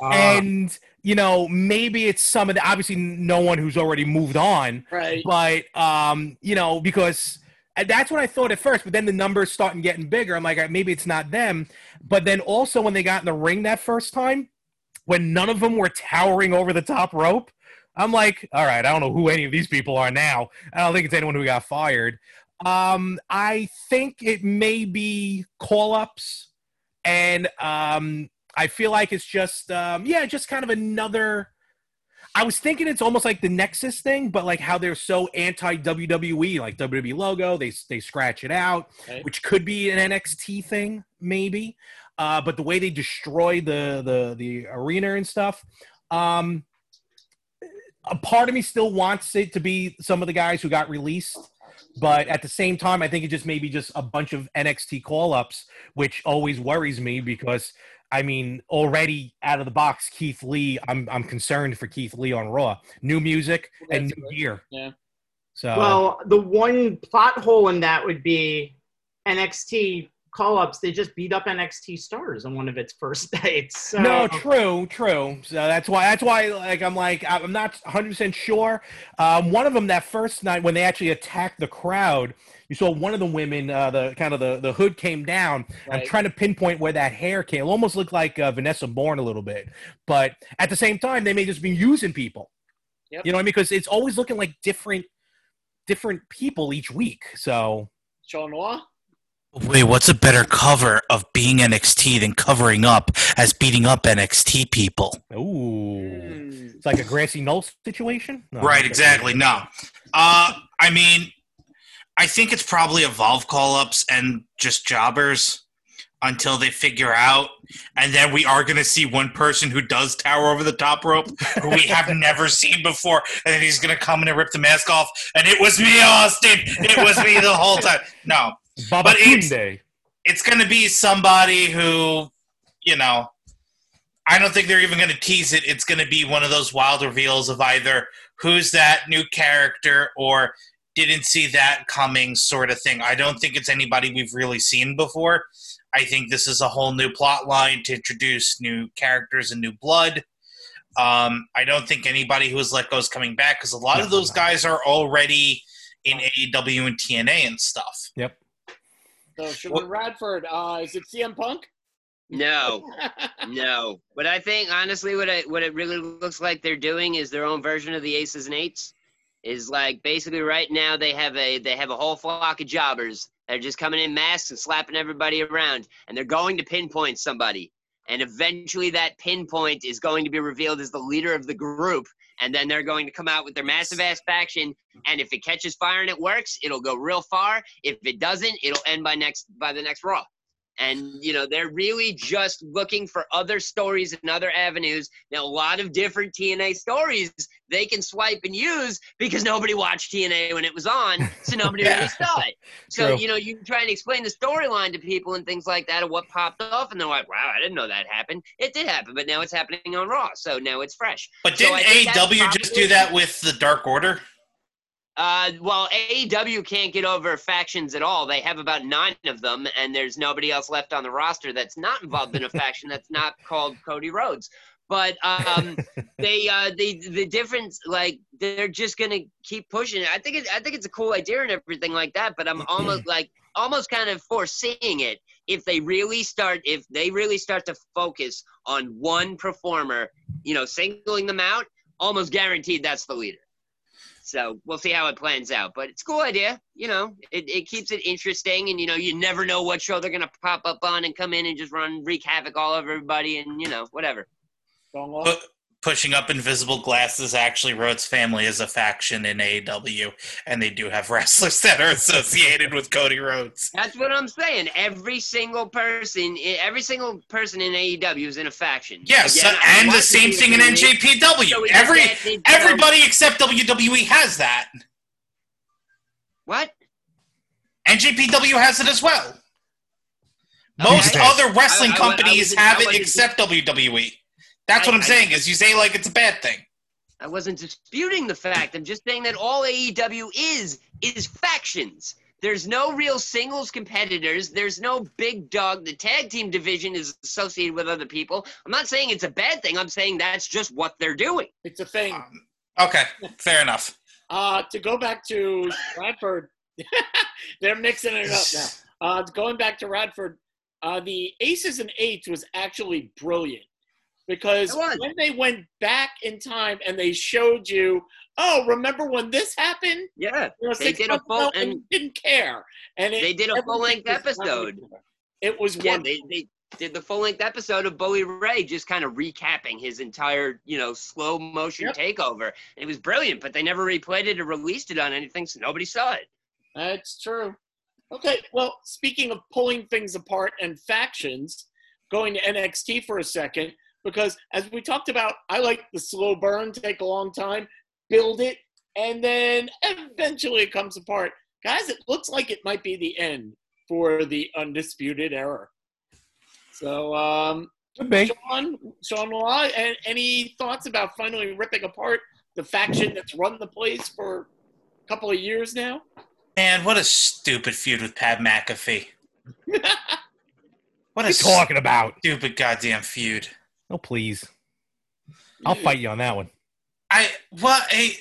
Uh, and you know maybe it's some of the obviously no one who's already moved on Right. but um you know because that's what i thought at first but then the numbers starting getting bigger i'm like maybe it's not them but then also when they got in the ring that first time when none of them were towering over the top rope i'm like all right i don't know who any of these people are now i don't think it's anyone who got fired um i think it may be call-ups and um I feel like it's just um yeah, just kind of another I was thinking it's almost like the Nexus thing, but like how they're so anti WWE, like WWE logo, they they scratch it out, Okay. which could be an NXT thing, maybe. Uh, but the way they destroy the the the arena and stuff, um, a part of me still wants it to be some of the guys who got released. But at the same time, I think it just maybe just a bunch of NXT call ups, which always worries me because I mean, already out of the box, Keith Lee. I'm I'm concerned for Keith Lee on Raw. New music and new good. gear. Yeah. So well, the one plot hole in that would be NXT call ups. They just beat up NXT stars on one of its first dates. So. no, true, true. So that's why that's why like I'm like I'm not 100 percent sure. Um, one of them that first night when they actually attacked the crowd, you saw one of the women, uh, the kind of the the hood came down. I'm trying to pinpoint where that hair came. It almost looked like uh, Vanessa Borne a little bit, but at the same time, they may just be using people. Yep. You know, what I mean, because it's always looking like different different people each week. So Sean Noir? Wait, what's a better cover of being NXT than covering up as beating up NXT people? Ooh. It's like a grassy knoll situation. No, Right, exactly. No. Uh, I mean, I think it's probably Evolve call ups and just jobbers until they figure out. And then we are going to see one person who does tower over the top rope who we have never seen before. And then he's going to come in and rip the mask off. And it was me, Austin. It was me the whole time. No, Baba But it's- it's going to be somebody who, you know, I don't think they're even going to tease it. It's going to be one of those wild reveals of either who's that new character or didn't see that coming sort of thing. I don't think it's anybody we've really seen before. I think this is a whole new plot line to introduce new characters and new blood. Um, I don't think anybody who was let go is coming back because a lot of those no. guys are already in AEW and TNA and stuff. Yep. So Sugar Radford, uh, is it CM Punk? No, no. But I think honestly, what I, what it really looks like they're doing is their own version of the aces and eights. Is like basically right now they have a they have a whole flock of jobbers that are just coming in masks and slapping everybody around, and they're going to pinpoint somebody. And eventually, that pinpoint is going to be revealed as the leader of the group, and then they're going to come out with their massive ass faction. And if it catches fire and it works, it'll go real far. If it doesn't, it'll end by next by the next Raw. And you know they're really just looking for other stories and other avenues. Now a lot of different TNA stories they can swipe and use because nobody watched TNA when it was on, so nobody Yeah. really saw it. So True. you know you can try and explain the storyline to people and things like that, of what popped off, and they're like, "Wow, I didn't know that happened." It did happen, but now it's happening on Raw, so now it's fresh. But So didn't I think AEW just do that with the Dark Order? Uh, well, AEW can't get over factions at all. They have about nine of them, and there's nobody else left on the roster that's not involved in a faction that's not called Cody Rhodes. But um, they, uh, the the difference, like they're just gonna keep pushing it. I think it, I think it's a cool idea and everything like that. But I'm almost like almost kind of foreseeing it if they really start if they really start to focus on one performer, you know, singling them out. Almost guaranteed that's the leader. So we'll see how it plans out. But it's a cool idea. You know, it, it keeps it interesting. And, you know, you never know what show they're going to pop up on and come in and just run, wreak havoc all over everybody and, you know, whatever. Going off. Pu- pushing up invisible glasses actually Rhodes family is a faction in AEW, and they do have wrestlers that are associated with Cody Rhodes. That's what I'm saying. Every single person, every single person in AEW is in a faction. Yes, Again, I and the same thing in NJPW. So Every just get- you know, everybody except WWE has that. What? NJPW has it as well. Okay. Most other wrestling I- I- I companies wasn't- have I it wasn't- except WWE. That's what I- I'm I- saying. Is you say like it's a bad thing. I wasn't disputing the fact. I'm just saying that all AEW is is factions. There's no real singles competitors. There's no big dog. The tag team division is associated with other people. I'm not saying it's a bad thing. I'm saying that's just what they're doing. It's a thing. Um, okay, fair enough. Uh, to go back to Radford, they're mixing it up now. Uh, going back to Radford, uh, the Aces and Eights was actually brilliant because when they went back in time and they showed you, oh, remember when this happened? Yeah, You know, They did a full- and didn't care. And it, they did a full length episode. It was Yeah, wonderful. they, they did the full length episode of Bully Ray, just kind of recapping his entire, you know, slow motion Yep. takeover. It was brilliant, but they never replayed it or released it on anything, so nobody saw it. That's true. Okay, well, speaking of pulling things apart and factions, going to NXT for a second, because as we talked about, I like the slow burn, take a long time, build it, and then eventually it comes apart. Guys, it looks like it might be the end for the Undisputed Era. So, um, Could be. Sean, Sean Law, and any thoughts about finally ripping apart the faction that's run the place for a couple of years now? Man, what a stupid feud with Pat McAfee. What are you talking about? stupid goddamn feud. Oh, please. I'll fight you on that one. I what a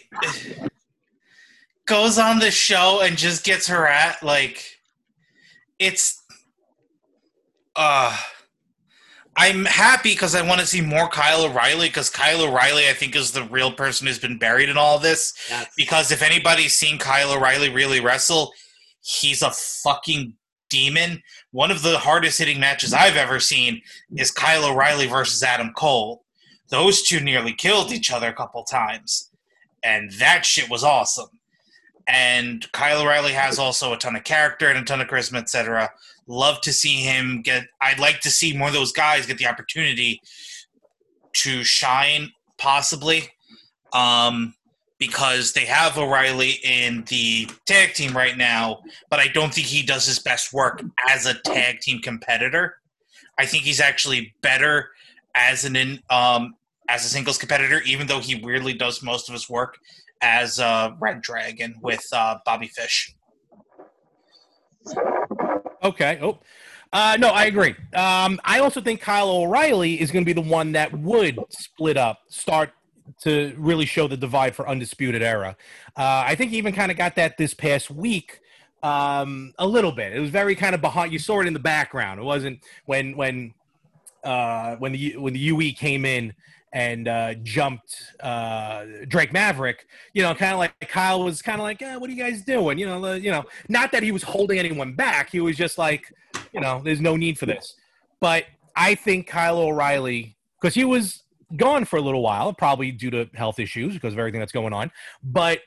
goes on the show and just gets her at like it's uh I'm happy because I want to see more Kyle O'Reilly because Kyle O'Reilly I think is the real person who's been buried in all this That's because if anybody's seen Kyle O'Reilly really wrestle, he's a fucking demon. One of the hardest hitting matches I've ever seen is Kyle O'Reilly versus Adam Cole. Those two nearly killed each other a couple times, and that shit was awesome. And Kyle O'Reilly has also a ton of character and a ton of charisma, etc. Love to see him get. I'd like to see more of those guys get the opportunity to shine, possibly. Um, because they have O'Reilly in the tag team right now, but I don't think he does his best work as a tag team competitor. I think he's actually better as an in, um, as a singles competitor, even though he weirdly does most of his work as uh, Red Dragon with uh, Bobby Fish. Okay. Oh, uh, no, I agree. Um, I also think Kyle O'Reilly is going to be the one that would split up, start to really show the divide for Undisputed Era. Uh, I think he even kind of got that this past week. Um, a little bit. It was very kind of behind. You saw it in the background. It wasn't when when uh, when the when the UE came in and uh, jumped uh, Drake Maverick. You know, kind of like Kyle was kind of like, eh, "What are you guys doing?" You know, the, you know, not that he was holding anyone back. He was just like, you know, there's no need for this. But I think Kyle O'Reilly, because he was gone for a little while, probably due to health issues because of everything that's going on. But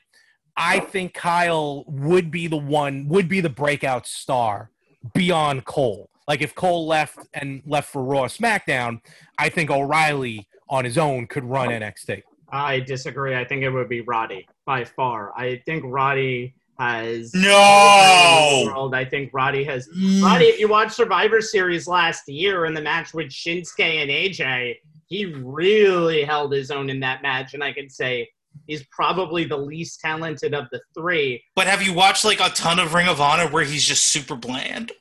I think Kyle would be the one, would be the breakout star beyond Cole. Like if Cole left and left for Raw SmackDown, I think O'Reilly on his own could run NXT. I disagree. I think it would be Roddy by far. I think Roddy has No! World. I think Roddy has mm. Roddy. If you watch Survivor Series last year in the match with Shinsuke and AJ, he really held his own in that match, and I can say he's probably the least talented of the three. But have you watched like a ton of Ring of Honor where he's just super bland?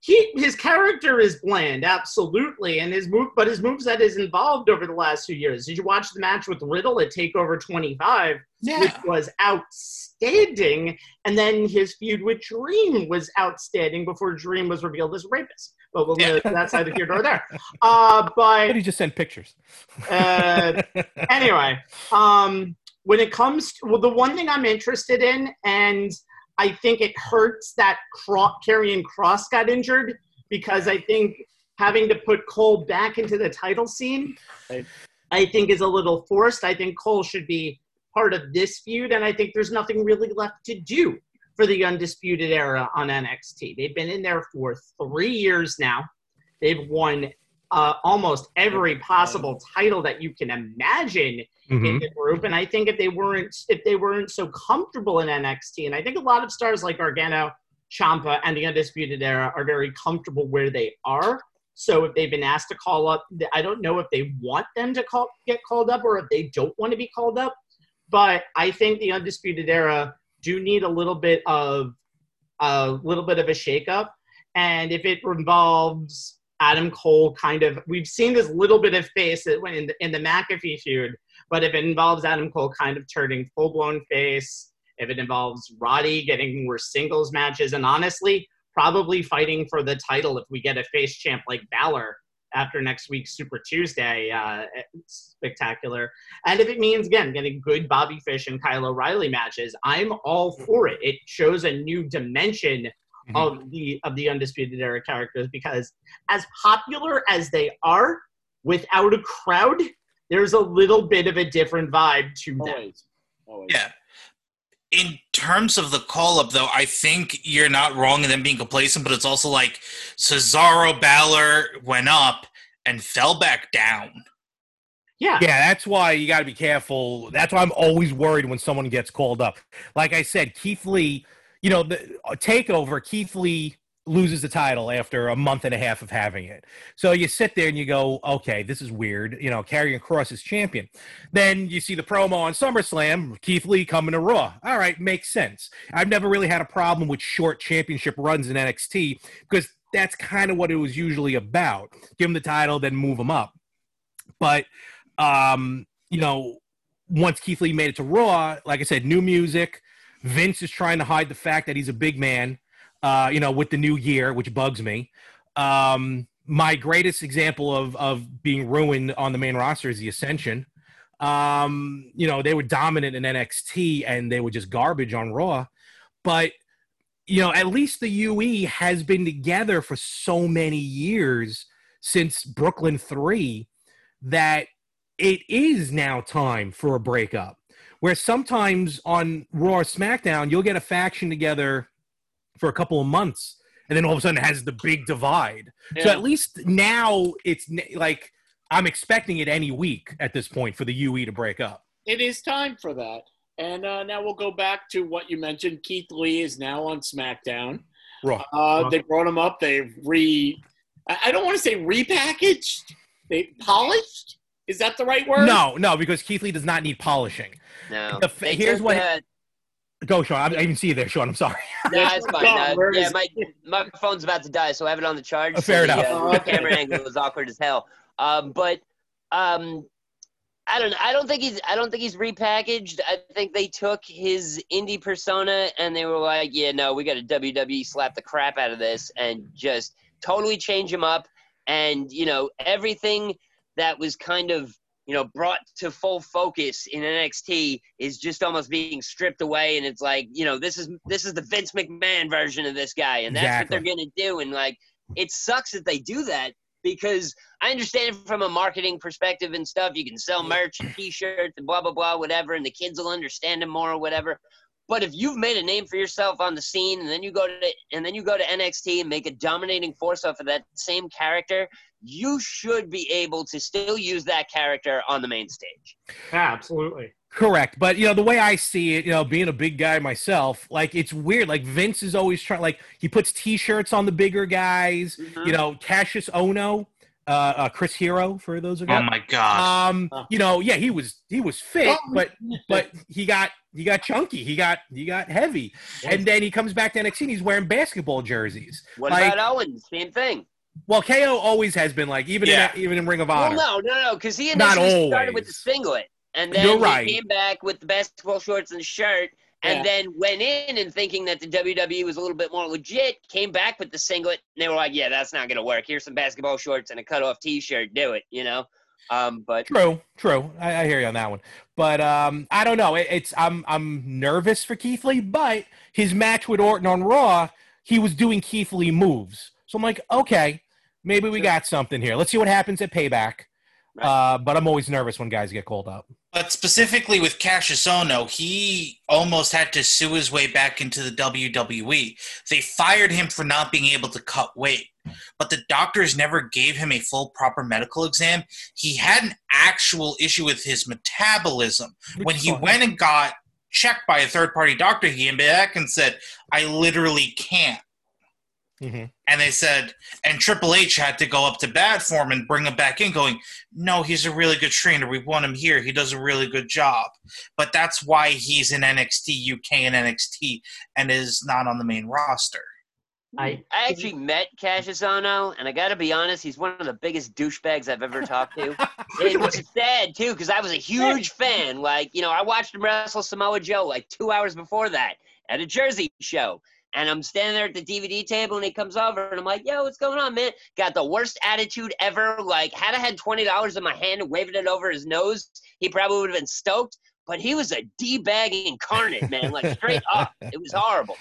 he his character is bland, absolutely, and his move, but his moveset is involved over the last few years. Did you watch the match with Riddle at Takeover 25, yeah. which was outstanding, and then his feud with Dream was outstanding before Dream was revealed as a rapist. But we'll Yeah. that's neither here nor there. Uh, but But he just sent pictures. uh, anyway, um, when it comes to well, the one thing I'm interested in, and I think it hurts that Cro- Karrion Kross got injured because I think having to put Cole back into the title scene, Right. I think is a little forced. I think Cole should be part of this feud, and I think there's nothing really left to do for the Undisputed Era on NXT. They've been in there for three years now. They've won uh, almost every possible title that you can imagine in Mhm. the group. And I think if they weren't if they weren't so comfortable in NXT, and I think a lot of stars like Gargano, Ciampa, and the Undisputed Era are very comfortable where they are. So if they've been asked to call up, I don't know if they want them to call get called up or if they don't want to be called up. But I think the Undisputed Era do need a little bit of a little bit of a shakeup. And if it involves Adam Cole kind of, we've seen this little bit of face in the, in the McAfee feud, but if it involves Adam Cole kind of turning full blown face, if it involves Roddy getting more singles matches, and honestly, probably fighting for the title if we get a face champ like Balor after next week's Super Tuesday uh, spectacular. And if it means, again, getting good Bobby Fish and Kyle O'Reilly matches, I'm all for it. It shows a new dimension Mhm. of the of the Undisputed Era characters because as popular as they are, without a crowd, there's a little bit of a different vibe to them. Always. Always. Yeah. In terms of the call up, though, I think you're not wrong in them being complacent, but it's also like Cesaro Balor went up and fell back down. Yeah. Yeah, that's why you got to be careful. That's why I'm always worried when someone gets called up. Like I said, Keith Lee, you know, the uh, takeover, Keith Lee loses the title after a month and a half of having it. So you sit there and you go, okay, this is weird. You know, Karrion Kross is champion. Then you see the promo on SummerSlam, Keith Lee coming to Raw. All right, makes sense. I've never really had a problem with short championship runs in NXT because that's kind of what it was usually about. Give him the title, then move him up. But um, you know, once Keith Lee made it to Raw, like I said, new music. Vince is trying to hide the fact that he's a big man, uh, you know, with the new year, which bugs me. Um, my greatest example of of being ruined on the main roster is the Ascension. Um, you know, they were dominant in NXT and they were just garbage on Raw. But you know, at least the UE has been together for so many years since Brooklyn 3 that it is now time for a breakup. Where sometimes on Raw SmackDown, you'll get a faction together for a couple of months, and then all of a sudden it has the big divide. So at least now it's like I'm expecting it any week at this point for the UE to break up. it is time for that. And uh, now we'll go back to what you mentioned. Keith Lee is now on SmackDown. Raw. Uh, they brought him up. They've re. I I don't want to say repackaged. They polished. Is that the right word? No, no, because Keith Lee does not need polishing. No. The f- here's what- Go, Sean. I, I even see you there, Sean. I'm sorry. no, it's fine. Uh, yeah, my my phone's about to die, so I have it on the charge. Oh, fair the, enough. uh, the okay. camera angle was awkward as hell. Um, but um, I don't. I don't think he's. I don't think he's repackaged. I think they took his indie persona and they were like, "Yeah, no, we got to WWE slap the crap out of this and just totally change him up." And you know, everything that was kind of you know brought to full focus in NXT is just almost being stripped away, and it's like you know, this is this is the Vince McMahon version of this guy, and that's Exactly. what they're gonna do. And like, it sucks that they do that because I understand from a marketing perspective and stuff, you can sell merch and T-shirts and blah blah blah, whatever, and the kids will understand them more or whatever. But if you've made a name for yourself on the scene, and then you go to and then you go to NXT and make a dominating force off of that same character, you should be able to still use that character on the main stage. Absolutely. Correct, but you know the way I see it, you know, being a big guy myself, like it's weird. Like Vince is always trying, like he puts T-shirts on the bigger guys. Mhm. You know, Kassius Ohno, uh, uh, Chris Hero, for those of you. Oh my god. um, you know, yeah, he was he was fit, Oh. but but he got he got chunky, he got he got heavy, and then he comes back to NXT and he's wearing basketball jerseys. What Like- about Owens? Same thing. Well, KO always has been like even Yeah. in even in Ring of Well, Honor. no, no, no, because he Not initially started with the singlet, and then You're he right. came back with the basketball shorts and shirt, and Yeah. then went in and thinking that the WWE was a little bit more legit. Came back with the singlet, and they were like, "Yeah, that's not gonna work. Here's some basketball shorts and a cut off T-shirt. Do it," you know. Um, but True, true. I, I hear you on that one, but um, I don't know. It, it's I'm I'm nervous for Keith Lee, but his match with Orton on Raw, he was doing Keith Lee moves, so I'm like, okay, maybe we got something here. Let's see what happens at Payback. Right. Uh, but I'm always nervous when guys get called up. But specifically with Kassius Ohno, he almost had to sue his way back into the WWE. They fired him for not being able to cut weight, but the doctors never gave him a full proper medical exam. He had an actual issue with his metabolism. When he went and got checked by a third party doctor, he came back and said, I literally can't. Hmm And they said, and Triple H had to go up to bad form and bring him back in, going, No, he's a really good trainer. We want him here. He does a really good job. But that's why he's in NXT UK and NXT and is not on the main roster. I I actually met Kassius Ohno, and I got to be honest, he's one of the biggest douchebags I've ever talked to. And which is sad too, because I was a huge fan. Like, you know, I watched him wrestle Samoa Joe like two hours before that at a Jersey show. And I'm standing there at the DVD table, and he comes over, and I'm like, "Yo, what's going on, man?" Got the worst attitude ever. Like, had I had twenty dollars in my hand and waving it over his nose, he probably would have been stoked. But he was a d bag incarnate, man. Like straight up, it was horrible.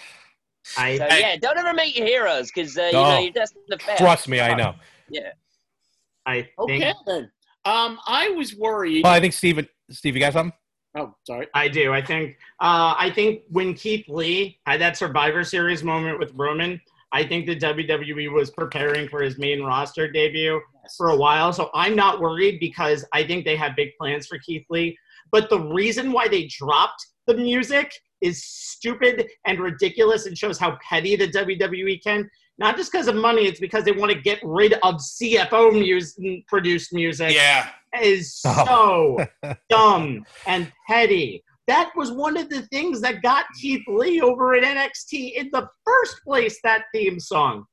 I So Hey. yeah, don't ever make your heroes, because uh, you Oh. know you're destined to fail. Trust me, I know. Yeah. I Okay think then. Um, I was worried. Well, I think Steven, Steve, you got something? Oh, sorry. I do. I think. Uh, I think when Keith Lee had that Survivor Series moment with Roman, I think the WWE was preparing for his main roster debut for a while. So I'm not worried because I think they have big plans for Keith Lee. But the reason why they dropped the music is stupid and ridiculous and shows how petty the WWE can. Not just because of money, it's because they want to get rid of CFO music, produced music Yeah. is oh. so dumb and petty. That was one of the things that got Keith Lee over at NXT in the first place, that theme song.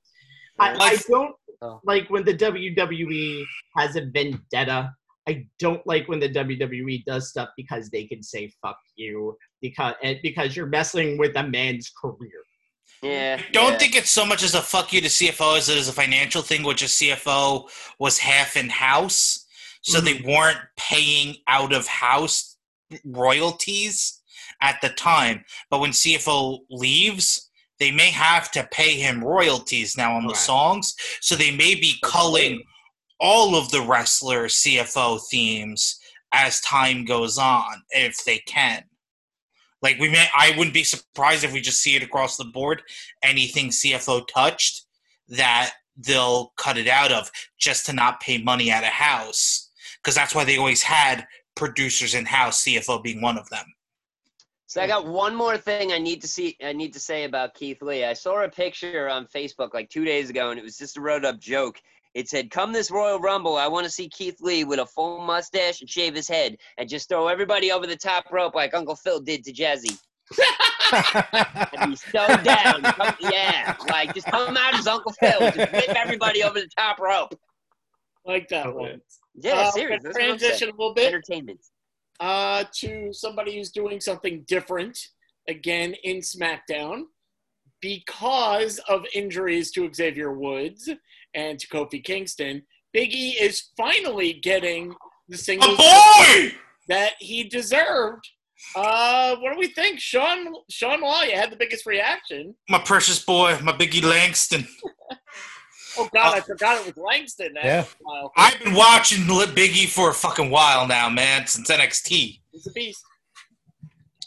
I, I don't Oh. like when the WWE has a vendetta. I don't like when the WWE does stuff because they can say fuck you because because you're messing with a man's career. Yeah. I don't yeah. think it's so much as a fuck you to CFO as it is a financial thing, which a CFO was half in house. So they mm-hmm. weren't paying out of house royalties at the time. But when CFO leaves, they may have to pay him royalties now on the songs. So they may be culling all of the wrestler CFO themes as time goes on, if they can. Like we may, I wouldn't be surprised if we just see it across the board. Anything CFO touched, that they'll cut it out of just to not pay money out of house, because that's why they always had producers in house. CFO being one of them. So I got one more thing I need to see. I need to say about Keith Lee. I saw a picture on Facebook like two days ago, and it was just a wrote up joke. It said, "Come this Royal Rumble, I want to see Keith Lee with a full mustache and shave his head, and just throw everybody over the top rope like Uncle Phil did to Jazzy." I'd be so down. Come- yeah, like just come out as Uncle Phil, just whip everybody over the top rope. Like that one. Yeah, Uh, seriously. we're That's what I'm saying. transition a little bit Entertainment. uh, to somebody who's doing something different again in SmackDown because of injuries to Xavier Woods and to Kofi Kingston. Big E is finally getting the A singles boy. that he deserved. Uh, what do we think, Sean? Sean Law, you had the biggest reaction. My precious boy, my Biggie Langston. Oh God, I forgot it was Langston. That Yeah. Wow, I've been watching Biggie for a fucking while now, man, since NXT. he's a beast.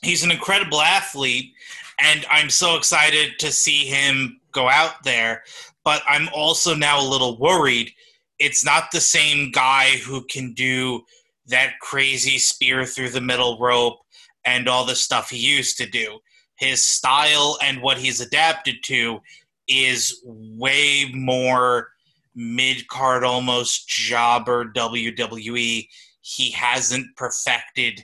he's an incredible athlete, and I'm so excited to see him go out there. But I'm also now a little worried. It's not the same guy who can do that crazy spear through the middle rope and all the stuff he used to do. His style and what he's adapted to is way more mid card, almost jobber WWE. He hasn't perfected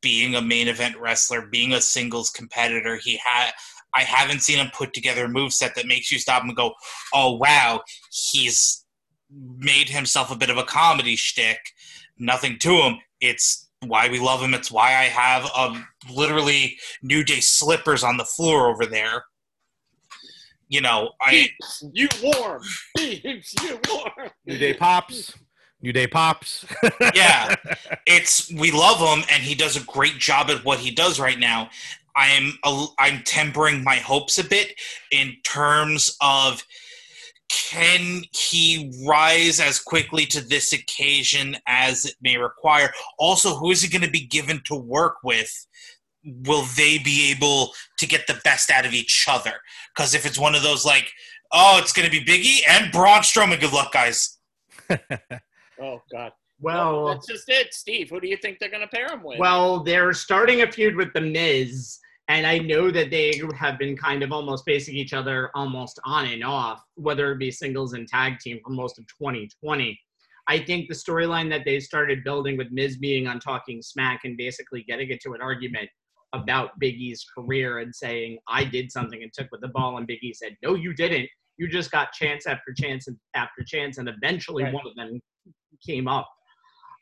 being a main event wrestler, being a singles competitor. He had I haven't seen him put together a move set that makes you stop and go, "Oh wow, he's made himself a bit of a comedy shtick." Nothing to him. It's why we love him. It's why I have um, literally New Day slippers on the floor over there. You know, I Keeps you warm. Keeps you warm. New Day pops. New Day pops. yeah, it's we love him and he does a great job at what he does right now. I'm a, I'm tempering my hopes a bit in terms of can he rise as quickly to this occasion as it may require? Also, who is he going to be given to work with? Will they be able to get the best out of each other? Because if it's one of those like, oh, it's going to be Biggie and Braun Strowman, good luck, guys. Oh God. Well, that's just it, Steve. Who do you think they're going to pair him with? Well, they're starting a feud with The Miz, and I know that they have been kind of almost facing each other almost on and off, whether it be singles and tag team for most of 2020. I think the storyline that they started building with Miz being on Talking Smack and basically getting into an argument about Big E's career and saying, I did something and took with the ball, and Big E said, No, you didn't. You just got chance after chance and after chance, and eventually Right. one of them came up.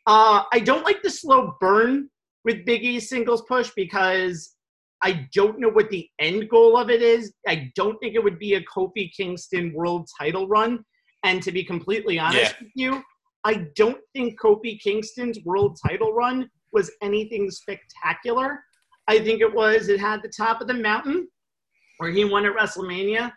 Uh, I don't like the slow burn with Big E's singles push because I don't know what the end goal of it is. I don't think it would be a Kofi Kingston world title run. And to be completely honest with you, I don't think Kofi Kingston's world title run was anything spectacular. I think it was, it had the top of the mountain where he won at WrestleMania.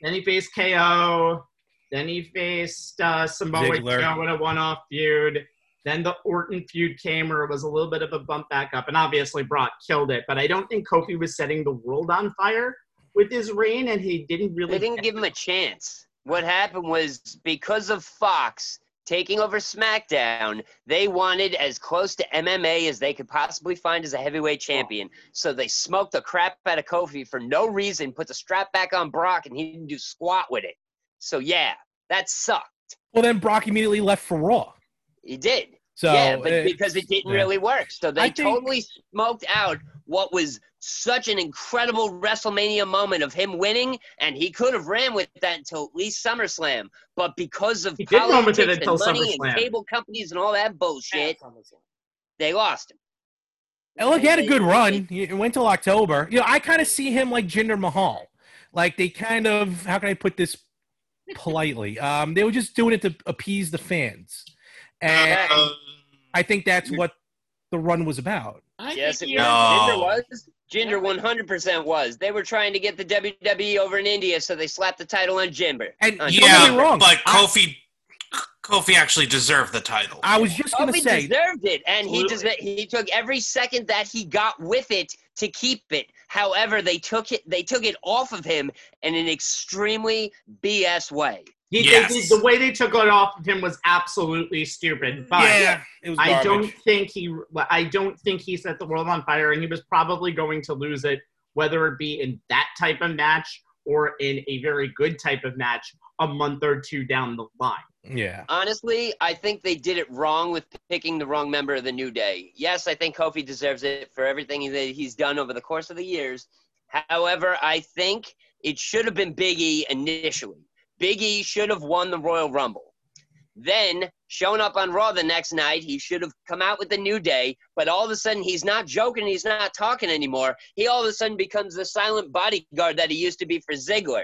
Then he faced KO. Then he faced uh, Samoa. Joe in a one off feud. Then the Orton feud came where it was a little bit of a bump back up. And obviously Brock killed it. But I don't think Kofi was setting the world on fire with his reign. And he didn't really. They didn't give him a chance. What happened was because of Fox taking over SmackDown, they wanted as close to MMA as they could possibly find as a heavyweight champion. So they smoked the crap out of Kofi for no reason, put the strap back on Brock, and he didn't do squat with it. So yeah, that sucked. well, then Brock immediately left for Raw. He did. So yeah, but uh, because it didn't yeah. really work. So they think- totally smoked out what was such an incredible WrestleMania moment of him winning, and he could have ran with that until at least SummerSlam. But because of He did run with it politics and money SummerSlam. and cable companies and all that bullshit, Half on this one. they lost him. And look, he had a good run. He went till October. You know, I kind of see him like Jinder Mahal. Like they kind of, how can I put this politely? Um, they were just doing it to appease the fans, and Uh, I think that's what the run was about. I Yes, think it you- No. Jinder was. Jinder 100% was. They were trying to get the WWE over in India, so they slapped the title on Jinder. And don't get me yeah, wrong, but I- Kofi Kofi actually deserved the title. I was just gonna Kofi say, deserved it, and he Absolutely. deserved, he took every second that he got with it to keep it. However, they took it they took it off of him in an extremely BS way. He, they Yes. did- the way they took it off of him was absolutely stupid. But yeah, it was I don't think he. I don't think he set the world on fire, and he was probably going to lose it, whether it be in that type of match or in a very good type of match a month or two down the line. Yeah, Honestly, I think they did it wrong with picking the wrong member of the New Day. Yes, I think Kofi deserves it for everything that he's done over the course of the years. However, I think it should have been Big E initially. Big E should have won the Royal Rumble. Then, showing up on Raw the next night, he should have come out with the New Day, but all of a sudden he's not joking, he's not talking anymore. He all of a sudden becomes the silent bodyguard that he used to be for Ziggler.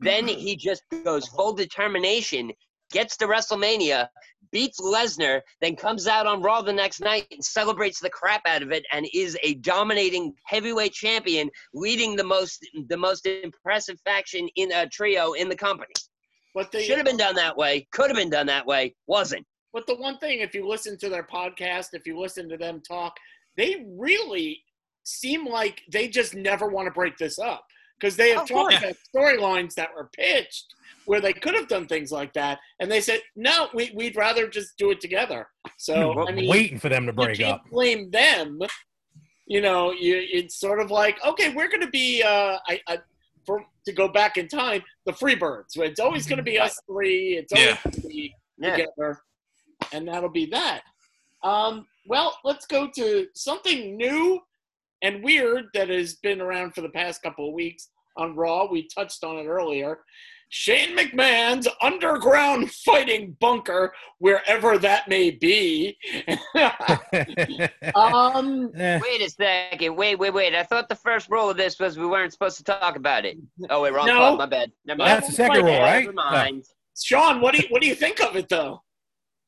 Then mm-hmm. he just goes full determination, gets to WrestleMania, beats Lesnar, then comes out on Raw the next night and celebrates the crap out of it, and is a dominating heavyweight champion, leading the most the most impressive faction in a trio in the company. But the Should have been done that way. Could have been done that way. Wasn't. But the one thing, if you listen to their podcast, if you listen to them talk, they really seem like they just never want to break this up because they have Of talked about storylines that were pitched where they could have done things like that, and they said no, we, we'd rather just do it together. So I mean, waiting for them to break you can't up. blame them. You know, you, it's sort of like okay, we're going to be uh, I, I, for to go back in time, the Freebirds. It's always going to be us three. It's always Yeah. going to be Yeah. together, and that'll be that. Um, well, let's go to something new and weird that has been around for the past couple of weeks on Raw. We touched on it earlier. Shane McMahon's underground fighting bunker, wherever that may be. um, Eh, Wait a second. Wait, wait, wait. I thought the first rule of this was we weren't supposed to talk about it. Oh, wait, wrong No. club. My bad. Never mind. That's the second rule, right? Never mind. Sean, what do you what do you think of it though?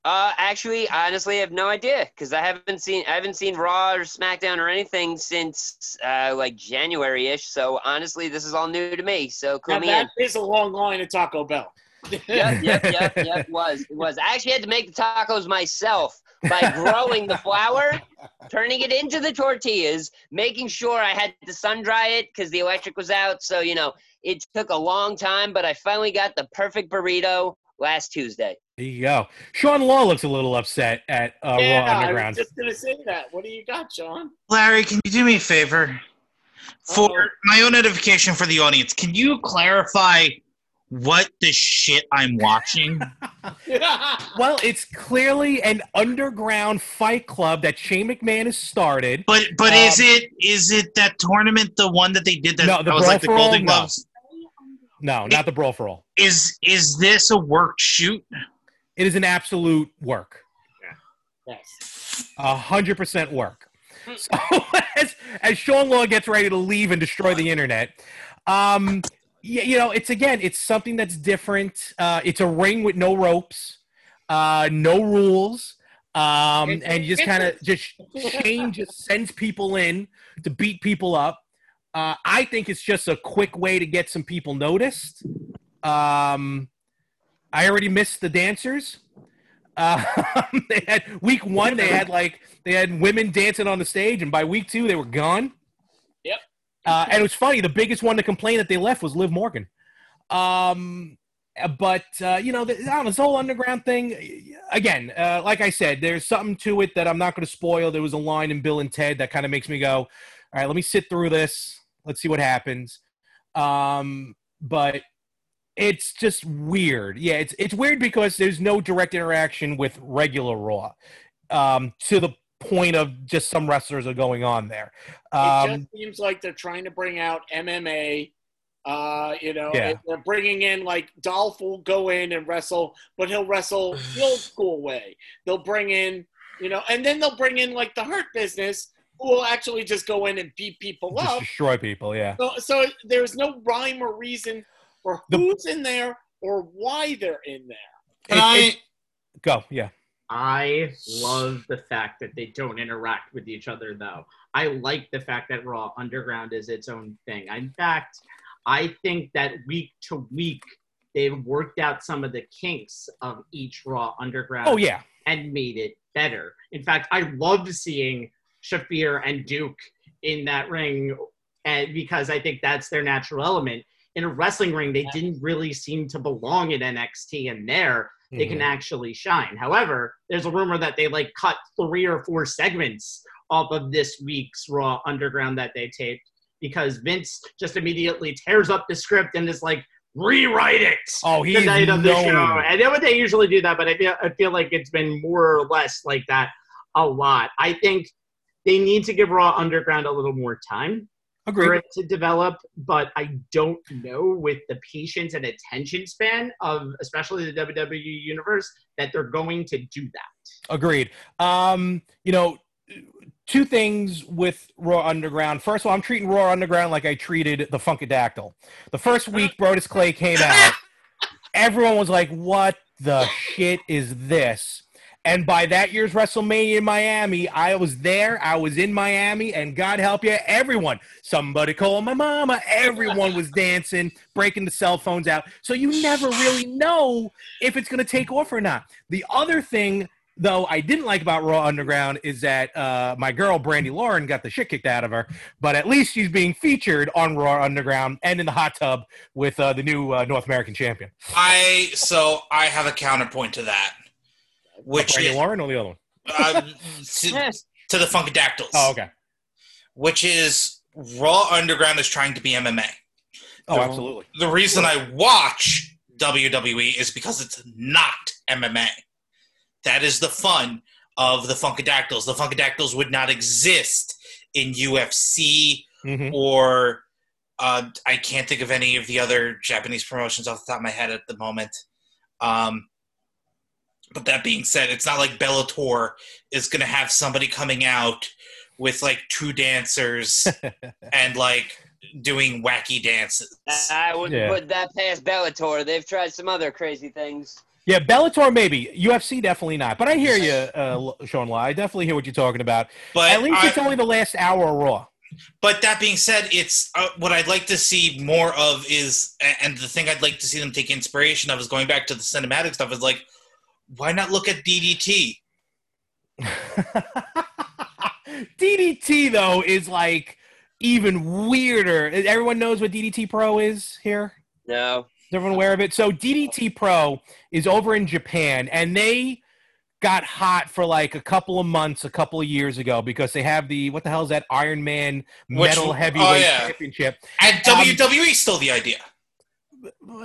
Uh, actually, honestly, I have no idea because I haven't seen I haven't seen Raw or SmackDown or anything since uh, like January-ish. So honestly, this is all new to me. So clue Now, me in. that is a long line at Taco Bell. yep, yep, yep, yep. It was. It was. I actually had to make the tacos myself by growing the flour, turning it into the tortillas, making sure I had to sun dry it because the electric was out. So you know, it took a long time, but I finally got the perfect burrito last Tuesday. there you go. Sean Law looks a little upset at uh, yeah, Raw Underground. I was just gonna say that. What do you got, Sean? Larry, can you do me a favor? For Uh-oh. my own edification for the audience, can you clarify what the shit I'm watching? Well, it's clearly an underground fight club that Shane McMahon has started. But but is Um, it is it that tournament the one that they did that, No, the that was like the for All? Golden No. Gloves? No, not the Brawl for All. Is is this a work shoot? It is an absolute work. Yeah. Yes. A hundred percent work. So as, as Sean Law gets ready to leave and destroy the internet, um, yeah, you know, it's again, it's something that's different. Uh, it's a ring with no ropes, uh, no rules, um, and you just kind of just Shane just sends people in to beat people up. Uh, I think it's just a quick way to get some people noticed. Um, I already missed the dancers. Uh, they had week one. They had like they had women dancing on the stage, and by week two they were gone. Yep. Uh, and it was funny. The biggest one to complain that they left was Liv Morgan. Um, but uh, you know, the, know, this whole underground thing. Again, uh, like I said, there's something to it that I'm not going to spoil. There was a line in Bill and Ted that kind of makes me go, "All right, let me sit through this. Let's see what happens." Um, but it's just weird. Yeah, it's it's weird because there's no direct interaction with regular Raw, um, to the point of just some wrestlers are going on there. it Um, just seems like they're trying to bring out MMA. Uh, you know, Yeah. they're bringing in like Dolph will go in and wrestle, but he'll wrestle the old school way. They'll bring in, you know, and then they'll bring in like the Hurt Business, will actually just go in and beat people just up. destroy people. Yeah. So, so there's no rhyme or reason for The- who's in there or why they're in there. Can It- I it- Go. Yeah. I love the fact that they don't interact with each other, though. I like the fact that Raw Underground is its own thing. In fact, I think that week to week, they've worked out some of the kinks of each Raw Underground Oh yeah. and made it better. In fact, I loved seeing Shafir and Duke in that ring and because I think that's their natural element. In a wrestling ring, they didn't really seem to belong in NXT, and there they can mm-hmm. actually shine. However, there's a rumor that they like cut three or four segments off of this week's Raw Underground that they taped because Vince just immediately tears up the script and is like, rewrite it Oh, he the night of the known. show. Then what they usually do that, but I feel I feel like it's been more or less like that a lot. I think they need to give Raw Underground a little more time for it to develop, but I don't know with the patience and attention span of especially the WWE universe that they're going to do that. Agreed. Um, you know, two things with Raw Underground. First of all, I'm treating Raw Underground like I treated the Funkadactyl. The first week Brodus Clay came out, everyone was like, "What the shit is this?" And by that year's WrestleMania in Miami, I was there. I was in Miami, and God help you, everyone. Somebody call my mama. Everyone was dancing, breaking the cell phones out. So you never really know if it's going to take off or not. The other thing Though I didn't like about Raw Underground is that uh, my girl Brandi Lauren got the shit kicked out of her, but at least she's being featured on Raw Underground and in the hot tub with uh, the new uh, North American champion. I so I have a counterpoint to that, which Brandi is Lauren or the other one? uh, to, to the Funkadactyls. Oh, okay. Which is Raw Underground is trying to be MMA. Oh, The- absolutely. The reason I watch WWE is because it's not MMA. That is the fun of the Funkadactyls. The Funkadactyls would not exist in UFC hmm or uh, I can't think of any of the other Japanese promotions off the top of my head at the moment. Um, but that being said, it's not like Bellator is going to have somebody coming out with like two dancers and like doing wacky dances. I wouldn't Yeah. put that past Bellator. They've tried some other crazy things. Yeah, Bellator maybe. UFC definitely not. But I hear you, uh, Sean Law. I definitely hear what you're talking about. But At least I- it's only the last hour of Raw. But that being said, it's uh, what I'd like to see more of is, and the thing I'd like to see them take inspiration of is going back to the cinematic stuff. Is like, why not look at DDT? DDT though is like even weirder. Everyone knows what DDT Pro is here. No. Is everyone aware of it? So DDT Pro is over in Japan, and they got hot for like a couple of months, a couple of years ago, because they have the what the hell is that Iron Man Which- Metal oh, Heavyweight yeah. Championship? And Um, WWE stole the idea.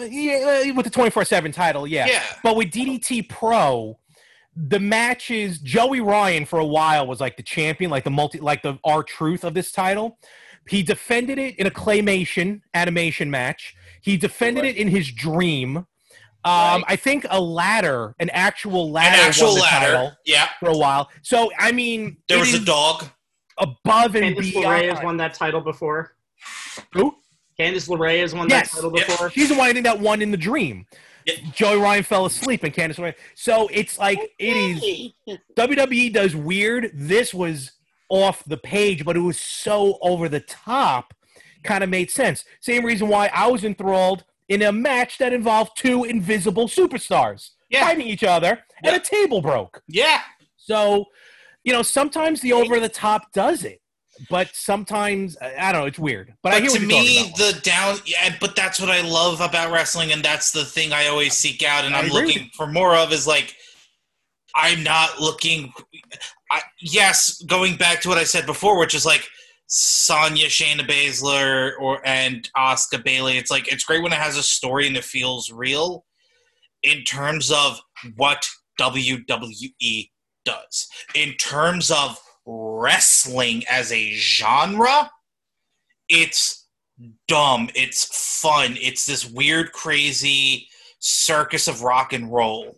Yeah, with the twenty four seven title, yeah. Yeah. But with DDT Pro, the matches Joey Ryan for a while was like the champion, like the multi, like the R Truth of this title. He defended it in a claymation animation match. He defended it in his dream. Um, Right. I think a ladder, an actual An ladder, actual won the ladder. title Yeah. for a while. So I mean, There was a dog. above and Candice LeRae has won that title before. Who? Candice LeRae has won Yes. that title Yep. before. She's the one I think that won in the dream. Yeah. Joey Ryan fell asleep and Candice LeRae. So it's like it is WWE does weird. This was off the page, but it was so over the top, kind of made sense. Same reason why I was enthralled in a match that involved two invisible superstars Yeah. fighting each other, and a table broke. Yeah. So, you know, sometimes the over the top does it, but sometimes I don't know. It's weird. But, I But hear to what me, the down. Yeah, but that's what I love about wrestling, and that's the thing I always seek out, and I I'm looking for more of. Is like, I'm not looking. I, yes, going back to what I said before, which is like Sonya, Shayna Baszler, or and Asuka Bayley. It's like it's great when it has a story and it feels real. In terms of what WWE does, in terms of wrestling as a genre, it's dumb. It's fun. It's this weird, crazy circus of rock and roll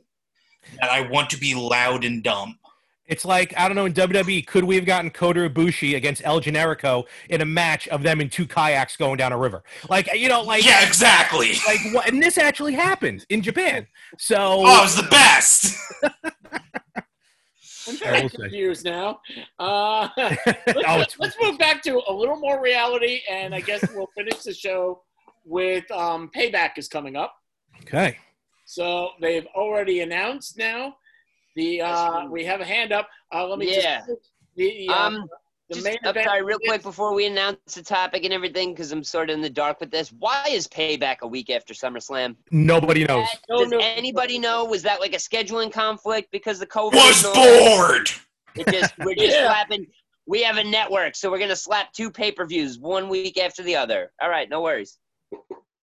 that I want to be loud and dumb. It's like I don't know in WWE, could we have gotten Kota Ibushi against El Generico in a match of them in two kayaks going down a river? Like you know, like yeah, exactly. like what? And this actually happened in Japan. So Oh, it was the best. I'm very will say. confused now. Uh, oh, let's, let's move back to a little more reality, and I guess we'll finish the show with um, Payback is coming up. okay. So they've already announced now. The uh, we have a hand up. Uh, let me Yeah. just the uh, Um, the Just, main I'm event. sorry, real is- quick before we announce the topic and everything, because I'm sort of in the dark with this. Why is Payback a week after SummerSlam? Nobody knows. No, Does no. anybody know? Was that like a scheduling conflict because the COVID? Was and all that? bored. It just we're just Yeah. slapping. We have a network, so we're gonna slap two pay per views, one week after the other. All right, no worries.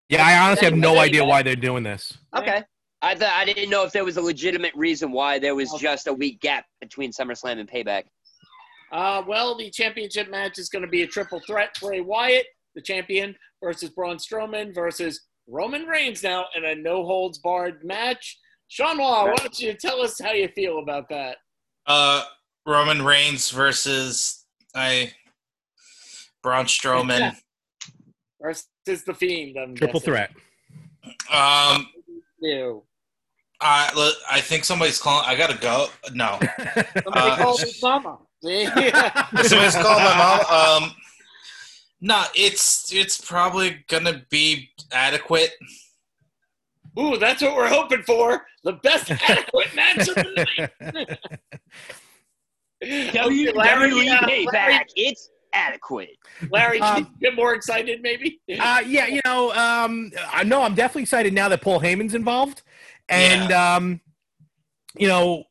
Yeah, I honestly have no idea why they're doing this. Okay. I thought I didn't know if there was a legitimate reason why there was just a week gap between SummerSlam and Payback. Uh, well, the championship match is going to be a triple threat: Bray Wyatt, the champion, versus Braun Strowman versus Roman Reigns now in a no holds barred match. Sean Law, why don't you tell us how you feel about that? Uh, Roman Reigns versus I Braun Strowman. Versus the Fiend. I'm Triple guessing. threat. Um, You. I look, I think somebody's calling. I gotta go. No, Somebody Uh, call me mama. See? somebody's calling my mom. Um, no, it's it's probably gonna be adequate. Ooh, that's what we're hoping for. The best adequate match of the night. Okay, Larry, WWE uh, payback. Larry, It's adequate. Larry, Um, can you get more excited, maybe? Uh, yeah, you know, um, I know I'm definitely excited now that Paul Heyman's involved, and um, you know,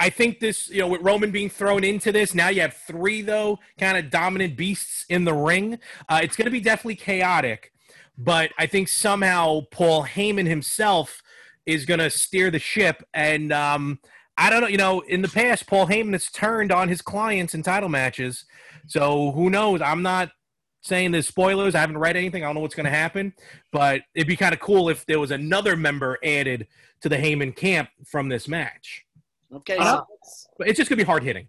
I think this, you know, with Roman being thrown into this, now you have three though kind of dominant beasts in the ring. Uh, it's going to be definitely chaotic, but I think somehow Paul Heyman himself is going to steer the ship, and um, I don't know, you know, in the past, Paul Heyman has turned on his clients in title matches, so who knows? I'm not saying there's spoilers. I haven't read anything. I don't know what's going to happen, but it'd be kind of cool if there was another member added to the Heyman camp from this match. Okay, Uh, so it's just going to be hard hitting.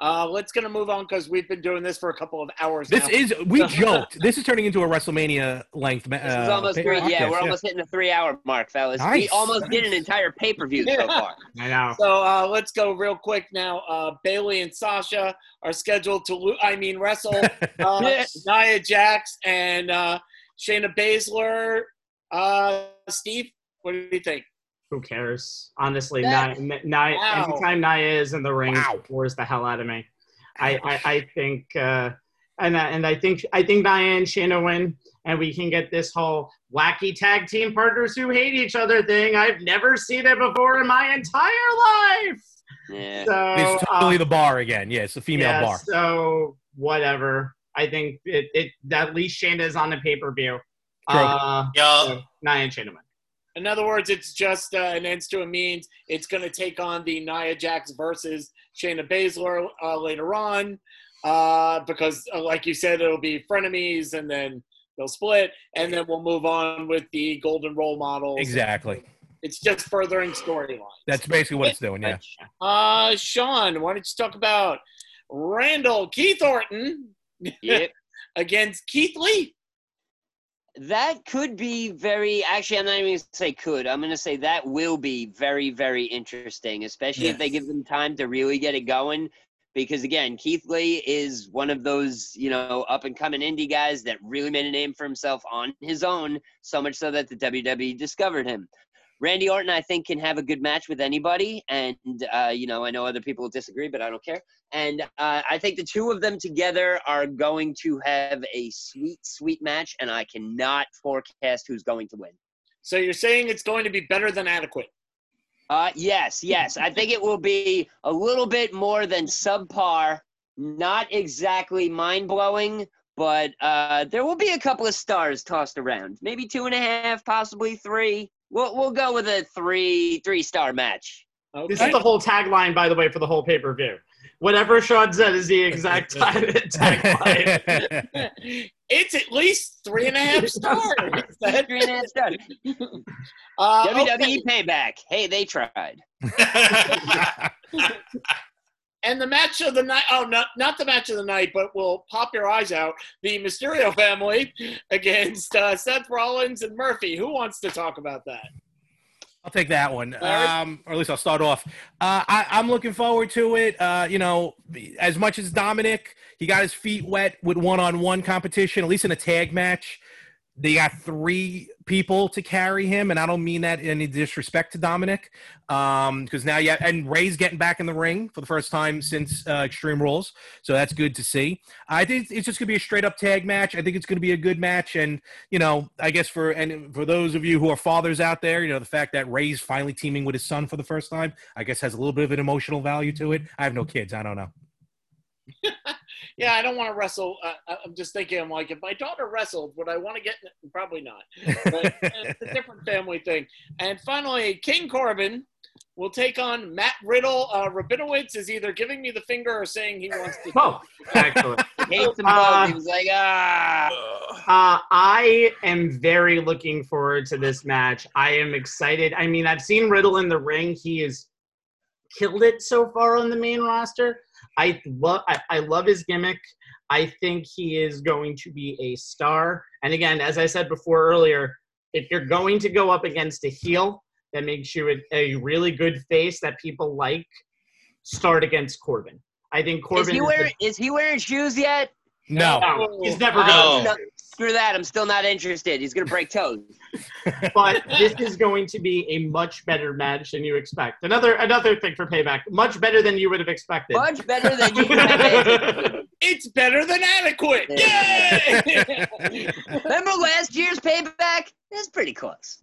uh, let's gonna move on because we've been doing this for a couple of hours. This now. is we joked. This is turning into a WrestleMania length. ma- This is uh, almost three. Yeah, podcast, we're almost hitting the three-hour mark, fellas. We Nice, almost did an entire pay-per-view so far. I know. So uh, let's go real quick now. Uh, Bayley and Sasha are scheduled to, lo- I mean, wrestle uh, Nia Jax and uh, Shayna Baszler. Uh, Steve, what do you think? Who cares? Honestly, That- Nia, Nia, Wow. anytime Nia is in the ring, Wow. bores the hell out of me. I, I, I think, uh, and I, and I think I think Nia and Shayna win, and we can get this whole wacky tag team partners who hate each other thing. I've never seen it before in my entire life. Yeah. So It's totally uh, the bar again. Yeah, it's the female yeah, bar. So whatever. I think it, it at least Shayna is on the pay per view. True. Uh, Yeah. so Nia and Shayna win. In other words, it's just uh, an ends to a means. It's going to take on the Nia Jax versus Shayna Baszler uh, later on, uh, because, uh, like you said, it'll be frenemies, and then they'll split, and then we'll move on with the Golden Role model. Exactly. It's just furthering storylines. That's basically what it's doing. Yeah. Uh, Sean, why don't you talk about Randall Keith Orton Yep. against Keith Lee? That could be very. Actually, I'm not even going to say could. I'm going to say that will be very, very interesting, especially if they give them time to really get it going. Because again, Keith Lee is one of those, you know, up and coming indie guys that really made a name for himself on his own, so much so that the WWE discovered him. Randy Orton, I think, can have a good match with anybody, and uh, you know, I know other people will disagree, but I don't care. And uh, I think the two of them together are going to have a sweet, sweet match, and I cannot forecast who's going to win. So you're saying it's going to be better than adequate? Uh, yes, yes. I think it will be a little bit more than subpar. Not exactly mind blowing, but uh, there will be a couple of stars tossed around. Maybe two and a half, possibly three. We'll we'll go with a three three star match. This Okay. is the whole tagline, by the way, for the whole pay per view. Whatever Sean said is the exact tagline. it's at least three and a half stars. Three and a half stars. Uh, WWE okay. payback. Hey, they tried. And the match of the night, oh, not, not the match of the night, but will pop your eyes out. The Mysterio family against uh, Seth Rollins and Murphy. Who wants to talk about that? I'll take that one, um, or at least I'll start off. Uh, I, I'm looking forward to it. Uh, you know, as much as Dominic, he got his feet wet with one-on-one competition, at least in a tag match. They got three people to carry him, and I don't mean that in any disrespect to Dominic, because now yeah, and Rey's getting back in the ring for the first time since uh, Extreme Rules, so that's good to see. I think it's just gonna be a straight-up tag match. I think it's gonna be a good match, and you know, I guess for and for those of you who are fathers out there, you know, the fact that Rey's finally teaming with his son for the first time, I guess has a little bit of an emotional value to it. I have no kids, I don't know. Yeah, I don't want to wrestle. Uh, I- I'm just thinking, I'm like, if my daughter wrestled, would I want to get? in- Probably not. But it's a different family thing. And finally, King Corbin will take on Matt Riddle. Uh, Rabinowitz is either giving me the finger or saying he wants to. Oh, actually. Hates them Uh, both. He was like, ah. Uh, I am very looking forward to this match. I am excited. I mean, I've seen Riddle in the ring. He has killed it so far on the main roster. I love I, I love his gimmick. I think he is going to be a star. And again, as I said before earlier, if you're going to go up against a heel that makes you a, a really good face that people like, start against Corbin. I think Is Corbin he is the- is he wearing shoes yet? No. No, he's never oh. No. going to. Screw that. I'm still not interested. He's gonna break toes. But this is going to be a much better match than you expect. Another another thing for payback. Much better than you would have expected. Much better than you have It's better than adequate. Yay! Remember last year's payback? That's pretty close.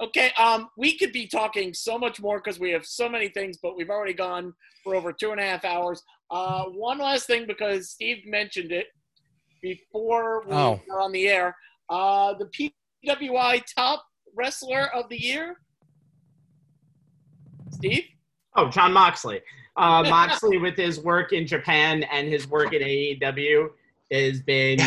okay, um, we could be talking so much more because we have so many things, but we've already gone for over two and a half hours. Uh, one last thing because Steve mentioned it before we Oh. are on the air. Uh, the PWI top wrestler of the year, Steve. oh, Jon Moxley. Uh, Moxley, with his work in Japan and his work at AEW, has been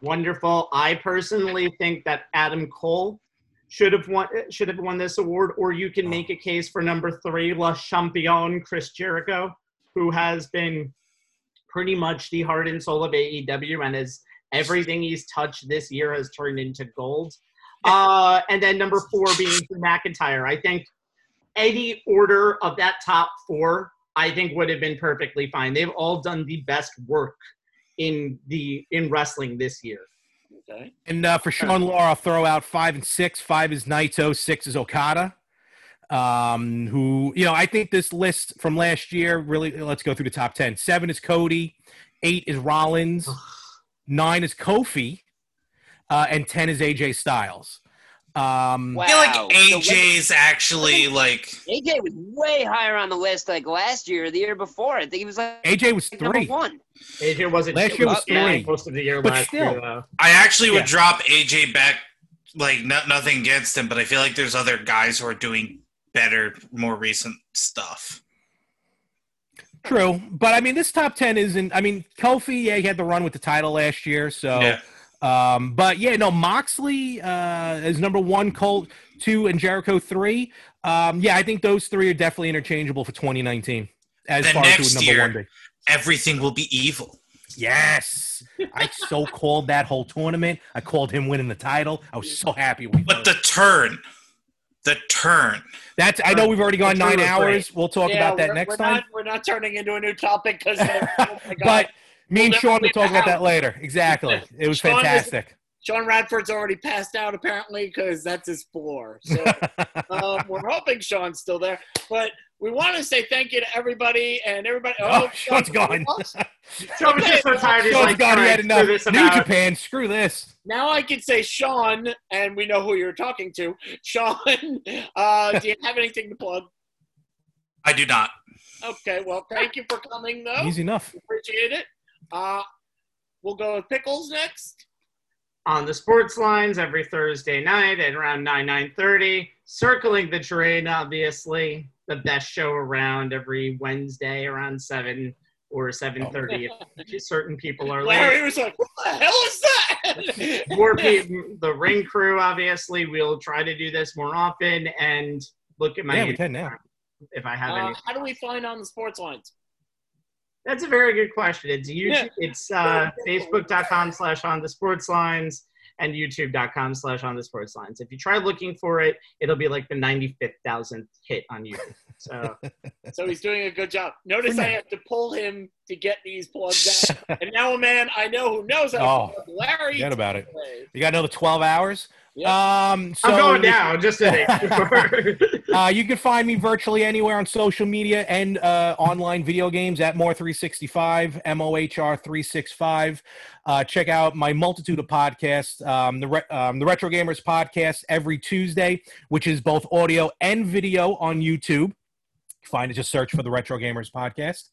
wonderful. I personally think that Adam Cole should have won should have won this award, or you can make a case for number three, Le Champion, Chris Jericho, who has been pretty much the heart and soul of AEW, and is everything he's touched this year has turned into gold. Uh, and then number four being McIntyre. I think any order of that top four, I think would have been perfectly fine. They've all done the best work in the in wrestling this year. Okay. And uh, for Sean Law, I'll throw out five and six. Five is Naito, six is Okada. Um, who, you know, I think this list from last year really, let's go through the top 10. Seven is Cody, eight is Rollins, nine is Kofi, uh, and 10 is AJ Styles. Um, Wow. I feel like So AJ's actually like AJ was way higher on the list like last year or the year before. I think he was like AJ was number three. one. AJ wasn't Last year was yeah, three. most of the year But last still. year. Though. I actually would Yeah. drop AJ back. Like no, nothing against him, but I feel like there's other guys who are doing better, more recent stuff. True. But I mean, this top 10 isn't, I mean, Kofi, yeah, he had the run with the title last year. So, Yeah. Um, but yeah, no, Moxley uh, is number one, Cole two, and Jericho three. Um, yeah, I think those three are definitely interchangeable for 2019 as Then far as who number year- one. Everything will be evil. Yes, I so called that whole tournament. I called him winning the title. I was so happy. But the turn, the turn. that's I know we've already gone The nine was great. hours. We'll talk Yeah, about that next we're time. Not, we're not turning into a new topic because. oh but me and We'll Sean will talk about the that later. Exactly. It was Sean is- fantastic. Sean Radford's already passed out apparently because that's his floor. So um, we're hoping Sean's still there. But we want to say thank you to everybody and everybody. Oh, Sean's gone. Sean was just so tired. Sean's like, gone. He had enough. this New about." Japan. Screw this. Now I can say Sean, and we know who you're talking to. Sean, uh, do you have anything to plug? I do not. Okay, well, thank you for coming, though. Easy enough. Appreciate it. Uh, we'll go with Pickles next. on the sports lines every Thursday night at around 9 9:30. Circling the Drain, obviously, the best show around every Wednesday around 7 or 7:30 if certain people are Larry late. was like, what the hell is that? More people, the ring crew, obviously, we'll try to do this more often and look at my Yeah, we can now. if I have Uh, any. how do we find on the sports lines? That's a very good question. It's YouTube. It's uh, Facebook.com slash on the sports lines and YouTube.com slash on the sports lines. If you try looking for it, it'll be like the 95th thousandth hit on YouTube. So So he's doing a good job. Notice I now. have to pull him to get these plugs out. and now a man I know who knows how to Oh, plug Larry. Forget about it. plays. You got another 12 hours? Yeah. Um, so I'm going down just to. Uh, you can find me virtually anywhere on social media and uh, online video games at Mohr365, M O H R 365. Uh, check out my multitude of podcasts, um, the, Re- um, the Retro Gamers podcast every Tuesday, which is both audio and video on YouTube. Find it, just search for the Retro Gamers podcast.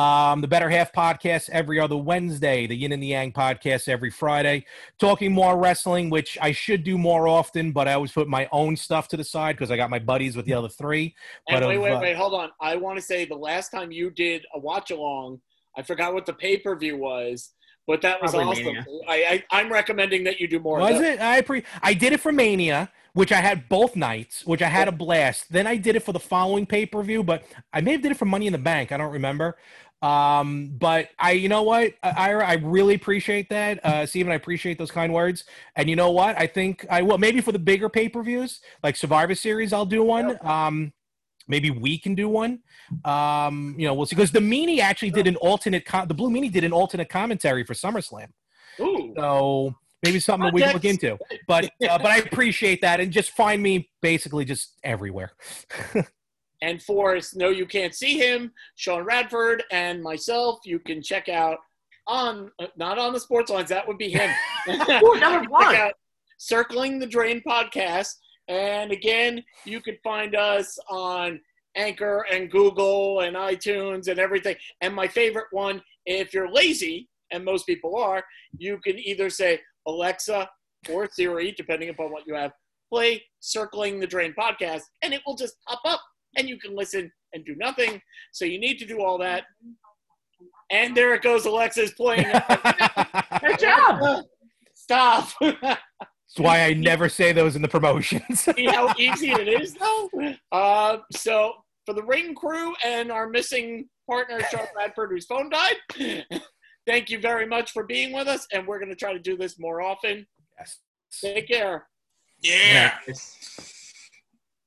Um, the Better Half podcast every other Wednesday. The Yin and the Yang podcast every Friday. Talking more wrestling, which I should do more often, but I always put my own stuff to the side because I got my buddies with the other three. And But wait, of, wait, uh, wait, hold on. I want to say the last time you did a watch along, I forgot what the pay per view was, but that was Probably awesome. I, I, I'm recommending that you do more. Was it? I pre- I did it for Mania, which I had both nights, which I had a blast. Then I did it for the following pay per view, but I may have did it for Money in the Bank. I don't remember. Um, but I, you know what, Ira, I really appreciate that. Uh, Steven, I appreciate those kind words. And you know what? I think I will maybe for the bigger pay per views like Survivor Series, I'll do one. Um, maybe we can do one. Um, you know, we'll see. Because the Meanie actually did an alternate. Com- the Blue Meanie did an alternate commentary for SummerSlam. Ooh. So maybe something that we can look into. But uh, but I appreciate that, and just find me basically just everywhere. And for No You Can't See Him, Sean Radford, and myself, you can check out on, uh, not on the sports lines, that would be him. Ooh, number one. Circling the Drain podcast. And again, you can find us on Anchor and Google and iTunes and everything. And my favorite one, if you're lazy, and most people are, you can either say Alexa or Siri, depending upon what you have, play Circling the Drain podcast, and it will just pop up and you can listen and do nothing. So you need to do all that. And there it goes, Alexa's playing. Good job. Stop. That's why I never say those in the promotions. See how easy it is, though? Uh, so for the ring crew and our missing partner, Sean Radford, whose phone died, thank you very much for being with us. And we're going to try to do this more often. Yes. Take care. Yeah. Yes.